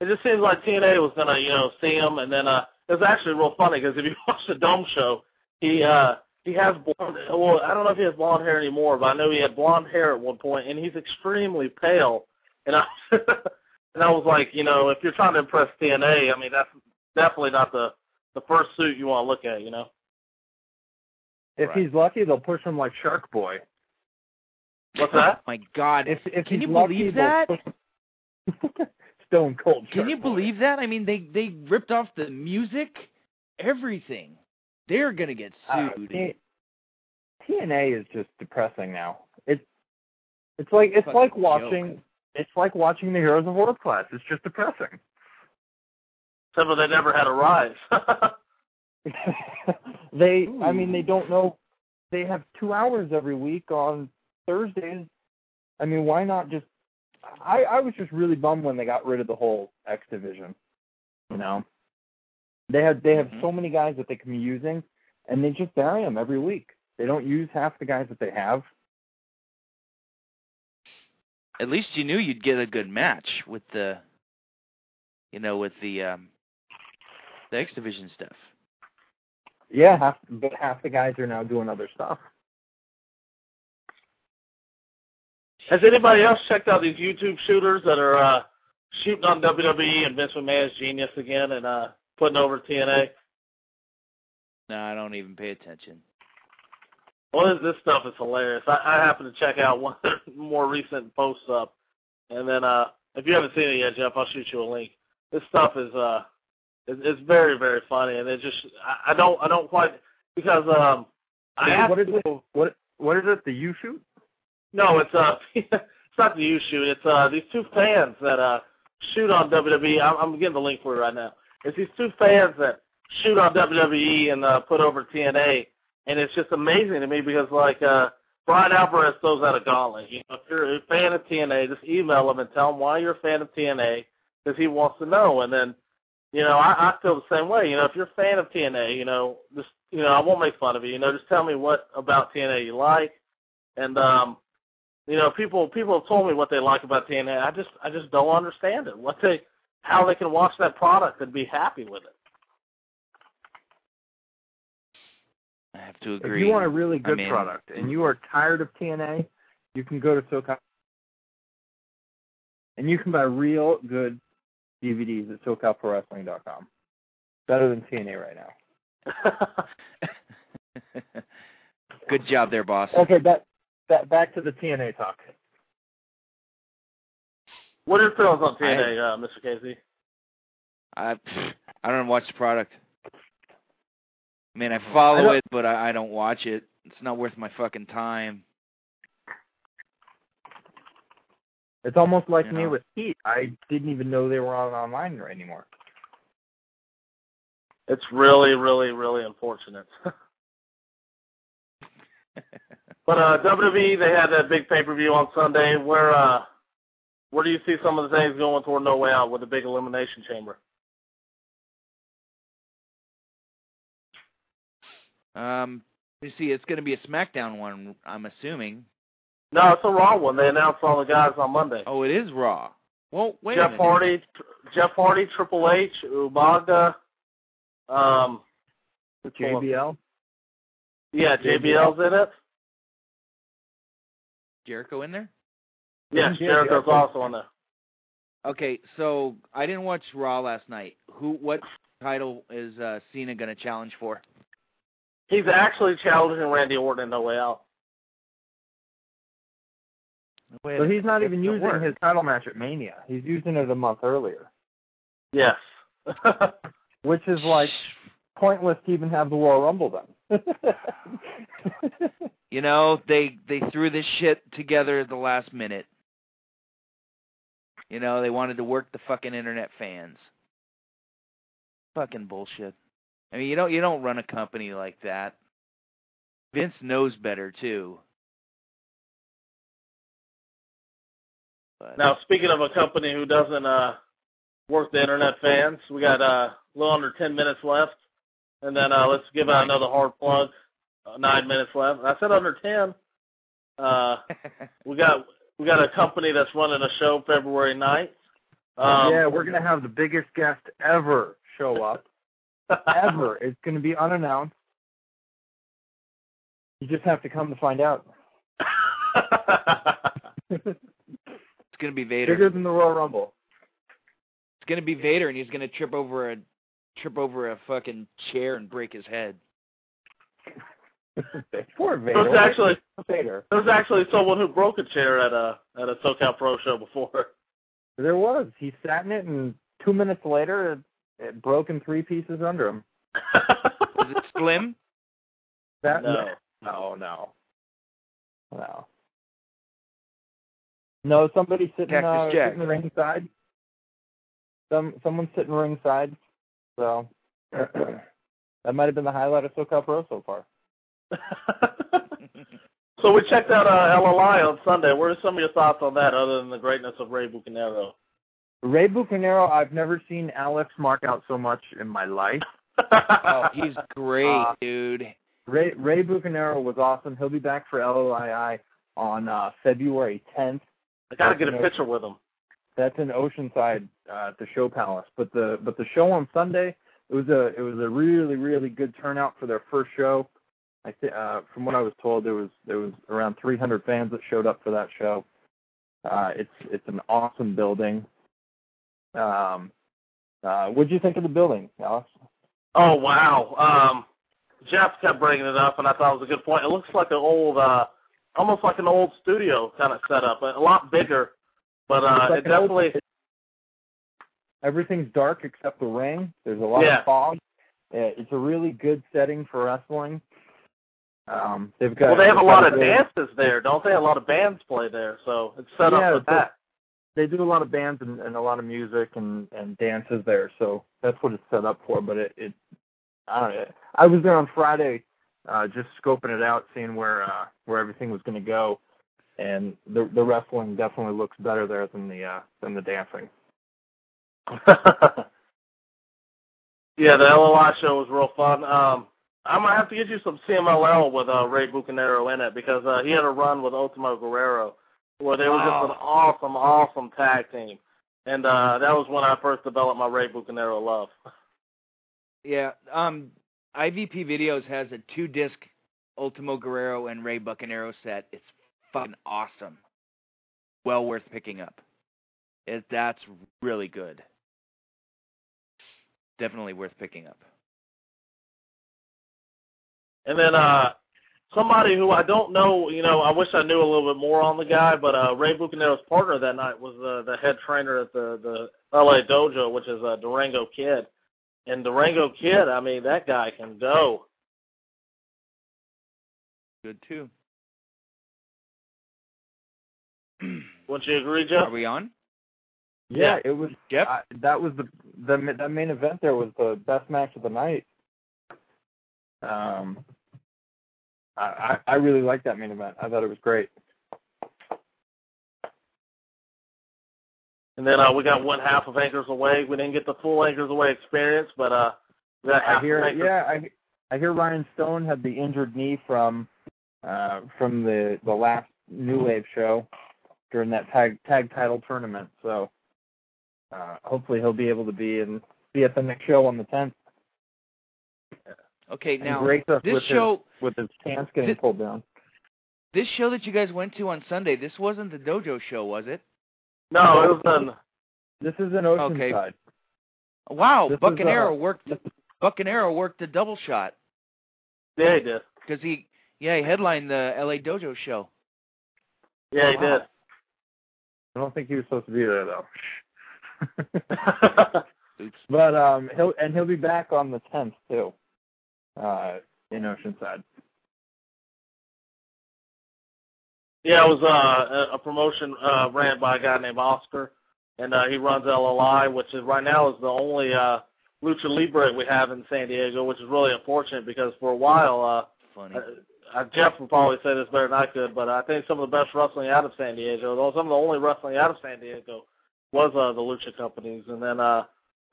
B: It just seems like TNA was gonna, you know, see him, and then uh, it was actually real funny because if you [LAUGHS] watch the Dome show, he uh he has blonde. Well, I don't know if he has blonde hair anymore, but I know he had blonde hair at one point, and he's extremely pale. And I [LAUGHS] and I was like, you know, if you're trying to impress TNA, I mean, that's definitely not the the first suit you want to look at, you know.
G: If
A: Right.
G: he's lucky, they'll push him like Shark Boy.
B: What's that? [LAUGHS]
A: My God,
G: If if
A: Can
G: he's
A: you
G: lucky,
A: believe
G: they'll
A: that?
G: Push him- Stone Cold.
A: can
G: Shark
A: you believe that? I mean, they they ripped off the music, everything. They're gonna get
G: Uh,
A: sued.
G: T- TNA is just depressing now. It's it's like it's
A: Fucking
G: like
A: joke.
G: watching it's like watching the Heroes of World Class. It's just depressing.
B: Except for they never had a rise. [LAUGHS]
G: they I mean they don't know they have two hours every week on Thursdays. I mean why not just I, I was just really bummed when they got rid of the whole X division. You know? They have they have
A: Mhm.
G: so many guys that they can be using and they just bury them every week. They don't use half the guys that they have.
A: At least you knew you'd get a good match with the, you know, with the um, the X Division stuff.
G: Yeah, half but half the guys are now doing other stuff.
B: Has anybody else checked out these YouTube shooters that are uh, shooting on WWE and Vince McMahon's genius again and uh, putting over TNA?
A: No, I don't even pay attention.
B: Well, this, this stuff is hilarious. I, I happen to check out one of [LAUGHS] their more recent posts up, and then uh, if you haven't seen it yet, Jeff, I'll shoot you a link. This stuff is uh, it, it's very very funny, and it just I, I don't I don't quite because um, I asked
G: what is it? What what is it? The U shoot?
B: No, it's uh, [LAUGHS] it's not the you shoot. It's uh, these two fans that uh shoot on WWE. I'm, I'm getting the link for it right now. It's these two fans that shoot on WWE and uh, put over TNA, and it's just amazing to me because like uh, Bryan Alvarez throws out a gauntlet. You know, if you're a fan of TNA, just email him and tell him why you're a fan of TNA because he wants to know. And then, you know, I, I feel the same way. You know, if you're a fan of TNA, you know, just you know, I won't make fun of you. You know, just tell me what about TNA you like, and um, you know, people people have told me what they like about TNA. I just I just don't understand it. What they how they can watch that product and be happy with it.
A: I have to
G: If
A: agree.
G: you want a really good
A: mean-
G: product and mm-hmm. you are tired of TNA, you can go to SoCal and you can buy real good DVDs at SoCalProWrestling.com. Better than TNA right now. [LAUGHS] [LAUGHS]
A: Good job there, boss.
G: Okay, back back back to the TNA talk.
B: what are your feelings on
A: I-
B: TNA, uh, Mr. Casey?
A: I I don't watch the product. I mean, I follow it, but I, I don't watch it. It's not worth my fucking time.
G: It's almost like
A: You
G: me
A: know?
G: with Heat. I didn't even know they were on online anymore.
B: It's really, really, really unfortunate. [LAUGHS] but uh WWE they had that big pay per view on Sunday. Where uh where do you see some of the things going toward No Way Out with the big elimination chamber?
A: Um, you see, it's going to be a SmackDown one. I'm assuming.
B: No, it's a Raw one. They announced all the guys on Monday.
A: Oh, it is Raw. Well, wait a
B: Jeff
A: minute.
B: Hardy, Jeff Hardy, Triple H, Umaga, um,
G: JBL.
B: yeah, JBL's in it.
A: Jericho in there?
B: Yes,
G: Yeah,
B: Jericho's
G: Jericho.
B: also on there.
A: Okay, so I didn't watch Raw last night. Who? What title is uh, Cena going to challenge for?
B: He's actually challenging Randy Orton in No Way Out.
A: Wait
G: So he's not even using
A: word.
G: his title match at Mania. He's using it a month earlier,
B: Yes. [LAUGHS]
G: which is like pointless to even have the Royal Rumble then. [LAUGHS]
A: You know, they they threw this shit together at the last minute. You know, they wanted to work the fucking internet fans. Fucking bullshit. I mean, you don't you don't run a company like that. Vince knows better too. But
B: now, speaking of a company who doesn't uh, work the internet fans, we got uh, a little under 10 minutes left. And then uh, let's give out another hard plug. Uh, nine minutes left. I said under 10. Uh, [LAUGHS] we got we got a company that's running a show February 9th. Um,
G: yeah, we're gonna have the biggest guest ever show up. [LAUGHS] ever. It's gonna be unannounced. You just have to come to find out. [LAUGHS]
A: it's gonna be Vader.
G: Bigger than the Royal Rumble.
A: It's gonna be Vader, and he's gonna trip over a trip over a fucking chair and break his head. [LAUGHS]
G: Poor Vader.
B: There's actually
G: Vader.
B: there's actually someone who broke a chair at a at a SoCal Pro show before.
G: There was. He sat in it, and two minutes later, it, it broke in three pieces under him. [LAUGHS]
A: Was it Slim?
G: That
B: No.
G: no, no, no. No, somebody sitting
A: Cactus
G: uh,
A: Jack.
G: sitting ringside. Some someone sitting ringside. So [CLEARS THROAT] that might have been the highlight of SoCal Pro so far. [LAUGHS]
B: so we checked out uh, LLI on Sunday. What are some of your thoughts on that, other than the greatness of Rey Bucanero?
G: Rey Bucanero, I've never seen Alex mark out so much in my life. [LAUGHS]
A: Oh, he's great,
G: Uh,
A: dude.
G: Rey Rey Bucanero was awesome. He'll be back for LOII on uh, February 10th.
B: I got to get a picture with him.
G: That's in Oceanside uh, at the Show Palace. But the but the show on Sunday, it was a it was a really really good turnout for their first show. I th- uh, from what I was told, there was there was around 300 fans that showed up for that show. Uh, it's it's an awesome building. Um, uh, what'd you think of the building, Alex?
B: Oh wow! Um, Jeff kept bringing it up, and I thought it was a good point. It looks like an old, uh, almost like an old studio kind of setup, but a lot bigger, but uh,
G: like
B: it
G: an old-
B: definitely.
G: Everything's dark except the ring. There's a lot
B: Yeah.
G: of fog. Uh, It's a really good setting for wrestling. Um, they've got.
B: Well, they have a lot of dances there, don't they? A lot of bands play there, so it's set
G: Yeah,
B: up for that.
G: they do a lot of bands and, and a lot of music and and dances there, so that's what it's set up for. But it, it I don't know. I was there on Friday, uh, just scoping it out, seeing where uh, where everything was going to go, and the the wrestling definitely looks better there than the uh, than the dancing. [LAUGHS]
B: yeah, the LOI show was real fun. Um, I might have to get you some CMLL with uh, Rey Bucanero in it because uh, he had a run with Ultimo Guerrero where they were just an awesome, awesome tag team. And uh, that was when I first developed my Rey Bucanero love.
A: Yeah. Um, IVP Videos has a two disc Ultimo Guerrero and Rey Bucanero set. It's fucking awesome. Well worth picking up. It that's really good. Definitely worth picking up.
B: And then uh, somebody who I don't know, you know, I wish I knew a little bit more on the guy, but uh, Rey Bucanero's partner that night was uh, the head trainer at the the LA Dojo, which is uh, Durango Kid. and Durango Kid, I mean, that guy can go.
A: Good too. [CLEARS THROAT]
B: Wouldn't you agree, Jeff?
A: Are we on?
G: Yeah, it was.
A: Jeff?
G: I, that was the the that main event. There was the best match of the night. Um, I I, really liked that main event. I thought it was great.
B: And then uh, we got one half of Anchors Away. We didn't get the full Anchors Away experience, but uh, we got half
G: I hear,
B: of Anchors.
G: yeah, I I hear Ryan Stone had the injured knee from uh from the the last New Wave show during that tag tag title tournament. So uh hopefully he'll be able to be in be at the next show on the tenth.
A: Okay, now
G: grace us
A: this
G: with
A: show
G: his, with his pants getting
A: this-
G: pulled down.
A: this show that you guys went to on Sunday, this wasn't the dojo show, was it?
B: No, it was um,
G: This is an Oceanside.
A: Wow,
G: This is,
A: Bucanero
G: uh,
A: worked Bucanero worked a double shot
B: yeah, he did.
A: because he yeah he headlined the LA Dojo show.
B: Yeah, he
G: Wow. I don't think he was supposed to be there though.
B: did. [LAUGHS] [LAUGHS]
G: but um he'll and he'll be back on the tenth too. Uh in Oceanside.
B: yeah, it was uh, a- a promotion uh, ran by a guy named Oscar, and uh, he runs LLI, which is right now is the only uh, lucha libre we have in San Diego, which is really unfortunate because for a while, uh,
A: Funny.
B: Jeff would probably say this better than I could, but I think some of the best wrestling out of San Diego, though some of the only wrestling out of San Diego, was uh, the lucha companies, and then uh,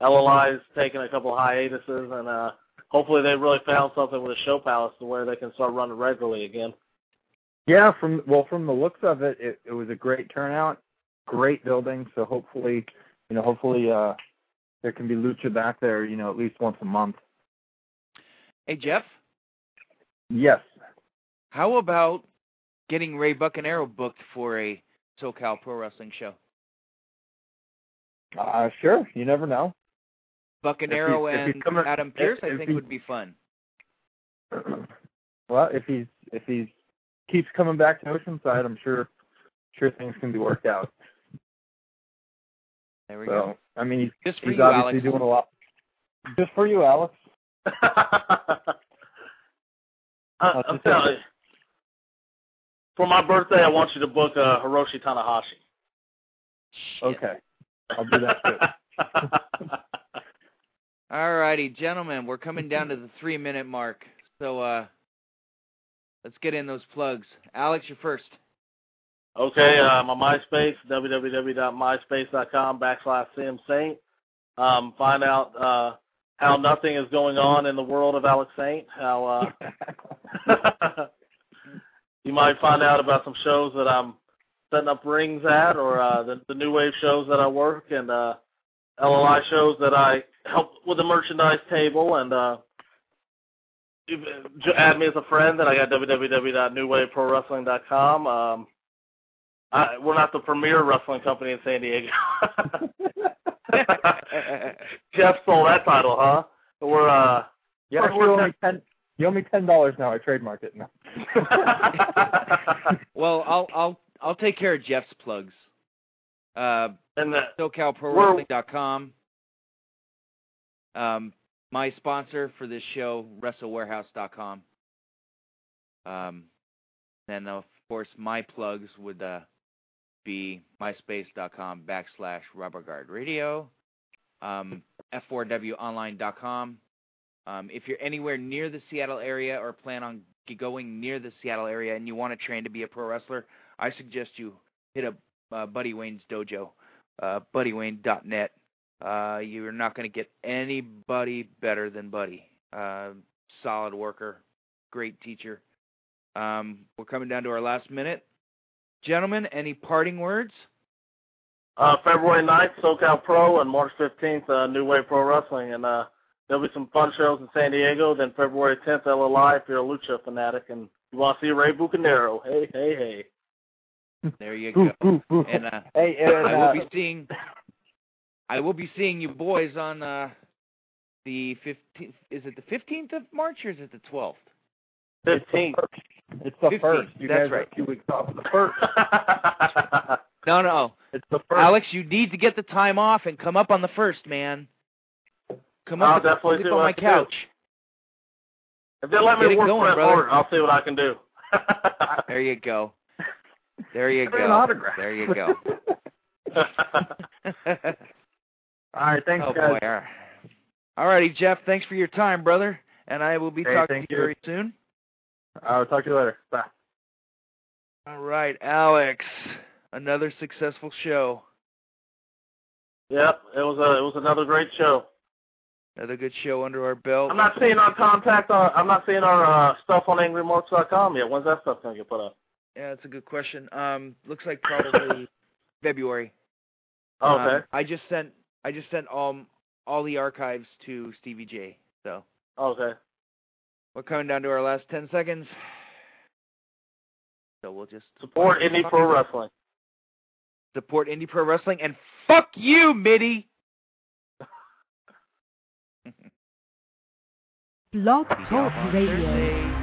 B: LLI's taken a couple of hiatuses, and uh, hopefully they really found something with the show palace to where they can start running regularly again.
G: Yeah, from well from the looks of it, it, it was a great turnout, great building. So hopefully, you know, hopefully uh there can be lucha back there, you know, at least once a month.
A: Hey Jeff,
G: Yes.
A: how about getting Rey Bucanero booked for a SoCal Pro Wrestling show?
G: Uh sure. You never know.
A: Bucanero
G: If he- if
A: and
G: coming-
A: Adam Pearce, I think
G: he-
A: would be fun. [CLEARS THROAT]
G: well, if he's if he's keeps coming back to Oceanside, I'm sure sure things can be worked out.
A: There we
G: So
A: go.
G: I mean he's
A: Just for
G: he's
A: you,
G: obviously
A: Alex.
G: doing a lot just for you, Alex. [LAUGHS]
B: I, I'm telling you. For my birthday, I want you to book uh, Hiroshi Tanahashi.
G: Okay. I'll do that too. [LAUGHS]
A: All righty, gentlemen, we're coming down to the three minute mark. So uh let's get in those plugs. Alex, you're first.
B: Okay, uh, my MySpace, www.myspace.com backslash CM Saint. Um, find out uh, how nothing is going on in the world of Alex Saint. How uh, [LAUGHS] you might find out about some shows that I'm setting up rings at, or uh, the, the new wave shows that I work, and uh, LLI shows that I help with the merchandise table, and uh, add me as a friend. And I got www.newwaveprowrestling.com. Um, I, we're not the premier wrestling company in San Diego. [LAUGHS] Jeff stole that title, huh? We're uh,
G: Yeah,
B: we're-
G: you
B: we're
G: owe me ten you owe me ten dollars now, I trademark it now. [LAUGHS]
A: well, I'll I'll I'll take care of Jeff's plugs. Uh
B: and the,
A: SoCalProWrestling.com. Um, my sponsor for this show, WrestleWarehouse.com. Um, and of course, my plugs would uh, be MySpace.com backslash RubberGuard Radio, um, F4WOnline.com. Um, if you're anywhere near the Seattle area or plan on going near the Seattle area and you want to train to be a pro wrestler, I suggest you hit up uh, Buddy Wayne's dojo, uh, BuddyWayne.net. Uh, you're not going to get anybody better than Buddy. Uh, solid worker, great teacher. Um, we're coming down to our last minute. Gentlemen, any parting words?
B: uh, February 9th, SoCal Pro, and March 15th, uh, New Wave Pro Wrestling. And uh, there'll be some fun shows in San Diego. Then February 10th, LLI, if you're a Lucha fanatic and you want to see Rey Bucanero. Hey, hey, hey.
A: There you go.
G: boo, boo.
A: And uh,
G: hey, and,
A: I will
G: uh,
A: be seeing. I will be seeing you boys on uh, the 15th. Is it the 15th of March or is it the 12th?
B: 15th.
G: It's the
A: 15th,
G: first. You
A: that's
G: guys are
A: right.
G: a few weeks off of the first. [LAUGHS]
A: No, no.
G: It's the first.
A: Alex, you need to get the time off and come up on the first, man. Come
B: I'll
A: up,
B: definitely
A: sleep
B: see
A: on
B: I
A: my
B: can do.
A: couch.
B: If they let me
A: Get it
B: work
A: going,
B: Bret
A: brother.
B: Hart, I'll see what I can do. [LAUGHS]
A: There you go. There [LAUGHS] you
G: Get an
A: go.
G: autograph.
A: There you go.
G: All right, thanks,
A: oh
G: guys.
A: boy. All right. All righty, Jeff. Thanks for your time, brother. And I will be
G: Hey,
A: talking to you
G: you.
A: very soon.
G: I'll talk to you later. Bye.
A: All right, Alex. Another successful show.
B: Yep, it was a it was another great show.
A: Another good show under our belt.
B: I'm not seeing our contact. On, I'm not seeing our uh, stuff on AngryMarks.com yet. When's that stuff gonna get put up?
A: Yeah, that's a good question. Um, looks like probably [COUGHS] February.
B: Oh,
A: Um,
B: okay.
A: I just sent I just sent all all the archives to Stevie J. So
B: Okay.
A: we're coming down to our last ten seconds. So we'll just
B: Support indie pro wrestling.
A: support indie pro wrestling and fuck you, Mitty.
H: Blog Talk Radio.